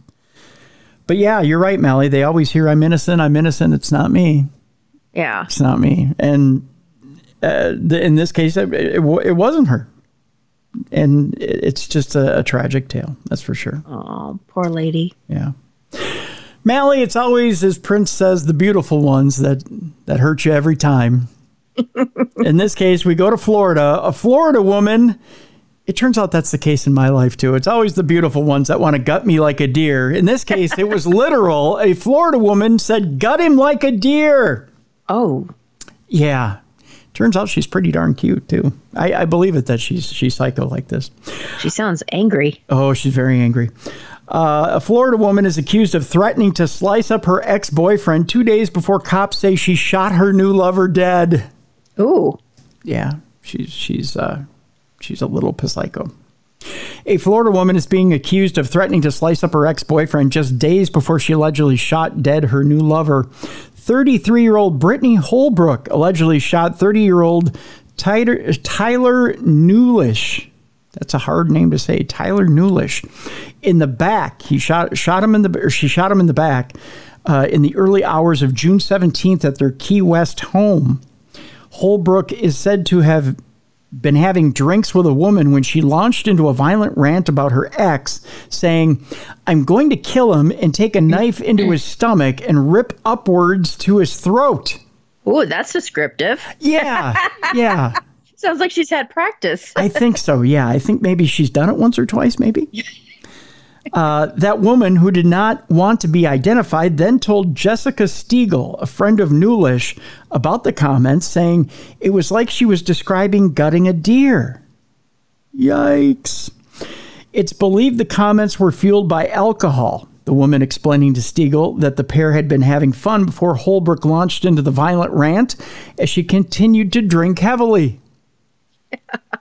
But yeah, you're right, Melly. They always hear I'm innocent. I'm innocent. It's not me. Yeah. It's not me. And uh, the, in this case, it, it, it wasn't her. And it, it's just a, a tragic tale. That's for sure. Oh, poor lady. Yeah. Mally, it's always, as Prince says, the beautiful ones that, that hurt you every time. in this case, we go to Florida. A Florida woman, it turns out that's the case in my life too. It's always the beautiful ones that want to gut me like a deer. In this case, it was literal. A Florida woman said, gut him like a deer. Oh, Yeah. Turns out she's pretty darn cute too. I, I believe it that she's she's psycho like this. she sounds angry. Oh, she's very angry. Uh, a Florida woman is accused of threatening to slice up her ex boyfriend two days before cops say she shot her new lover dead. Ooh. Yeah, she's she's uh, she's a little psycho. A Florida woman is being accused of threatening to slice up her ex boyfriend just days before she allegedly shot dead her new lover. 33 year old Brittany Holbrook allegedly shot 30 year old Tyler, Tyler Newlish. That's a hard name to say. Tyler Newlish. In the back, he shot shot him in the she shot him in the back uh, in the early hours of June 17th at their Key West home. Holbrook is said to have been having drinks with a woman when she launched into a violent rant about her ex, saying, I'm going to kill him and take a mm-hmm. knife into his stomach and rip upwards to his throat. Ooh, that's descriptive. Yeah, yeah. Sounds like she's had practice. I think so. Yeah, I think maybe she's done it once or twice, maybe. Uh, that woman who did not want to be identified then told Jessica Stiegel, a friend of Newlish, about the comments, saying it was like she was describing gutting a deer. Yikes. It's believed the comments were fueled by alcohol. The woman explaining to Stiegel that the pair had been having fun before Holbrook launched into the violent rant as she continued to drink heavily.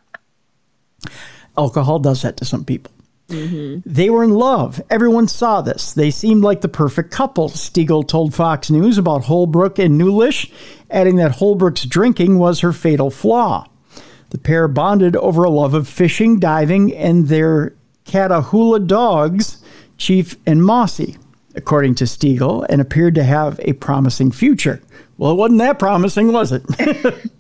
Alcohol does that to some people. Mm-hmm. They were in love. Everyone saw this. They seemed like the perfect couple, Stiegel told Fox News about Holbrook and Newlish, adding that Holbrook's drinking was her fatal flaw. The pair bonded over a love of fishing, diving, and their Catahoula dogs, Chief and Mossy, according to Stiegel, and appeared to have a promising future. Well, it wasn't that promising, was it?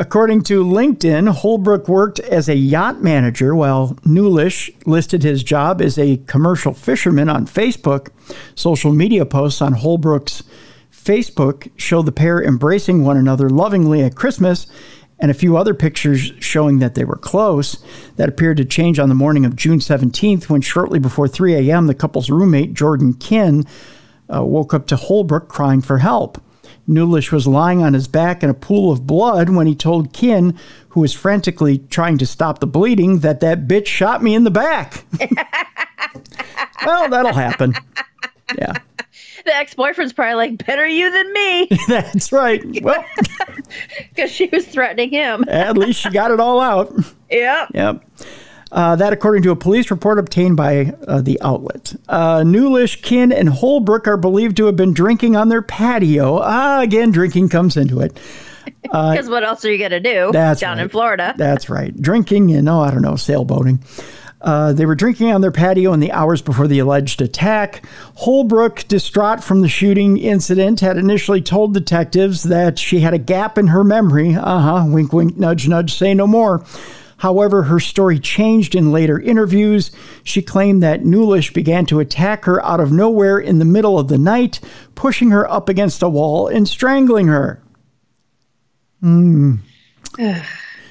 According to LinkedIn, Holbrook worked as a yacht manager while Newlish listed his job as a commercial fisherman on Facebook. Social media posts on Holbrook's Facebook show the pair embracing one another lovingly at Christmas, and a few other pictures showing that they were close. That appeared to change on the morning of June 17th when, shortly before 3 a.m., the couple's roommate, Jordan Kinn, uh, woke up to Holbrook crying for help. Newlish was lying on his back in a pool of blood when he told Kinn, who was frantically trying to stop the bleeding, that that bitch shot me in the back. well, that'll happen. Yeah, The ex boyfriend's probably like, better you than me, that's right. Well, because she was threatening him. at least she got it all out. Yep. Yep. Uh, that, according to a police report obtained by uh, the outlet. Uh, Newlish, Kinn, and Holbrook are believed to have been drinking on their patio. Ah, again, drinking comes into it. Because what else are you going to do That's down in. Florida? That's right. Drinking and, oh, I don't know, sailboating. Uh, they were drinking on their patio in the hours before the alleged attack. Holbrook, distraught from the shooting incident, had initially told detectives that she had a gap in her memory. Uh huh, wink, wink, nudge, nudge, say no more. However, her story changed in later interviews. She claimed that Newlish began to attack her out of nowhere in the middle of the night, pushing her up against a wall and strangling her. Hmm.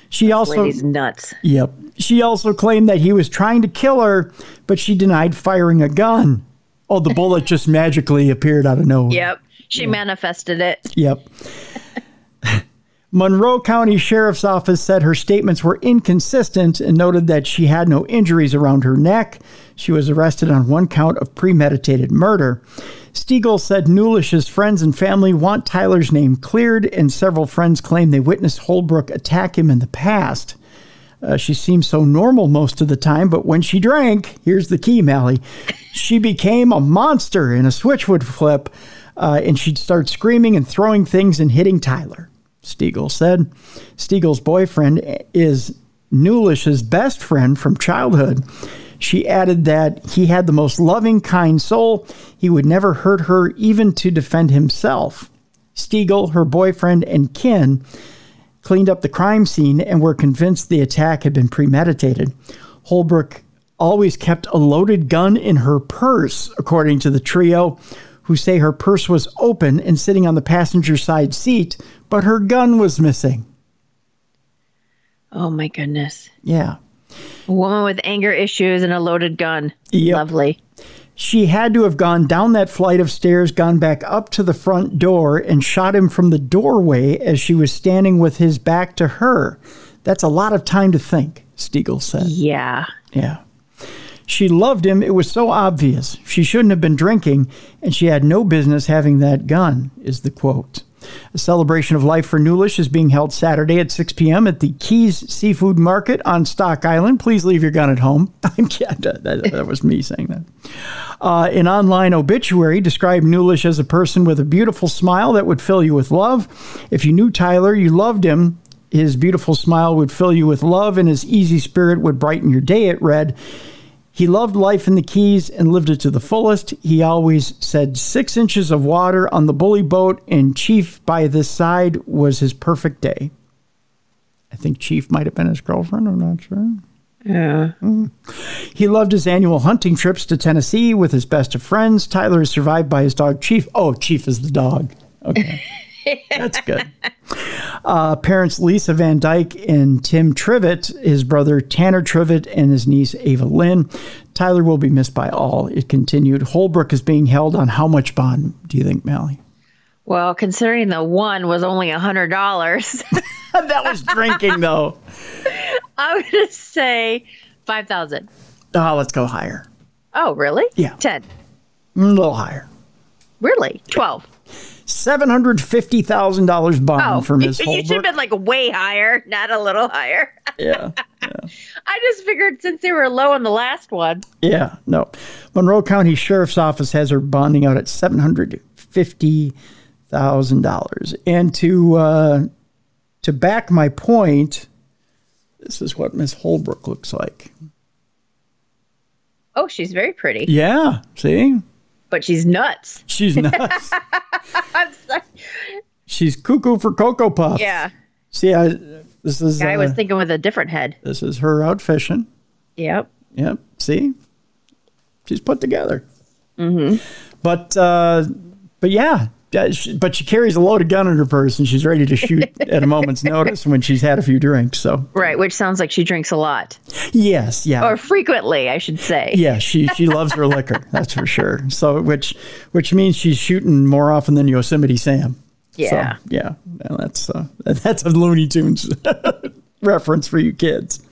She also Lady's nuts. Yep. She also claimed that he was trying to kill her, but she denied firing a gun. Oh, the bullet just magically appeared out of nowhere. Yep. She manifested it. Yep. Monroe County Sheriff's Office said her statements were inconsistent and noted that she had no injuries around her neck. She was arrested on one count of premeditated murder. Stiegel said Newlish's friends and family want Tyler's name cleared, and several friends claim they witnessed Holbrook attack him in the past. Uh, she seemed so normal most of the time, but when she drank, here's the key, Mally, she became a monster in a switchwood flip. uh, and she'd start screaming and throwing things and hitting Tyler. Stiegel said. Stiegel's boyfriend is Newlish's best friend from childhood. She added that he had the most loving, kind soul. He would never hurt her, even to defend himself. Stiegel, her boyfriend, and Kinn cleaned up the crime scene and were convinced the attack had been premeditated. Holbrook always kept a loaded gun in her purse, according to the trio, who say her purse was open and sitting on the passenger side seat, but her gun was missing. Oh my goodness. Yeah. A woman with anger issues and a loaded gun. Yep. Lovely. She had to have gone down that flight of stairs, gone back up to the front door, and shot him from the doorway as she was standing with his back to her. That's a lot of time to think, Stiegel said. Yeah. Yeah. She loved him. It was so obvious. She shouldn't have been drinking, and she had no business having that gun, is the quote. A celebration of life for Newlish is being held Saturday at 6 p.m. at the Keys Seafood Market on Stock Island. Please leave your gun at home. yeah, that, that was me saying that. Uh, an online obituary described Newlish as a person with a beautiful smile that would fill you with love. If you knew Tyler, you loved him. His beautiful smile would fill you with love, and his easy spirit would brighten your day, it read. He loved life in the Keys and lived it to the fullest. He always said six inches of water on the bully boat, and Chief by this side was his perfect day. I think Chief might have been his girlfriend. I'm not sure. Yeah. Mm. He loved his annual hunting trips to Tennessee with his best of friends. Tyler is survived by his dog Chief. Oh, Chief is the dog. Okay. That's good. Uh, parents Lisa Van Dyke and Tim Trivett, his brother Tanner Trivett, and his niece Ava Lynn. Tyler will be missed by all. It continued. Holbrook is being held on how much bond, do you think, Mally? Well, considering the one was only a hundred dollars, that was drinking, though. I would gonna say five thousand. Oh, let's go higher. Oh, really? Yeah. Ten. Mm, A little higher. Really? Twelve. Seven hundred fifty thousand dollars bond Oh, for Miss you should have been like way higher, not a little higher. yeah. I just figured since they were low on the last one. Yeah, no. Monroe County Sheriff's Office has her bonding out at seven hundred fifty thousand dollars. And to uh, to back my point, this is what Miss Holbrook looks like. Oh, she's very pretty, Yeah, see, but she's nuts. she's nuts. I'm sorry. she's cuckoo for cocoa puffs. Yeah. See, I this is I was uh, thinking with a different head. this is her out fishing. Yep. Yep. See, she's put together. Mm-hmm. But uh, but yeah, but she carries a loaded gun in her purse and she's ready to shoot at a moment's notice when she's had a few drinks. So Right, which sounds like she drinks a lot. yes, yeah. Or frequently, I should say. yeah, she she loves her liquor. That's for sure. So which which means she's shooting more often than Yosemite Sam. Yeah. So, yeah. That's uh, that's a Looney Tunes reference for you kids.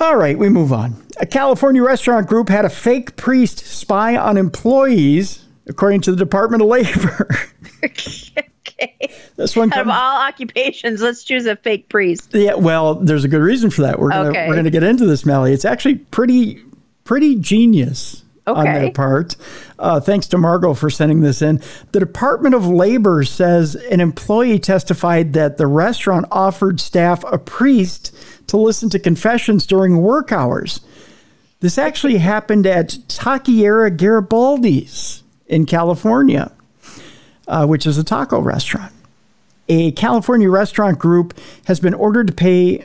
All right, we move on. A California restaurant group had a fake priest spy on employees, according to the Department of Labor. okay. this one Out of all occupations, let's choose a fake priest. Yeah, well, there's a good reason for that. We're gonna Okay. we're gonna get into this, Melly. It's actually pretty pretty genius on their part. Uh, thanks to Margot for sending this in. The Department of Labor says an employee testified that the restaurant offered staff a priest to listen to confessions during work hours. This actually happened at Taqueria Garibaldi's in California, uh, which is a taco restaurant a California restaurant group has been ordered to pay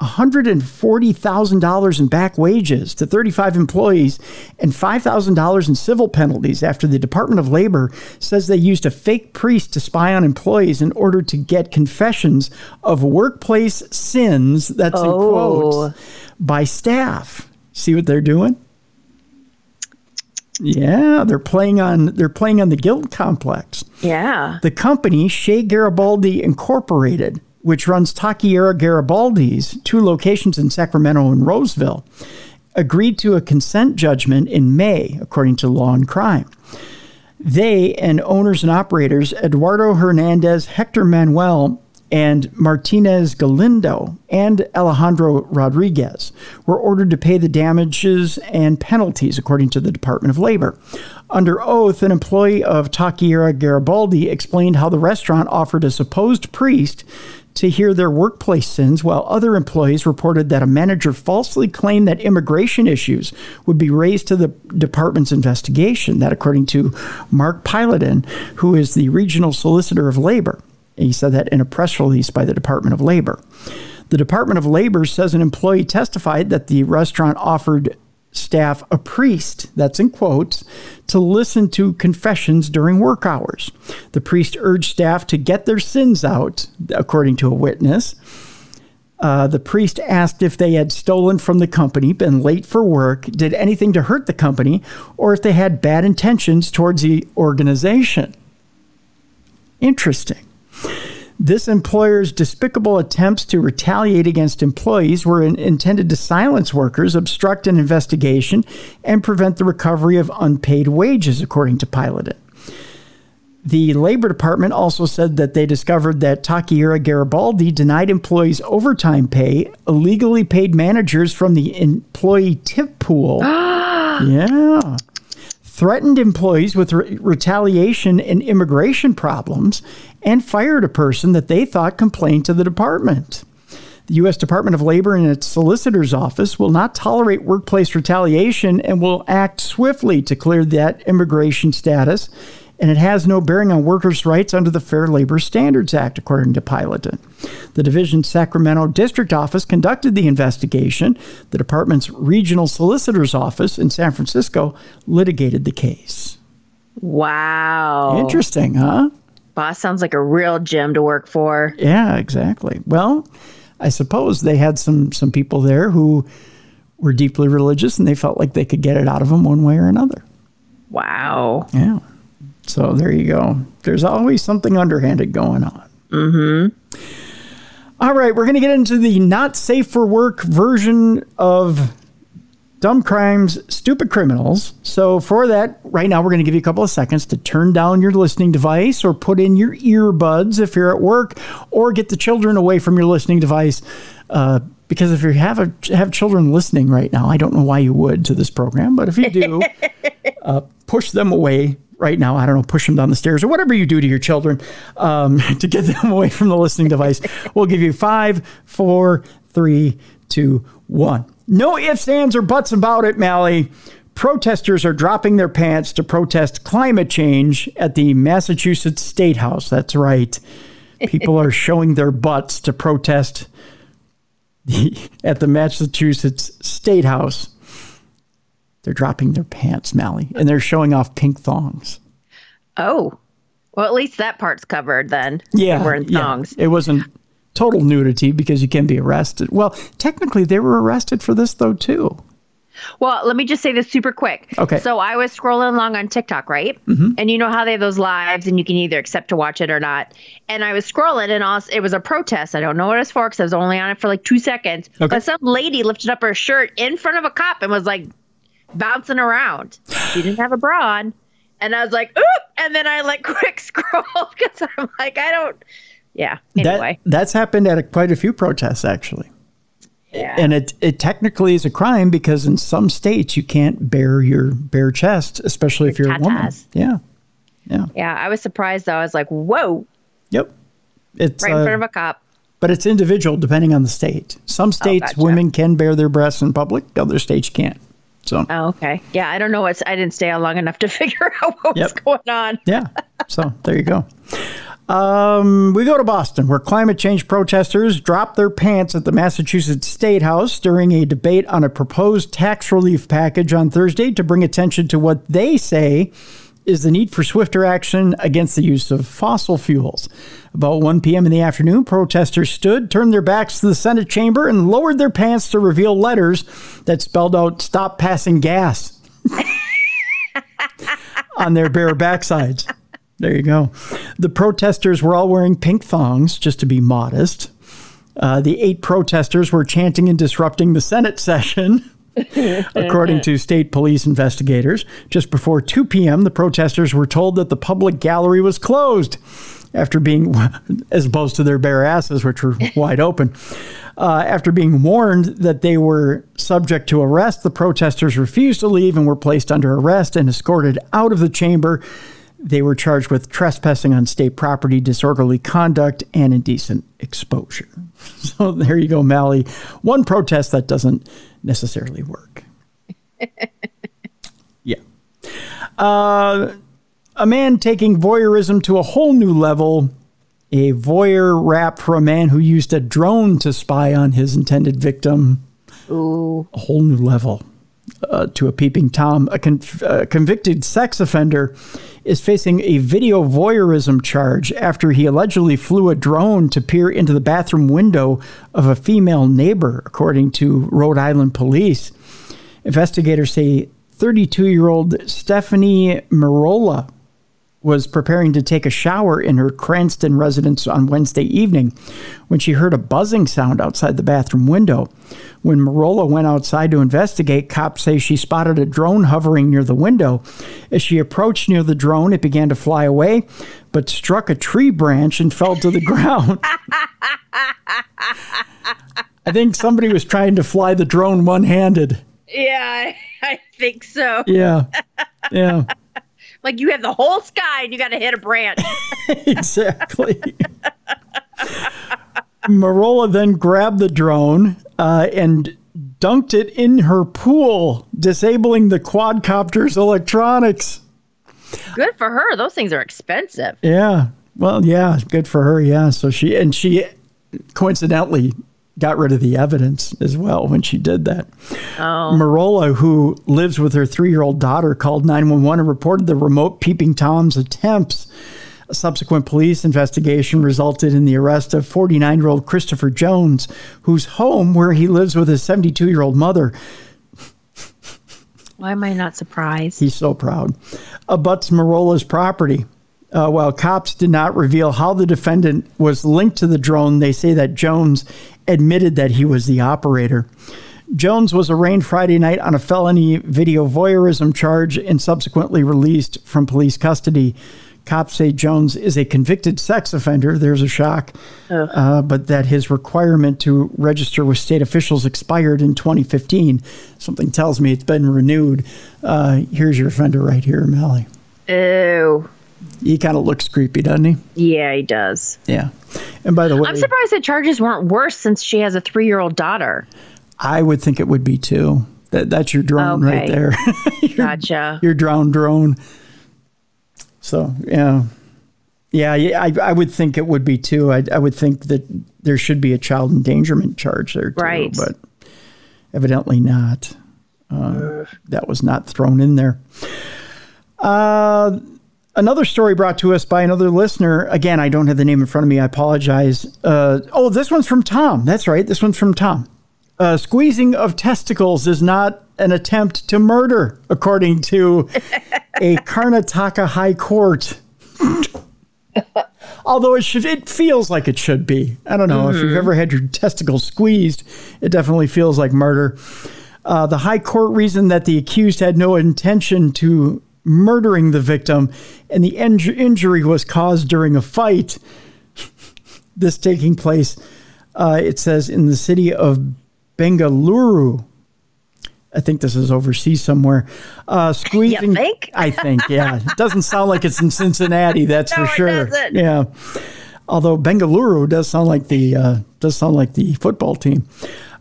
$140,000 in back wages to 35 employees and $5,000 in civil penalties after the Department of Labor says they used a fake priest to spy on employees in order to get confessions of workplace sins, that's in Oh. quotes, by staff. See what they're doing? Yeah, they're playing on they're playing on the guilt complex. Yeah. The company, Shea Garibaldi Incorporated, which runs Taqueria Garibaldi's, two locations in Sacramento and Roseville, agreed to a consent judgment in May, according to Law and Crime. They and owners and operators Eduardo Hernandez, Hector Manuel, and Martinez Galindo and Alejandro Rodriguez were ordered to pay the damages and penalties, according to the Department of Labor. Under oath, an employee of Taqueria Garibaldi explained how the restaurant offered a supposed priest to hear their workplace sins, while other employees reported that a manager falsely claimed that immigration issues would be raised to the department's investigation. That, according to Marc Pilotin, who is the regional solicitor of labor. He said that in a press release by the Department of Labor. The Department of Labor says an employee testified that the restaurant offered staff a priest, that's in quotes, to listen to confessions during work hours. The priest urged staff to get their sins out, according to a witness. Uh, the priest asked if they had stolen from the company, been late for work, did anything to hurt the company, or if they had bad intentions towards the organization. Interesting. This employer's despicable attempts to retaliate against employees were in, intended to silence workers, obstruct an investigation, and prevent the recovery of unpaid wages, according to Pilotin. The Labor Department also said that they discovered that Taqueria Garibaldi denied employees overtime pay, illegally paid managers from the employee tip pool. yeah threatened employees with re- retaliation and immigration problems, and fired a person that they thought complained to the department. The U.S. Department of Labor and its solicitor's office will not tolerate workplace retaliation and will act swiftly to clear that immigration status and it has no bearing on workers' rights under the Fair Labor Standards Act, according to Pilotin. The division's Sacramento district office conducted the investigation. The department's regional solicitor's office in San Francisco litigated the case. Wow. Interesting, huh? Boss sounds like a real gym to work for. Yeah, exactly. Well, I suppose they had some some people there who were deeply religious and they felt like they could get it out of them one way or another. Wow. Yeah. So there you go. There's always something underhanded going on. Mm-hmm. All right, we're going to get into the not safe for work version of dumb crimes, stupid criminals. So for that, right now we're going to give you a couple of seconds to turn down your listening device or put in your earbuds if you're at work, or get the children away from your listening device. Uh, because if you have a, have children listening right now, I don't know why you would to this program, but if you do, uh, push them away right now. I don't know, push them down the stairs or whatever you do to your children um, to get them away from the listening device. We'll give you five, four, three, two, one. No ifs, ands, or buts about it, Mally. Protesters are dropping their pants to protest climate change at the Massachusetts State House. That's right. People are showing their butts to protest the, at the Massachusetts State House. They're dropping their pants, Mally, and they're showing off pink thongs. Oh, well, at least that part's covered then. Yeah, wearing thongs. Yeah. It wasn't total nudity because you can be arrested. Well, technically, they were arrested for this though too. Well, let me just say this super quick. Okay. So I was scrolling along on TikTok, right? Mm-hmm. And you know how they have those lives, and you can either accept to watch it or not. And I was scrolling, and also, it was a protest. I don't know what it was for because I was only on it for like two seconds. Okay. But some lady lifted up her shirt in front of a cop and was like bouncing around. She didn't have a bra on. And I was like, oop. And then I like quick scroll because I'm like, I don't. Yeah. Anyway. That, that's happened at a, quite a few protests, actually. Yeah. And it, it technically is a crime because in some states you can't bare your bare chest, especially if you're a woman. Yeah. Yeah. yeah. I was surprised though. I was like, whoa, Yep. It's right in uh, front of a cop. but it's individual depending on the state. Some states gotcha. women can bare their breasts in public, other states can't. So Oh, okay. Yeah, I don't know what's. I didn't stay on long enough to figure out what was going on. Yeah. So there you go. Um, we go to Boston, where climate change protesters dropped their pants at the Massachusetts State House during a debate on a proposed tax relief package on Thursday to bring attention to what they say is the need for swifter action against the use of fossil fuels. About 1 p.m. in the afternoon, protesters stood, turned their backs to the Senate chamber, and lowered their pants to reveal letters that spelled out "Stop passing gas" on their bare backsides. There you go. The protesters were all wearing pink thongs, just to be modest. Uh, the eight protesters were chanting and disrupting the Senate session, according to state police investigators. Just before 2 p.m., the protesters were told that the public gallery was closed. after being, as opposed to their bare asses, which were wide open. Uh, after being warned that they were subject to arrest, the protesters refused to leave and were placed under arrest and escorted out of the chamber. They were charged with trespassing on state property, disorderly conduct, and indecent exposure. So there you go, Mally. One protest that doesn't necessarily work. yeah. Uh, a man taking voyeurism to a whole new level. A voyeur rap for a man who used a drone to spy on his intended victim. Ooh. A whole new level. Uh, to a peeping Tom, a con- uh, convicted sex offender is facing a video voyeurism charge after he allegedly flew a drone to peer into the bathroom window of a female neighbor, according to Rhode Island police. Investigators say 32 year old Stephanie Marola was preparing to take a shower in her Cranston residence on Wednesday evening when she heard a buzzing sound outside the bathroom window. When Marola went outside to investigate, cops say she spotted a drone hovering near the window. As she approached near the drone, it began to fly away, but struck a tree branch and fell to the ground. I think somebody was trying to fly the drone one handed. Yeah, I, I think so. Yeah. Yeah. Like you have the whole sky and you got to hit a branch. exactly. Marola then grabbed the drone uh, and dunked it in her pool, disabling the quadcopter's electronics. Good for her. Those things are expensive. Yeah. Well, yeah, good for her. Yeah. So she, and she coincidentally got rid of the evidence as well when she did that. Oh. Marola, who lives with her three year old daughter, called 911 and reported the remote peeping Tom's attempts. A subsequent police investigation resulted in the arrest of 49 year old Christopher Jones, whose home, where he lives with his 72 year old mother, Why am I not surprised? he's so proud, abuts Marola's property. Uh, while cops did not reveal how the defendant was linked to the drone, they say that Jones admitted that he was the operator. Jones was arraigned Friday night on a felony video voyeurism charge and subsequently released from police custody. Cops say Jones is a convicted sex offender. There's a shock, uh, but that his requirement to register with state officials expired in 2015. Something tells me it's been renewed. Uh, here's your offender right here, Mally. Ew. He kind of looks creepy, doesn't he? Yeah, he does. Yeah. And by the way, I'm surprised the charges weren't worse since she has a three year old daughter. I would think it would be too. That that's your drone right Okay. there. Gotcha. your drowned drone. So yeah, yeah, yeah. I, I would think it would be too. I, I would think that there should be a child endangerment charge there too, Right. but evidently not. Uh, that was not thrown in there. Uh, another story brought to us by another listener. Again, I don't have the name in front of me. I apologize. Uh, oh, this one's from Tom. That's right. This one's from Tom. Uh, squeezing of testicles is not an attempt to murder, according to a Karnataka High Court. Although it should, it feels like it should be. I don't know if you've ever had your testicles squeezed. It definitely feels like murder. Uh, the High Court reasoned that the accused had no intention to murdering the victim, and the inj- injury was caused during a fight. this taking place, uh, it says, in the city of Bengaluru. I think this is overseas somewhere. Uh, squeezing. think? I think, yeah. It doesn't sound like it's in Cincinnati. That's No, for sure. Yeah. Although Bengaluru does sound like the uh, does sound like the football team.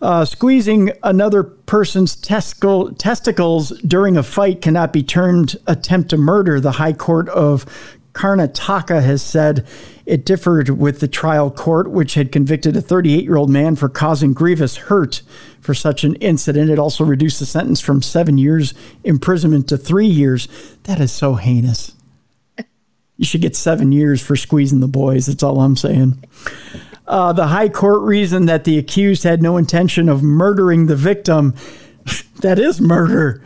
Uh, squeezing another person's testicle, testicles during a fight cannot be termed attempt to murder. The High Court of Karnataka has said it differed with the trial court, which had convicted a 38 year old man for causing grievous hurt for such an incident. It also reduced the sentence from seven years imprisonment to three years. That is so heinous. You should get seven years for squeezing the boys. That's all I'm saying. Uh, the High Court reasoned that the accused had no intention of murdering the victim. that is murder.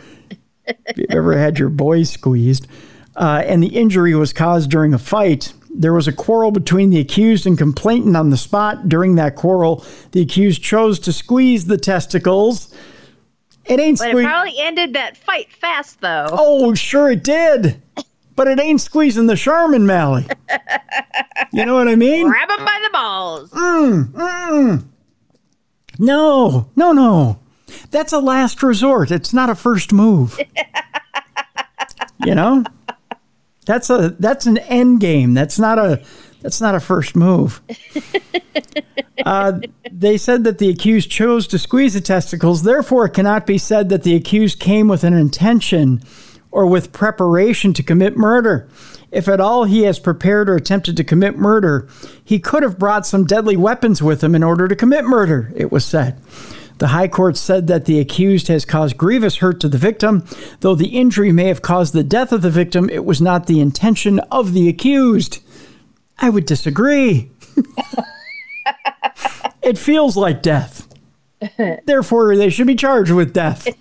If you've ever had your boys squeezed, uh, and the injury was caused during a fight. There was a quarrel between the accused and complainant on the spot. During that quarrel, the accused chose to squeeze the testicles. It ain't But it probably ended that fight fast, though. Oh, sure it did. But it ain't squeezing the Charmin Mally. You know what I mean? Grab him by the balls. No, no, no. That's a last resort. It's not a first move. you know? That's a that's an end game. That's not a that's not a first move. Uh, they said that the accused chose to squeeze the testicles. Therefore, it cannot be said that the accused came with an intention or with preparation to commit murder. If at all he has prepared or attempted to commit murder, he could have brought some deadly weapons with him in order to commit murder, it was said. The High Court said that the accused has caused grievous hurt to the victim. Though the injury may have caused the death of the victim, it was not the intention of the accused. I would disagree. it feels like death. Therefore, they should be charged with death.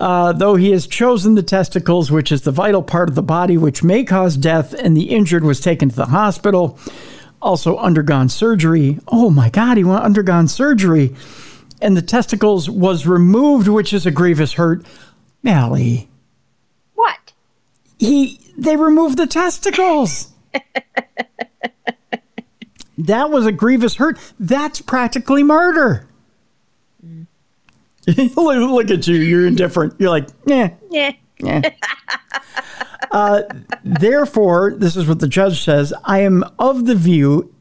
Uh, though he has chosen the testicles, which is the vital part of the body which may cause death, and the injured was taken to the hospital, also undergone surgery. Oh my God, he went undergone surgery, and the testicles was removed, which is a grievous hurt. Mally, What? he they removed the testicles. that was a grievous hurt. That's practically murder. look, at you. You're indifferent. You're like, yeah. Yeah. Uh, therefore, this is what the judge says I am of the view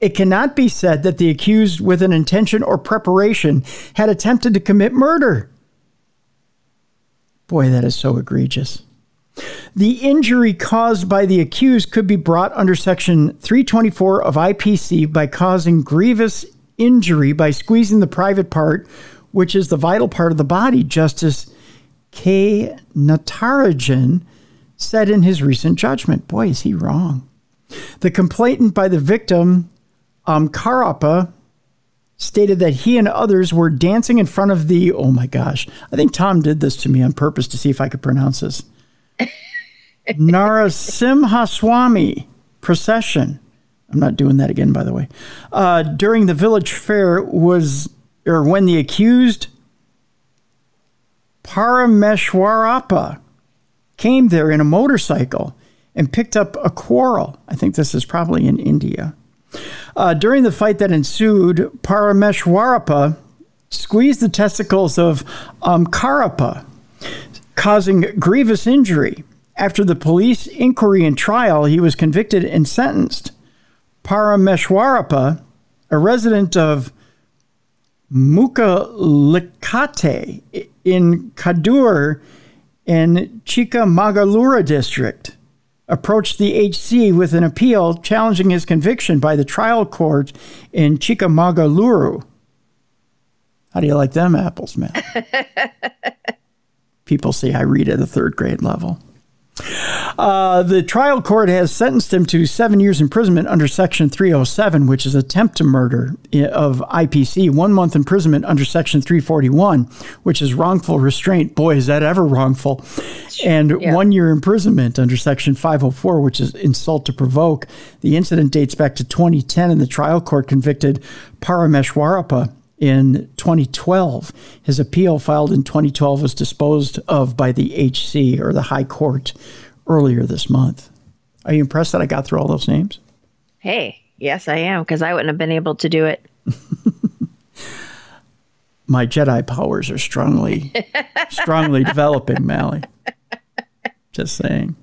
it cannot be said that the accused, with an intention or preparation, had attempted to commit murder. Boy, that is so egregious. The injury caused by the accused could be brought under Section 324 of IPC by causing grievous injury by squeezing the private part, which is the vital part of the body, Justice K. Natarajan said in his recent judgment. Boy, is he wrong. The complainant by the victim, um, Karapa, stated that he and others were dancing in front of the, oh my gosh, I think Tom did this to me on purpose to see if I could pronounce this. Narasimhaswamy procession. I'm not doing that again, by the way. Uh, during the village fair was, or when the accused Parameshwarappa came there in a motorcycle and picked up a quarrel. I think this is probably in India. Uh, during the fight that ensued, Parameshwarappa squeezed the testicles of Amkarappa, causing grievous injury. After the police inquiry and trial, he was convicted and sentenced. Parameshwarappa, a resident of Mukalikate in Kadur in Chikamagaluru district, approached the HC with an appeal challenging his conviction by the trial court in Chikamagaluru. How do you like them apples, man? People say I read at a third grade level. Uh, the trial court has sentenced him to seven years imprisonment under Section 307, which is attempt to murder of IPC, one month imprisonment under Section 341, which is wrongful restraint. Boy, is that ever wrongful. And Yeah. one year imprisonment under Section 504, which is insult to provoke. The incident dates back to 2010, and the trial court convicted Parameshwarappa in 2012. His appeal filed in 2012 was disposed of by the HC or the High Court earlier this month. Are you impressed that I got through all those names? Hey, yes, I am, because I wouldn't have been able to do it. My Jedi powers are strongly, strongly developing, Mally. Just saying.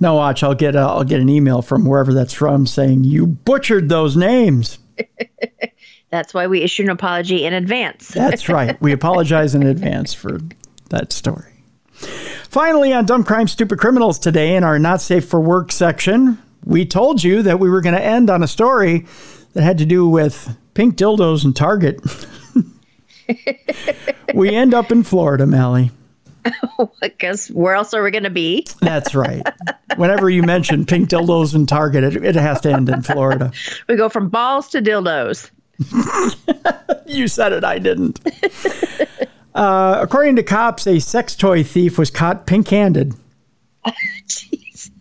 No, watch. I'll get a, I'll get an email from wherever that's from saying you butchered those names. That's why we issued an apology in advance. That's right. We apologize in advance for that story. Finally, on Dumb Crime, Stupid Criminals today, in our Not Safe for Work section, we told you that we were going to end on a story that had to do with pink dildos and Target. we end up in Florida, Mally. Because where else are we going to be? That's right. Whenever you mention pink dildos and Target, it, it has to end in Florida. We go from balls to dildos. You said it, I didn't. Uh, according to cops, a sex toy thief was caught pink handed Jeez.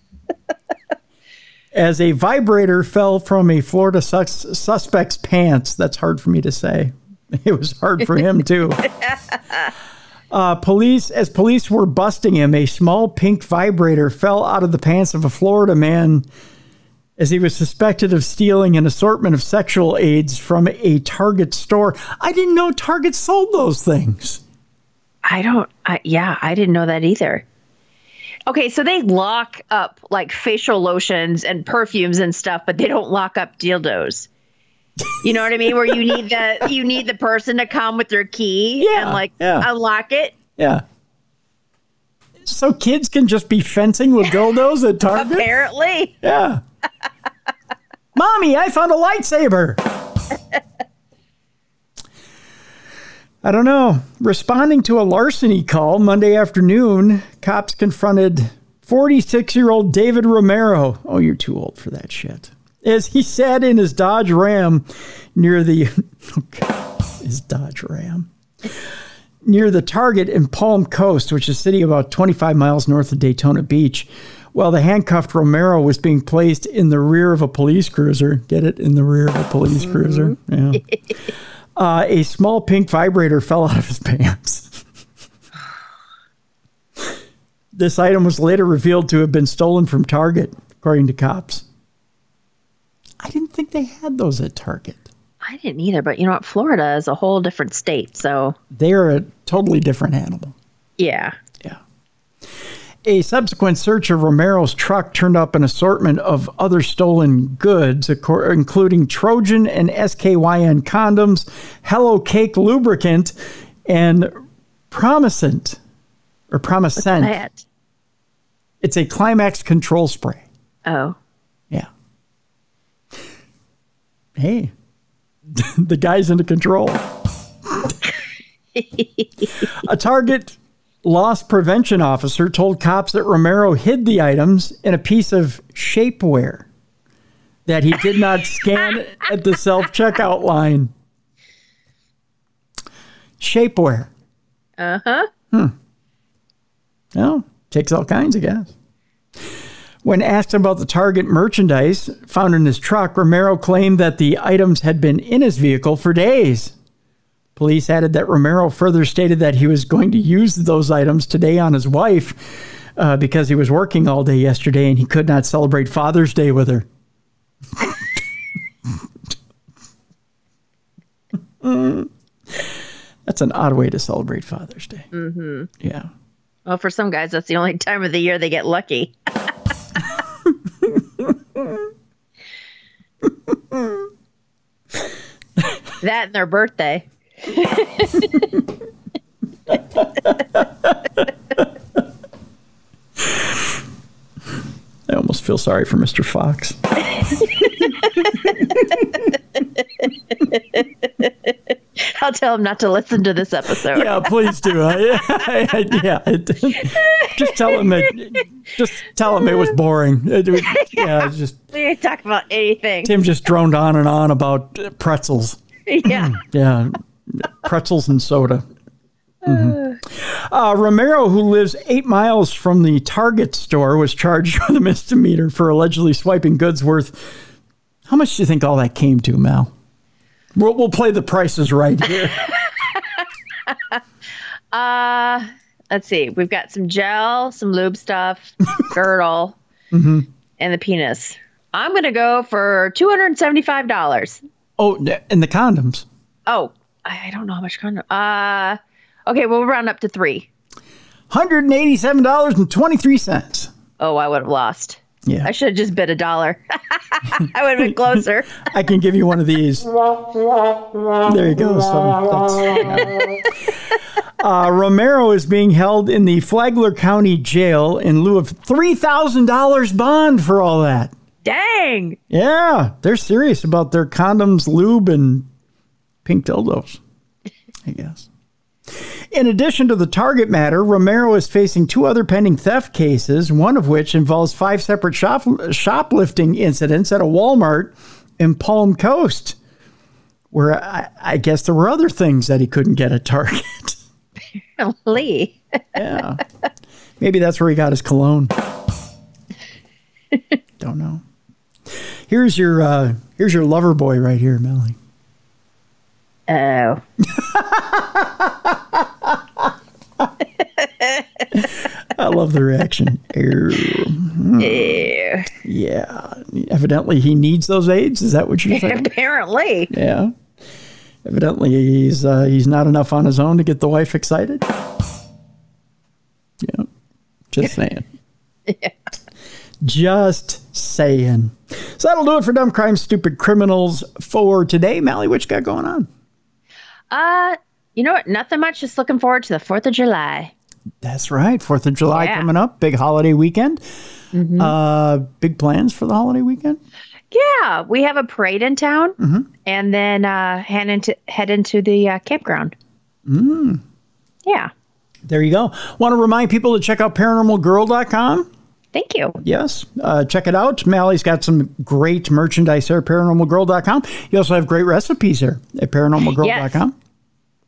as a vibrator fell from a Florida sus- suspect's pants. That's hard for me to say. It was hard for him, too. Uh, police, as police were busting him, a small pink vibrator fell out of the pants of a Florida man as he was suspected of stealing an assortment of sexual aids from a Target store. I didn't know Target sold those things. I don't. I, yeah, I didn't know that either. Okay, so they lock up like facial lotions and perfumes and stuff, but they don't lock up dildos. You know what I mean? Where you need the you need the person to come with their key Yeah, and like yeah. unlock it. Yeah. So kids can just be fencing with dildos at Target? Apparently, Yeah. Mommy, I found a lightsaber. I don't know. Responding to a larceny call Monday afternoon, cops confronted 46 year old David Romero. Oh, you're too old for that shit. As he sat in his Dodge Ram near the. Oh, his Dodge Ram. Near the Target in Palm Coast, which is a city about 25 miles north of Daytona Beach, while the handcuffed Romero was being placed in the rear of a police cruiser. Get it? In the rear of a police cruiser. Yeah. Uh, a small pink vibrator fell out of his pants. this item was later revealed to have been stolen from Target, according to cops. I didn't think they had those at Target. I didn't either. But you know what? Florida is a whole different state. So They're a totally different animal. yeah, Yeah. A subsequent search of Romero's truck turned up an assortment of other stolen goods, including Trojan and SKYN condoms, Hello Cake lubricant, and Promescent or Promescent. that. It's a climax control spray. Oh, Yeah. Hey, the guy's into control. a Target loss prevention officer told cops that Romero hid the items in a piece of shapewear that he did not scan at the self checkout line. Shapewear. uh huh. Hmm. Oh, takes all kinds, I guess. When asked about the Target merchandise found in his truck, Romero claimed that the items had been in his vehicle for days. Police added that Romero further stated that he was going to use those items today on his wife uh, because he was working all day yesterday and he could not celebrate Father's Day with her. Mm. That's an odd way to celebrate Father's Day. Mm-hmm. Yeah. Well, for some guys, that's the only time of the year they get lucky. that and their birthday. I almost feel sorry for Mr. Fox. I'll tell him not to listen to this episode. Yeah, please do. I, I, yeah, it- just tell him it. Just tell him it was boring. It was- yeah, it's just We didn't talk about anything. Tim just droned on and on about uh, pretzels. yeah. Yeah, pretzels and soda. Mhm. Uh, Romero, who lives eight miles from the Target store, was charged with a misdemeanor for allegedly swiping goods worth. How much do you think all that came to, Mal? We'll, we'll play the prices right here. Uh, let's see. We've got some gel, some lube stuff, girdle, Mm-hmm. and the penis. I'm going to go for $275. oh, and the condoms. Oh, I don't know how much condom. Uh, okay, we'll round up to three. $187.23. Oh, I would have lost. Yeah. I should have just bid a dollar. I would have been closer. I can give you one of these. There you go. So that's, uh, Romero is being held in the Flagler County Jail in lieu of $3,000 bond for all that. Dang. Yeah, they're serious about their condoms, lube, and pink dildos, I guess. In addition to the Target matter, Romero is facing two other pending theft cases, one of which involves five separate shop, shoplifting incidents at a Walmart in Palm Coast, where I, I guess there were other things that he couldn't get at Target. Lee. yeah. Maybe that's where he got his cologne. Don't know. Here's your uh, here's your lover boy right here, Melly. Oh. I love the reaction. Ew. Ew. Yeah. Evidently, he needs those aids. Is that what you're saying? Apparently. Yeah. Evidently, he's uh, he's not enough on his own to get the wife excited. Yeah. Just saying. Yeah. Just saying. So that'll do it for Dumb Crime Stupid Criminals for today. Mally, what you got going on? Uh, you know what? Nothing much. Just looking forward to the 4th of July. That's right. Fourth of July Yeah. coming up. Big holiday weekend. Uh, big plans for the holiday weekend? Yeah, we have a parade in town, and then uh, head into head into the uh, campground. Mm. Yeah, There you go. Want to remind people to check out paranormalgirl.com. thank you. Yes, uh, check it out. Mally's got some great merchandise there, paranormalgirl.com. You also have great recipes there at paranormalgirl.com.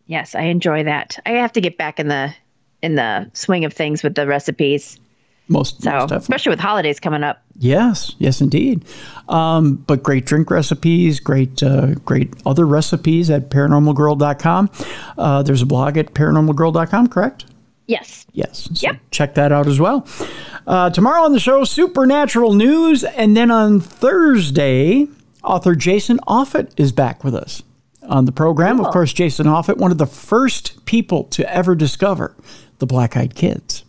Yes, I enjoy that. I have to get back in the in the swing of things with the recipes. Most, So, most especially with holidays coming up. Yes, yes, indeed. Um, but great drink recipes, great, uh, great other recipes at paranormalgirl.com. Uh, there's a blog at paranormalgirl.com, correct? Yes. Yes. So Yep. Check that out as well. Uh, tomorrow on the show, supernatural news. And then on Thursday, author Jason Offutt is back with us on the program. Of course, Jason Offutt, one of the first people to ever discover the Black Eyed Kids.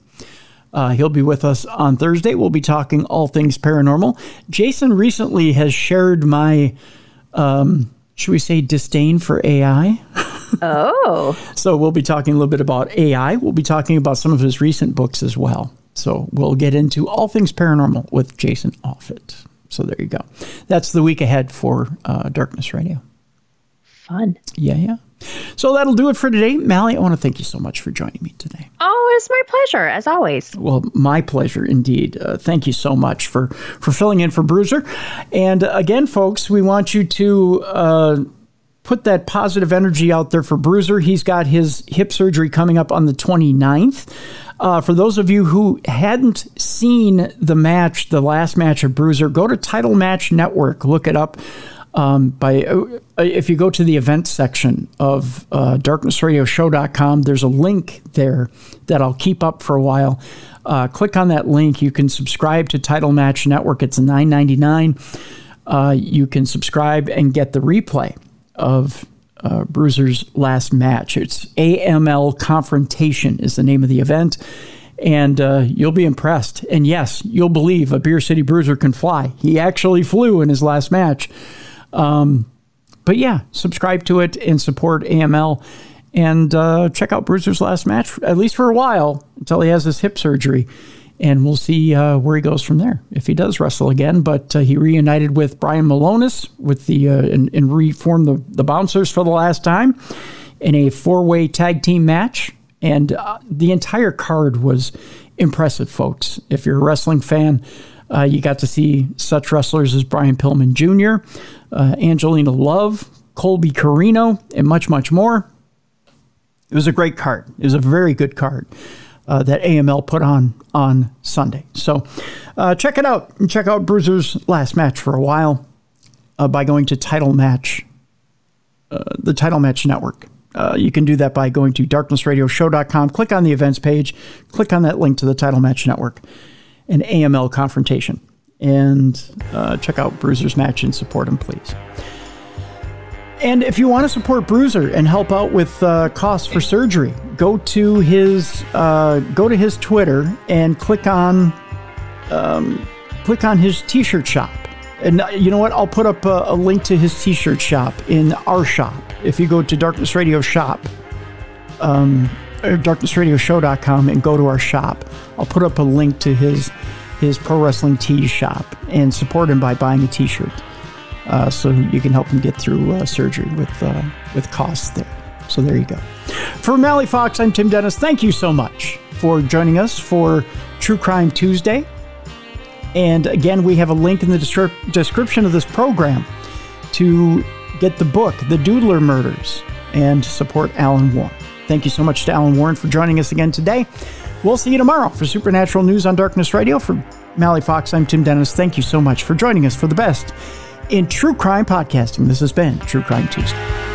Uh, he'll be with us on Thursday. We'll be talking all things paranormal. Jason recently has shared my, um, should we say, disdain for AI. Oh, So we'll be talking a little bit about AI. We'll be talking about some of his recent books as well. So we'll get into all things paranormal with Jason Offutt. So there you go. That's the week ahead for uh, Darkness Radio. fun. Yeah, yeah. So that'll do it for today. Mally, I want to thank you so much for joining me today. Oh, it's my pleasure as always. Well, my pleasure indeed. Uh, thank you so much for for filling in for Bruiser. And uh, again, folks, we want you to uh, put that positive energy out there for Bruiser. He's got his hip surgery coming up on the 29th. Uh, for those of you who hadn't seen the match, the last match of Bruiser, go to Title Match Network. Look it up. Um, by uh, if you go to the events section of uh, darknessradioshow.com, there's a link there that I'll keep up for a while. Uh, click on that link. You can subscribe to Title Match Network. It's $9.99. Uh, you can subscribe and get the replay of uh, Bruiser's last match. It's AML Confrontation is the name of the event. And uh, you'll be impressed. And yes, you'll believe a Beer City Bruiser can fly. He actually flew in his last match. Um, but yeah, subscribe to it and support AML and uh, check out Bruiser's last match, at least for a while, until he has his hip surgery. And we'll see uh, where he goes from there if he does wrestle again. But uh, he reunited with Brian Milonas with the uh, and, and reformed the, the Bouncers for the last time in a four way tag team match. And uh, the entire card was impressive, folks. If you're a wrestling fan, uh, you got to see such wrestlers as Brian Pillman Jr., uh, Angelina Love, Colby Corino, and much, much more. It was a great card. It was a very good card uh, that AML put on on Sunday. So uh, check it out and check out Bruiser's last match for a while uh, by going to Title Match, uh, the Title Match Network. Uh, you can do that by going to darknessradioshow.com, click on the events page, click on that link to the Title Match Network and AML Confrontation, and uh, check out Bruiser's match and support him, please. And if you want to support Bruiser and help out with uh, costs for surgery, go to his uh, go to his Twitter and click on um, click on his T-shirt shop. And uh, you know what? I'll put up a, a link to his T-shirt shop in our shop. If you go to Darkness Radio shop, um, or darknessradioshow.com and go to our shop, I'll put up a link to his his pro wrestling tees shop and support him by buying a T-shirt uh, so you can help him get through uh, surgery with uh, with costs there. So there you go. For Mally Fox, I'm Tim Dennis. Thank you so much for joining us for True Crime Tuesday. And again, we have a link in the descri- description of this program to get the book, The Doodler Murders, and support Alan Warren. Thank you so much to Alan Warren for joining us again today. We'll see you tomorrow for Supernatural News on Darkness Radio. For Mally Fox, I'm Tim Dennis. Thank you so much for joining us for the best in true crime podcasting. This has been True Crime Tuesday.